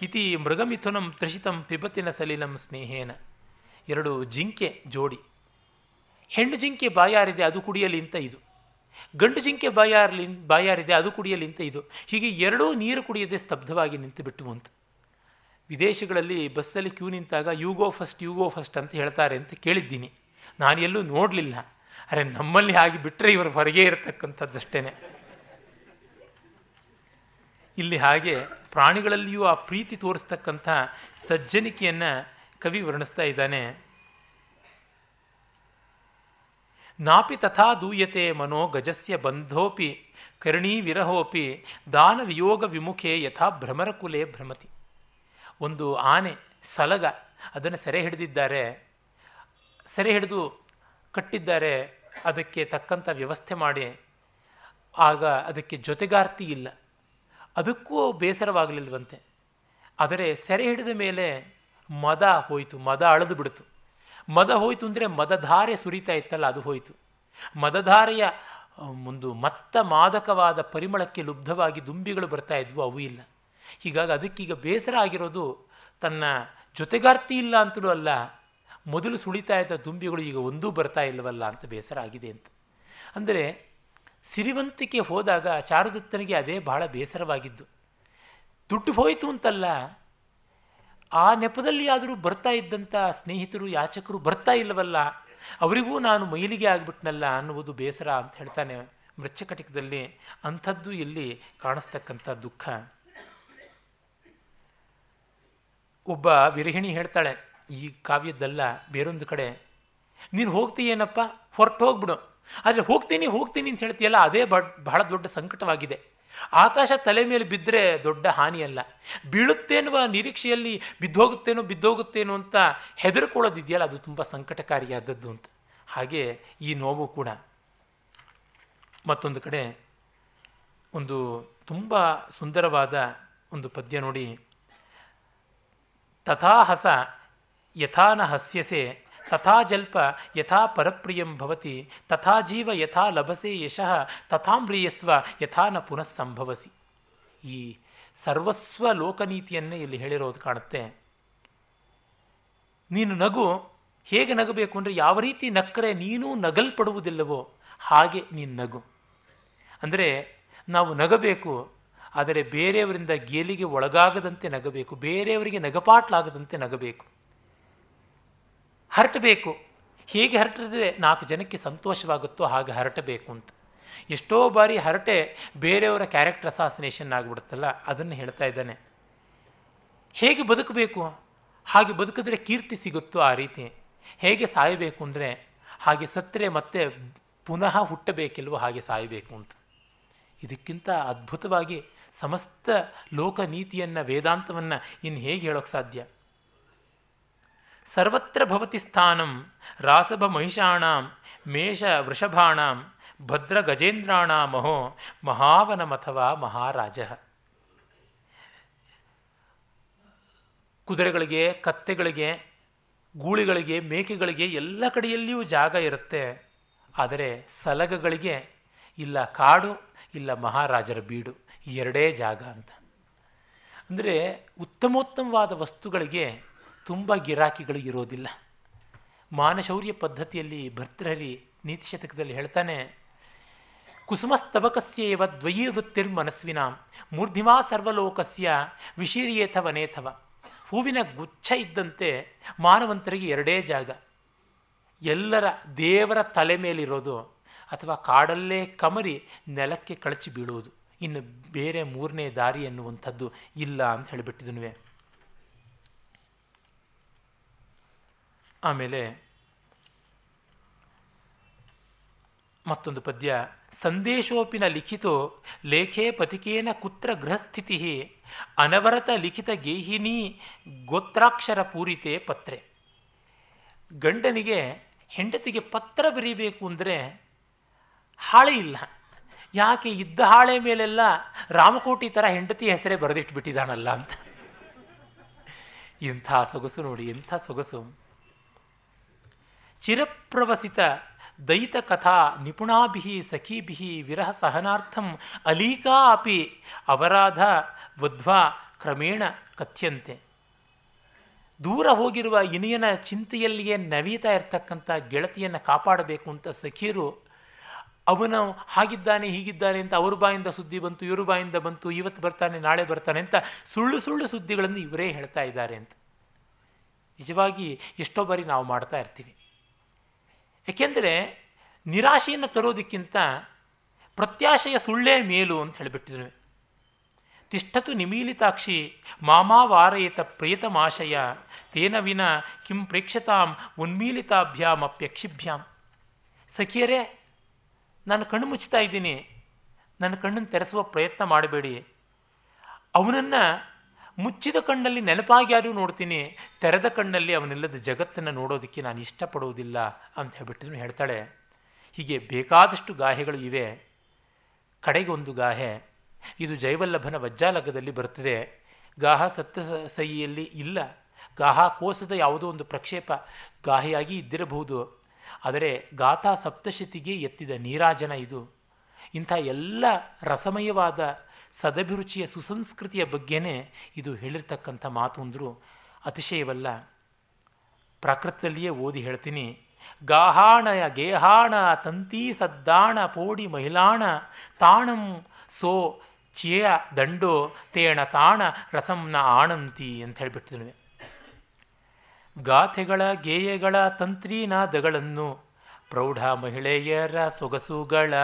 ಇತಿ ಮೃಗಮಿಥುನಂ ತ್ರಿಷಿತಂ ಪಿಬತಿನ ಸಲಿಲಂ ಸ್ನೇಹೇನ. ಎರಡು ಜಿಂಕೆ ಜೋಡಿ. ಹೆಣ್ಣು ಜಿಂಕೆ ಬಾಯಾರಿದೆ, ಅದು ಕುಡಿಯಲಿ ಅಂತ ಇದು. ಗಂಡು ಜಿಂಕೆ ಬಾಯಾರಲಿ ಬಾಯಾರಿದೆ, ಅದು ಕುಡಿಯಲಿ ಅಂತ ಇದು. ಹೀಗೆ ಎರಡೂ ನೀರು ಕುಡಿಯದೆ ಸ್ತಬ್ಧವಾಗಿ ನಿಂತು ಬಿಟ್ಟು ಅಂತ ವಿದೇಶಗಳಲ್ಲಿ ಬಸ್ಸಲ್ಲಿ ಕ್ಯೂ ನಿಂತಾಗ ಯುಗೋ ಫಸ್ಟ್ ಯುಗೋ ಫಸ್ಟ್ ಅಂತ ಹೇಳ್ತಾರೆ ಅಂತ ಕೇಳಿದ್ದೀನಿ. ನಾನು ಎಲ್ಲೂ ನೋಡಲಿಲ್ಲ. ಅರೆ, ನಮ್ಮಲ್ಲಿ ಹಾಗೆ ಬಿಟ್ಟರೆ ಇವರು ಹೊರಗೆ ಇರತಕ್ಕಂಥದ್ದಷ್ಟೇ ಇಲ್ಲಿ ಹಾಗೆ ಪ್ರಾಣಿಗಳಲ್ಲಿಯೂ ಆ ಪ್ರೀತಿ ತೋರಿಸ್ತಕ್ಕಂಥ ಸಜ್ಜನಿಕೆಯನ್ನು ಕವಿ ವರ್ಣಿಸ್ತಾ ಇದ್ದಾನೆ. ನಾಪಿ ತಥಾ ದೂಯತೆ ಮನೋ ಗಜಸ್ಯ ಬಂಧೋಪಿ, ಕರ್ಣೀ ವಿರಹೋಪಿ, ದಾನ ವಿಯೋಗ ವಿಮುಖೆ ಯಥಾ ಭ್ರಮರಕುಲೆ ಭ್ರಮತಿ. ಒಂದು ಆನೆ ಸಲಗ ಅದನ್ನು ಸೆರೆ ಹಿಡಿದಿದ್ದಾರೆ, ಸೆರೆ ಹಿಡಿದು ಕಟ್ಟಿದ್ದಾರೆ, ಅದಕ್ಕೆ ತಕ್ಕಂಥ ವ್ಯವಸ್ಥೆ ಮಾಡಿ, ಆಗ ಅದಕ್ಕೆ ಜೊತೆಗಾರ್ತಿ ಇಲ್ಲ. ಅದಕ್ಕೂ ಬೇಸರವಾಗಲಿಲ್ವಂತೆ. ಆದರೆ ಸೆರೆ ಹಿಡಿದ ಮೇಲೆ ಮದ ಹೋಯಿತು, ಮದ ಅಳದು ಬಿಡ್ತು. ಮದ ಹೋಯಿತು ಅಂದರೆ ಮದಧಾರೆ ಸುರಿತಾ ಇತ್ತಲ್ಲ, ಅದು ಹೋಯಿತು. ಮದಧಾರೆಯ ಒಂದು ಮತ್ತ ಮಾದಕವಾದ ಪರಿಮಳಕ್ಕೆ ಲುಬ್ಧವಾಗಿ ದುಂಬಿಗಳು ಬರ್ತಾ ಇದ್ವು, ಅವು ಇಲ್ಲ. ಹೀಗಾಗಿ ಅದಕ್ಕೀಗ ಬೇಸರ ಆಗಿರೋದು ತನ್ನ ಜೊತೆಗಾರ್ತಿ ಇಲ್ಲ ಅಂತಲೂ ಅಲ್ಲ, ಮೊದಲು ಸುಳಿತಾ ಇದ್ದ ದುಂಬಿಗಳು ಈಗ ಒಂದೂ ಬರ್ತಾ ಇಲ್ಲವಲ್ಲ ಅಂತ ಬೇಸರ ಆಗಿದೆ ಅಂತ. ಅಂದರೆ ಸಿರಿವಂತಿಕೆ ಹೋದಾಗ ಚಾರುದತ್ತನಿಗೆ ಅದೇ ಬಹಳ ಬೇಸರವಾಗಿದ್ದು. ದುಡ್ಡು ಹೋಯಿತು ಅಂತಲ್ಲ ಆ ನೆಪದಲ್ಲಿ ಆದರೂ ಬರ್ತಾ ಇದ್ದಂಥ ಸ್ನೇಹಿತರು, ಯಾಚಕರು ಬರ್ತಾ ಇಲ್ಲವಲ್ಲ? ಅವರಿಗೂ ನಾನು ಮೈಲಿಗೆ ಆಗಿಬಿಟ್ನಲ್ಲ ಅನ್ನುವುದು ಬೇಸರ ಅಂತ ಹೇಳ್ತಾನೆ ಮೃಚ್ಛಕಟಿಕದಲ್ಲಿ. ಅಂಥದ್ದು ಇಲ್ಲಿ ಕಾಣಿಸ್ತಕ್ಕಂಥ ದುಃಖ. ಒಬ್ಬ ವಿರಹಿಣಿ ಹೇಳ್ತಾಳೆ, ಈ ಕಾವ್ಯದ್ದಲ್ಲ ಬೇರೊಂದು ಕಡೆ. ನೀನು ಹೋಗ್ತೀಯೇನಪ್ಪ ಹೊರಟು ಹೋಗ್ಬಿಡು ಆದರೆ ಹೋಗ್ತೀನಿ ಹೋಗ್ತೀನಿ ಅಂತ ಹೇಳ್ತೀಯಲ್ಲ, ಅದೇ ಬಹಳ ದೊಡ್ಡ ಸಂಕಟವಾಗಿದೆ. ಆಕಾಶ ತಲೆ ಮೇಲೆ ಬಿದ್ದರೆ ದೊಡ್ಡ ಹಾನಿಯಲ್ಲ. ಬೀಳುತ್ತೇನುವ ನಿರೀಕ್ಷೆಯಲ್ಲಿ ಬಿದ್ದೋಗುತ್ತೇನೋ ಬಿದ್ದೋಗುತ್ತೇನೋ ಅಂತ ಹೆದರ್ಕೊಳ್ಳೋದಿದೆಯಲ್ಲ, ಅದು ತುಂಬ ಸಂಕಟಕಾರಿಯಾದದ್ದು ಅಂತ. ಹಾಗೆ ಈ ನೋವು ಕೂಡ. ಮತ್ತೊಂದು ಕಡೆ ಒಂದು ತುಂಬ ಸುಂದರವಾದ ಒಂದು ಪದ್ಯ ನೋಡಿ. ತಥಾಹಸ ಯಥಾನ ಹಸ್ಯಸೆ ತಥಾ ಜಲ್ಪ ಯಥಾ ಪರಪ್ರಿಯಂ ಭವತಿ ತಥಾ ಜೀವ ಯಥಾ ಲಭಸೆ ಯಶಃ ತಥಾಮ್ರಿಯಸ್ವ ಯಥಾ ನ ಪುನಃ ಸಂಭವಸಿ ಈ ಸರ್ವಸ್ವ ಲೋಕನೀತಿಯನ್ನೇ ಇಲ್ಲಿ ಹೇಳಿರೋದು ಕಾಣುತ್ತೆ. ನೀನು ನಗು, ಹೇಗೆ ನಗಬೇಕು ಅಂದರೆ ಯಾವ ರೀತಿ ನಕ್ಕರೆ ನೀನೂ ನಗಲ್ಪಡುವುದಿಲ್ಲವೋ ಹಾಗೆ ನೀನು ನಗು. ಅಂದರೆ ನಾವು ನಗಬೇಕು, ಆದರೆ ಬೇರೆಯವರಿಂದ ಗೇಲಿಗೆ ಒಳಗಾಗದಂತೆ ನಗಬೇಕು, ಬೇರೆಯವರಿಗೆ ನಗಪಾಟ್ಲಾಗದಂತೆ ನಗಬೇಕು. ಹರಟಬೇಕು. ಹೀಗೆ ಹರಟಿದ್ರೆ ನಾಲ್ಕು ಜನಕ್ಕೆ ಸಂತೋಷವಾಗುತ್ತೋ ಹಾಗೆ ಹರಟಬೇಕು ಅಂತ. ಎಷ್ಟೋ ಬಾರಿ ಹರಟೆ ಬೇರೆಯವರ ಕ್ಯಾರೆಕ್ಟರ್ ಅಸಾಸಿನೇಷನ್ ಆಗಿಬಿಡುತ್ತಲ್ಲ, ಅದನ್ನು ಹೇಳ್ತಾ ಇದ್ದಾನೆ. ಹೇಗೆ ಬದುಕಬೇಕು? ಹಾಗೆ ಬದುಕಿದ್ರೆ ಕೀರ್ತಿ ಸಿಗುತ್ತೋ ಆ ರೀತಿ? ಹೇಗೆ ಸಾಯಬೇಕು ಅಂದರೆ, ಹಾಗೆ ಸತ್ತರೆ ಮತ್ತೆ ಪುನಃ ಹುಟ್ಟಬೇಕಿಲ್ವೋ ಹಾಗೆ ಸಾಯಬೇಕು ಅಂತ. ಇದಕ್ಕಿಂತ ಅದ್ಭುತವಾಗಿ ಸಮಸ್ತ ಲೋಕ ನೀತಿಯನ್ನು, ವೇದಾಂತವನ್ನು ಇನ್ನು ಹೇಗೆ ಹೇಳೋಕ್ಕೆ ಸಾಧ್ಯ? ಸರ್ವತ್ರ ಭವತಿ ಸ್ಥಾನಂ, ರಾಸಭ ಮಹಿಷಾಣಾಂ, ಮೇಷ ವೃಷಭಾಣಾಂ, ಭದ್ರ ಗಜೇಂದ್ರಾಣಾಮಹೋ, ಮಹಾವನಮಥವಾ ಮಹಾರಾಜ. ಕುದುರೆಗಳಿಗೆ, ಕತ್ತೆಗಳಿಗೆ, ಗೂಳಿಗಳಿಗೆ, ಮೇಕೆಗಳಿಗೆ ಎಲ್ಲ ಕಡೆಯಲ್ಲಿಯೂ ಜಾಗ ಇರುತ್ತೆ. ಆದರೆ ಸಲಗಗಳಿಗೆ ಇಲ್ಲ ಕಾಡು, ಇಲ್ಲ ಮಹಾರಾಜರ ಬೀಡು ಎರಡೇ ಜಾಗ ಅಂತ. ಅಂದರೆ ಉತ್ತಮೋತ್ತಮವಾದ ವಸ್ತುಗಳಿಗೆ ತುಂಬ ಗಿರಾಕಿಗಳು ಇರೋದಿಲ್ಲ. ಮಾನಶೌರ್ಯ ಪದ್ಧತಿಯಲ್ಲಿ ಭರ್ತೃಹರಿ ನೀತಿ ಶತಕದಲ್ಲಿ ಹೇಳ್ತಾನೆ ಕುಸುಮಸ್ತಬಕಸ್ಯೇವ ದ್ವಯೀವೃತ್ತಿರ್ ವೃತ್ತಿರ್ಮನಸ್ವಿನ ಮೂರ್ಧಿಮಾ ಸರ್ವಲೋಕಸ್ಯ ವಿಶೀರ್ಯೇಥ ವನೇಥವ ಹೂವಿನ ಗುಚ್ಛ ಇದ್ದಂತೆ ಮಾನವಂತರಿಗೆ ಎರಡೇ ಜಾಗ. ಎಲ್ಲರ ದೇವರ ತಲೆ ಮೇಲಿರೋದು ಅಥವಾ ಕಾಡಲ್ಲೇ ಕಮರಿ ನೆಲಕ್ಕೆ ಕಳಚಿ ಬೀಳುವುದು. ಇನ್ನು ಬೇರೆ ಮೂರನೇ ದಾರಿ ಎನ್ನುವಂಥದ್ದು ಇಲ್ಲ ಅಂತ ಹೇಳಿಬಿಟ್ಟಿದ್ನುವೆ. ಆಮೇಲೆ ಮತ್ತೊಂದು ಪದ್ಯ, ಸಂದೇಶೋಪಿನ ಲಿಖಿತೋ ಲೇಖೆ ಪತಿಕೇನ ಕುತ್ರ ಗೃಹಸ್ಥಿತಿ ಅನವರತ ಲಿಖಿತ ಗೇಹಿನಿ ಗೋತ್ರಾಕ್ಷರ ಪೂರಿತೆ ಪತ್ರೆ. ಗಂಡನಿಗೆ ಹೆಂಡತಿಗೆ ಪತ್ರ ಬರೀಬೇಕು ಅಂದರೆ ಹಾಳೆ ಇಲ್ಲ. ಯಾಕೆ ಇದ್ದ ಹಾಳೆ ಮೇಲೆಲ್ಲ ರಾಮಕೋಟಿ ಥರ ಹೆಂಡತಿ ಹೆಸರೇ ಬರೆದಿಟ್ಬಿಟ್ಟಿದ್ದಾನಲ್ಲ ಅಂತ. ಇಂಥ ಸೊಗಸು ನೋಡಿ ಎಂಥ ಸೊಗಸು. ಚಿರಪ್ರವಸಿತ ದಯಿತ ಕಥಾ ನಿಪುಣಾಭಿ ಸಖೀಭಿ ವಿರಹ ಸಹನಾರ್ಥಂ ಅಲೀಕಾ ಅಪಿ ಅವರಾಧ ವಧ್ವಾ ಕ್ರಮೇಣ ಕಥ್ಯಂತೆ. ದೂರ ಹೋಗಿರುವ ಇನಿಯನ ಚಿಂತೆಯಲ್ಲಿಯೇ ನವೀತಾ ಇರ್ತಕ್ಕಂಥ ಗೆಳತಿಯನ್ನು ಕಾಪಾಡಬೇಕು ಅಂತ ಸಖಿಯರು ಅವನು ಹಾಗಿದ್ದಾನೆ ಹೀಗಿದ್ದಾನೆ ಅಂತ ಅವ್ರ ಬಾಯಿಂದ ಸುದ್ದಿ ಬಂತು, ಇವ್ರ ಬಾಯಿಂದ ಬಂತು ಇವತ್ತು ಬರ್ತಾನೆ, ನಾಳೆ ಬರ್ತಾನೆ ಅಂತ ಸುಳ್ಳು ಸುಳ್ಳು ಸುದ್ದಿಗಳನ್ನು ಇವರೇ ಹೇಳ್ತಾ ಇದ್ದಾರೆ ಅಂತ. ನಿಜವಾಗಿ ಎಷ್ಟೋ ಬಾರಿ ನಾವು ಮಾಡ್ತಾ ಇರ್ತೀವಿ. ಯಾಕೆಂದರೆ ನಿರಾಶೆಯನ್ನು ತರೋದಕ್ಕಿಂತ ಪ್ರತ್ಯಾಶೆಯ ಸುಳ್ಳೇ ಮೇಲು ಅಂತ ಹೇಳಿಬಿಟ್ಟಿದ್ರು. ತಿಷ್ಠತು ನಿಮೀಲಿತಾಕ್ಷಿ ಮಾಮಾ ವಾರಯತ ಪ್ರಿಯತಮಾಶಯ, ತೇನ ವಿನ ಕಿಂ ಪ್ರೇಕ್ಷತಾಂ ಉನ್ಮೀಲಿತಾಭ್ಯಾಮ್ ಅಪ್ಯಕ್ಷಿಭ್ಯಾಂ. ಸಖಿಯರೇ, ನಾನು ಕಣ್ಣು ಮುಚ್ತಾ ಇದ್ದೀನಿ. ನನ್ನ ಕಣ್ಣನ್ನು ತೆರೆಸುವ ಪ್ರಯತ್ನ ಮಾಡಬೇಡಿ. ಅವನನ್ನು ಮುಚ್ಚಿದ ಕಣ್ಣಲ್ಲಿ ನೆನಪಾಗಿ ಯಾರು ನೋಡ್ತೀನಿ, ತೆರೆದ ಕಣ್ಣಲ್ಲಿ ಅವನಿಲ್ಲದ ಜಗತ್ತನ್ನು ನೋಡೋದಕ್ಕೆ ನಾನು ಇಷ್ಟಪಡುವುದಿಲ್ಲ ಅಂತ ಹೇಳ್ಬಿಟ್ಟು ಹೇಳ್ತಾಳೆ. ಹೀಗೆ ಬೇಕಾದಷ್ಟು ಗಾಹೆಗಳು ಇವೆ. ಕಡೆಗೆ ಒಂದು ಗಾಹೆ ಇದು ಜೈವಲ್ಲಭನ ವಜ್ರಾಲಗದಲ್ಲಿ ಬರುತ್ತದೆ. ಗಾಹ ಸತ್ತ ಸಹಿಯಲ್ಲಿ ಇಲ್ಲ. ಗಾಹ ಕೋಸದ ಯಾವುದೋ ಒಂದು ಪ್ರಕ್ಷೇಪ ಗಾಹೆಯಾಗಿ ಇದ್ದಿರಬಹುದು. ಆದರೆ ಗಾಥಾ ಸಪ್ತಶತಿಗೆ ಎತ್ತಿದ ನೀರಾಜನ ಇದು. ಇಂಥ ಎಲ್ಲ ರಸಮಯವಾದ ಸದಭಿರುಚಿಯ ಸುಸಂಸ್ಕೃತಿಯ ಬಗ್ಗೆನೇ ಇದು ಹೇಳಿರ್ತಕ್ಕಂಥ ಮಾತು ಅಂದರೂ ಅತಿಶಯವಲ್ಲ. ಪ್ರಾಕೃತದಲ್ಲಿಯೇ ಓದಿ ಹೇಳ್ತೀನಿ. ಗಾಹಾಣಯ ಗೇಹಾಣ ತಂತಿ ಸದ್ದಾಣ ಪೋಡಿ ಮಹಿಳಾಣ ತಾಣಂ ಸೋ ಚಿಯ ದಂಡೋ ತೇಣ ತಾಣ ರಸಂನ ಆಣಂತಿ ಅಂತ ಹೇಳಿಬಿಟ್ಟಿದ್ವಿ ಗಾಥೆಗಳ ಗೇಯಗಳ ತಂತ್ರೀನಾದಗಳನ್ನು ಪ್ರೌಢ ಮಹಿಳೆಯರ ಸೊಗಸುಗಳ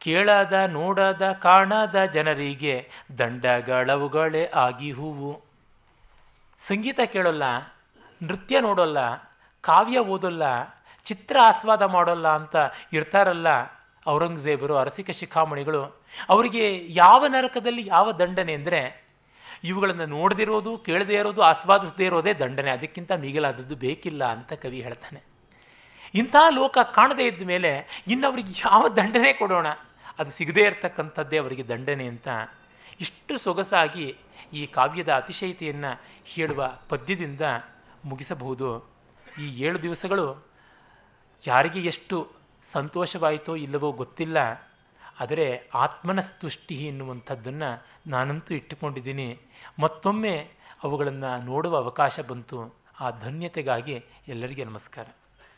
ಕೇಳದ, ನೋಡದ, ಕಾಣದ ಜನರಿಗೆ ದಂಡಗಳವುಗಳೇ ಆಗಿ ಹೂವು. ಸಂಗೀತ ಕೇಳೋಲ್ಲ, ನೃತ್ಯ ನೋಡೋಲ್ಲ, ಕಾವ್ಯ ಓದೋಲ್ಲ, ಚಿತ್ರ ಆಸ್ವಾದ ಮಾಡೋಲ್ಲ ಅಂತ ಇರ್ತಾರಲ್ಲ ಔರಂಗಜೇಬರು, ಅರಸಿಕ ಶಿಖಾಮಣಿಗಳು. ಅವರಿಗೆ ಯಾವ ನರಕದಲ್ಲಿ ಯಾವ ದಂಡನೆ ಅಂದರೆ ಇವುಗಳನ್ನು ನೋಡದಿರೋದು, ಕೇಳದೇ ಇರೋದು, ಆಸ್ವಾದಿಸದೇ ಇರೋದೇ ದಂಡನೆ. ಅದಕ್ಕಿಂತ ಮಿಗಿಲಾದದ್ದು ಬೇಕಿಲ್ಲ ಅಂತ ಕವಿ ಹೇಳ್ತಾನೆ. ಇಂಥ ಲೋಕ ಕಾಣದೇ ಇದ್ದ ಮೇಲೆ ಇನ್ನವರಿಗೆ ಯಾವ ದಂಡನೆ ಕೊಡೋಣ? ಅದು ಸಿಗದೇ ಇರತಕ್ಕಂಥದ್ದೇ ಅವರಿಗೆ ದಂಡನೆ ಅಂತ ಇಷ್ಟು ಸೊಗಸಾಗಿ ಈ ಕಾವ್ಯದ ಅತಿಶಯತೆಯನ್ನು ಹೇಳುವ ಪದ್ಯದಿಂದ ಮುಗಿಸಬಹುದು. ಈ ಏಳು ದಿವಸಗಳು ಯಾರಿಗೆ ಎಷ್ಟು ಸಂತೋಷವಾಯಿತೋ ಇಲ್ಲವೋ ಗೊತ್ತಿಲ್ಲ. ಆದರೆ ಆತ್ಮನ ತುಷ್ಟಿ ಎನ್ನುವಂಥದ್ದನ್ನು ನಾನಂತೂ ಇಟ್ಟುಕೊಂಡಿದ್ದೀನಿ. ಮತ್ತೊಮ್ಮೆ ಅವುಗಳನ್ನು ನೋಡುವ ಅವಕಾಶ ಬಂತು. ಆ ಧನ್ಯತೆಗಾಗಿ ಎಲ್ಲರಿಗೆ ನಮಸ್ಕಾರ.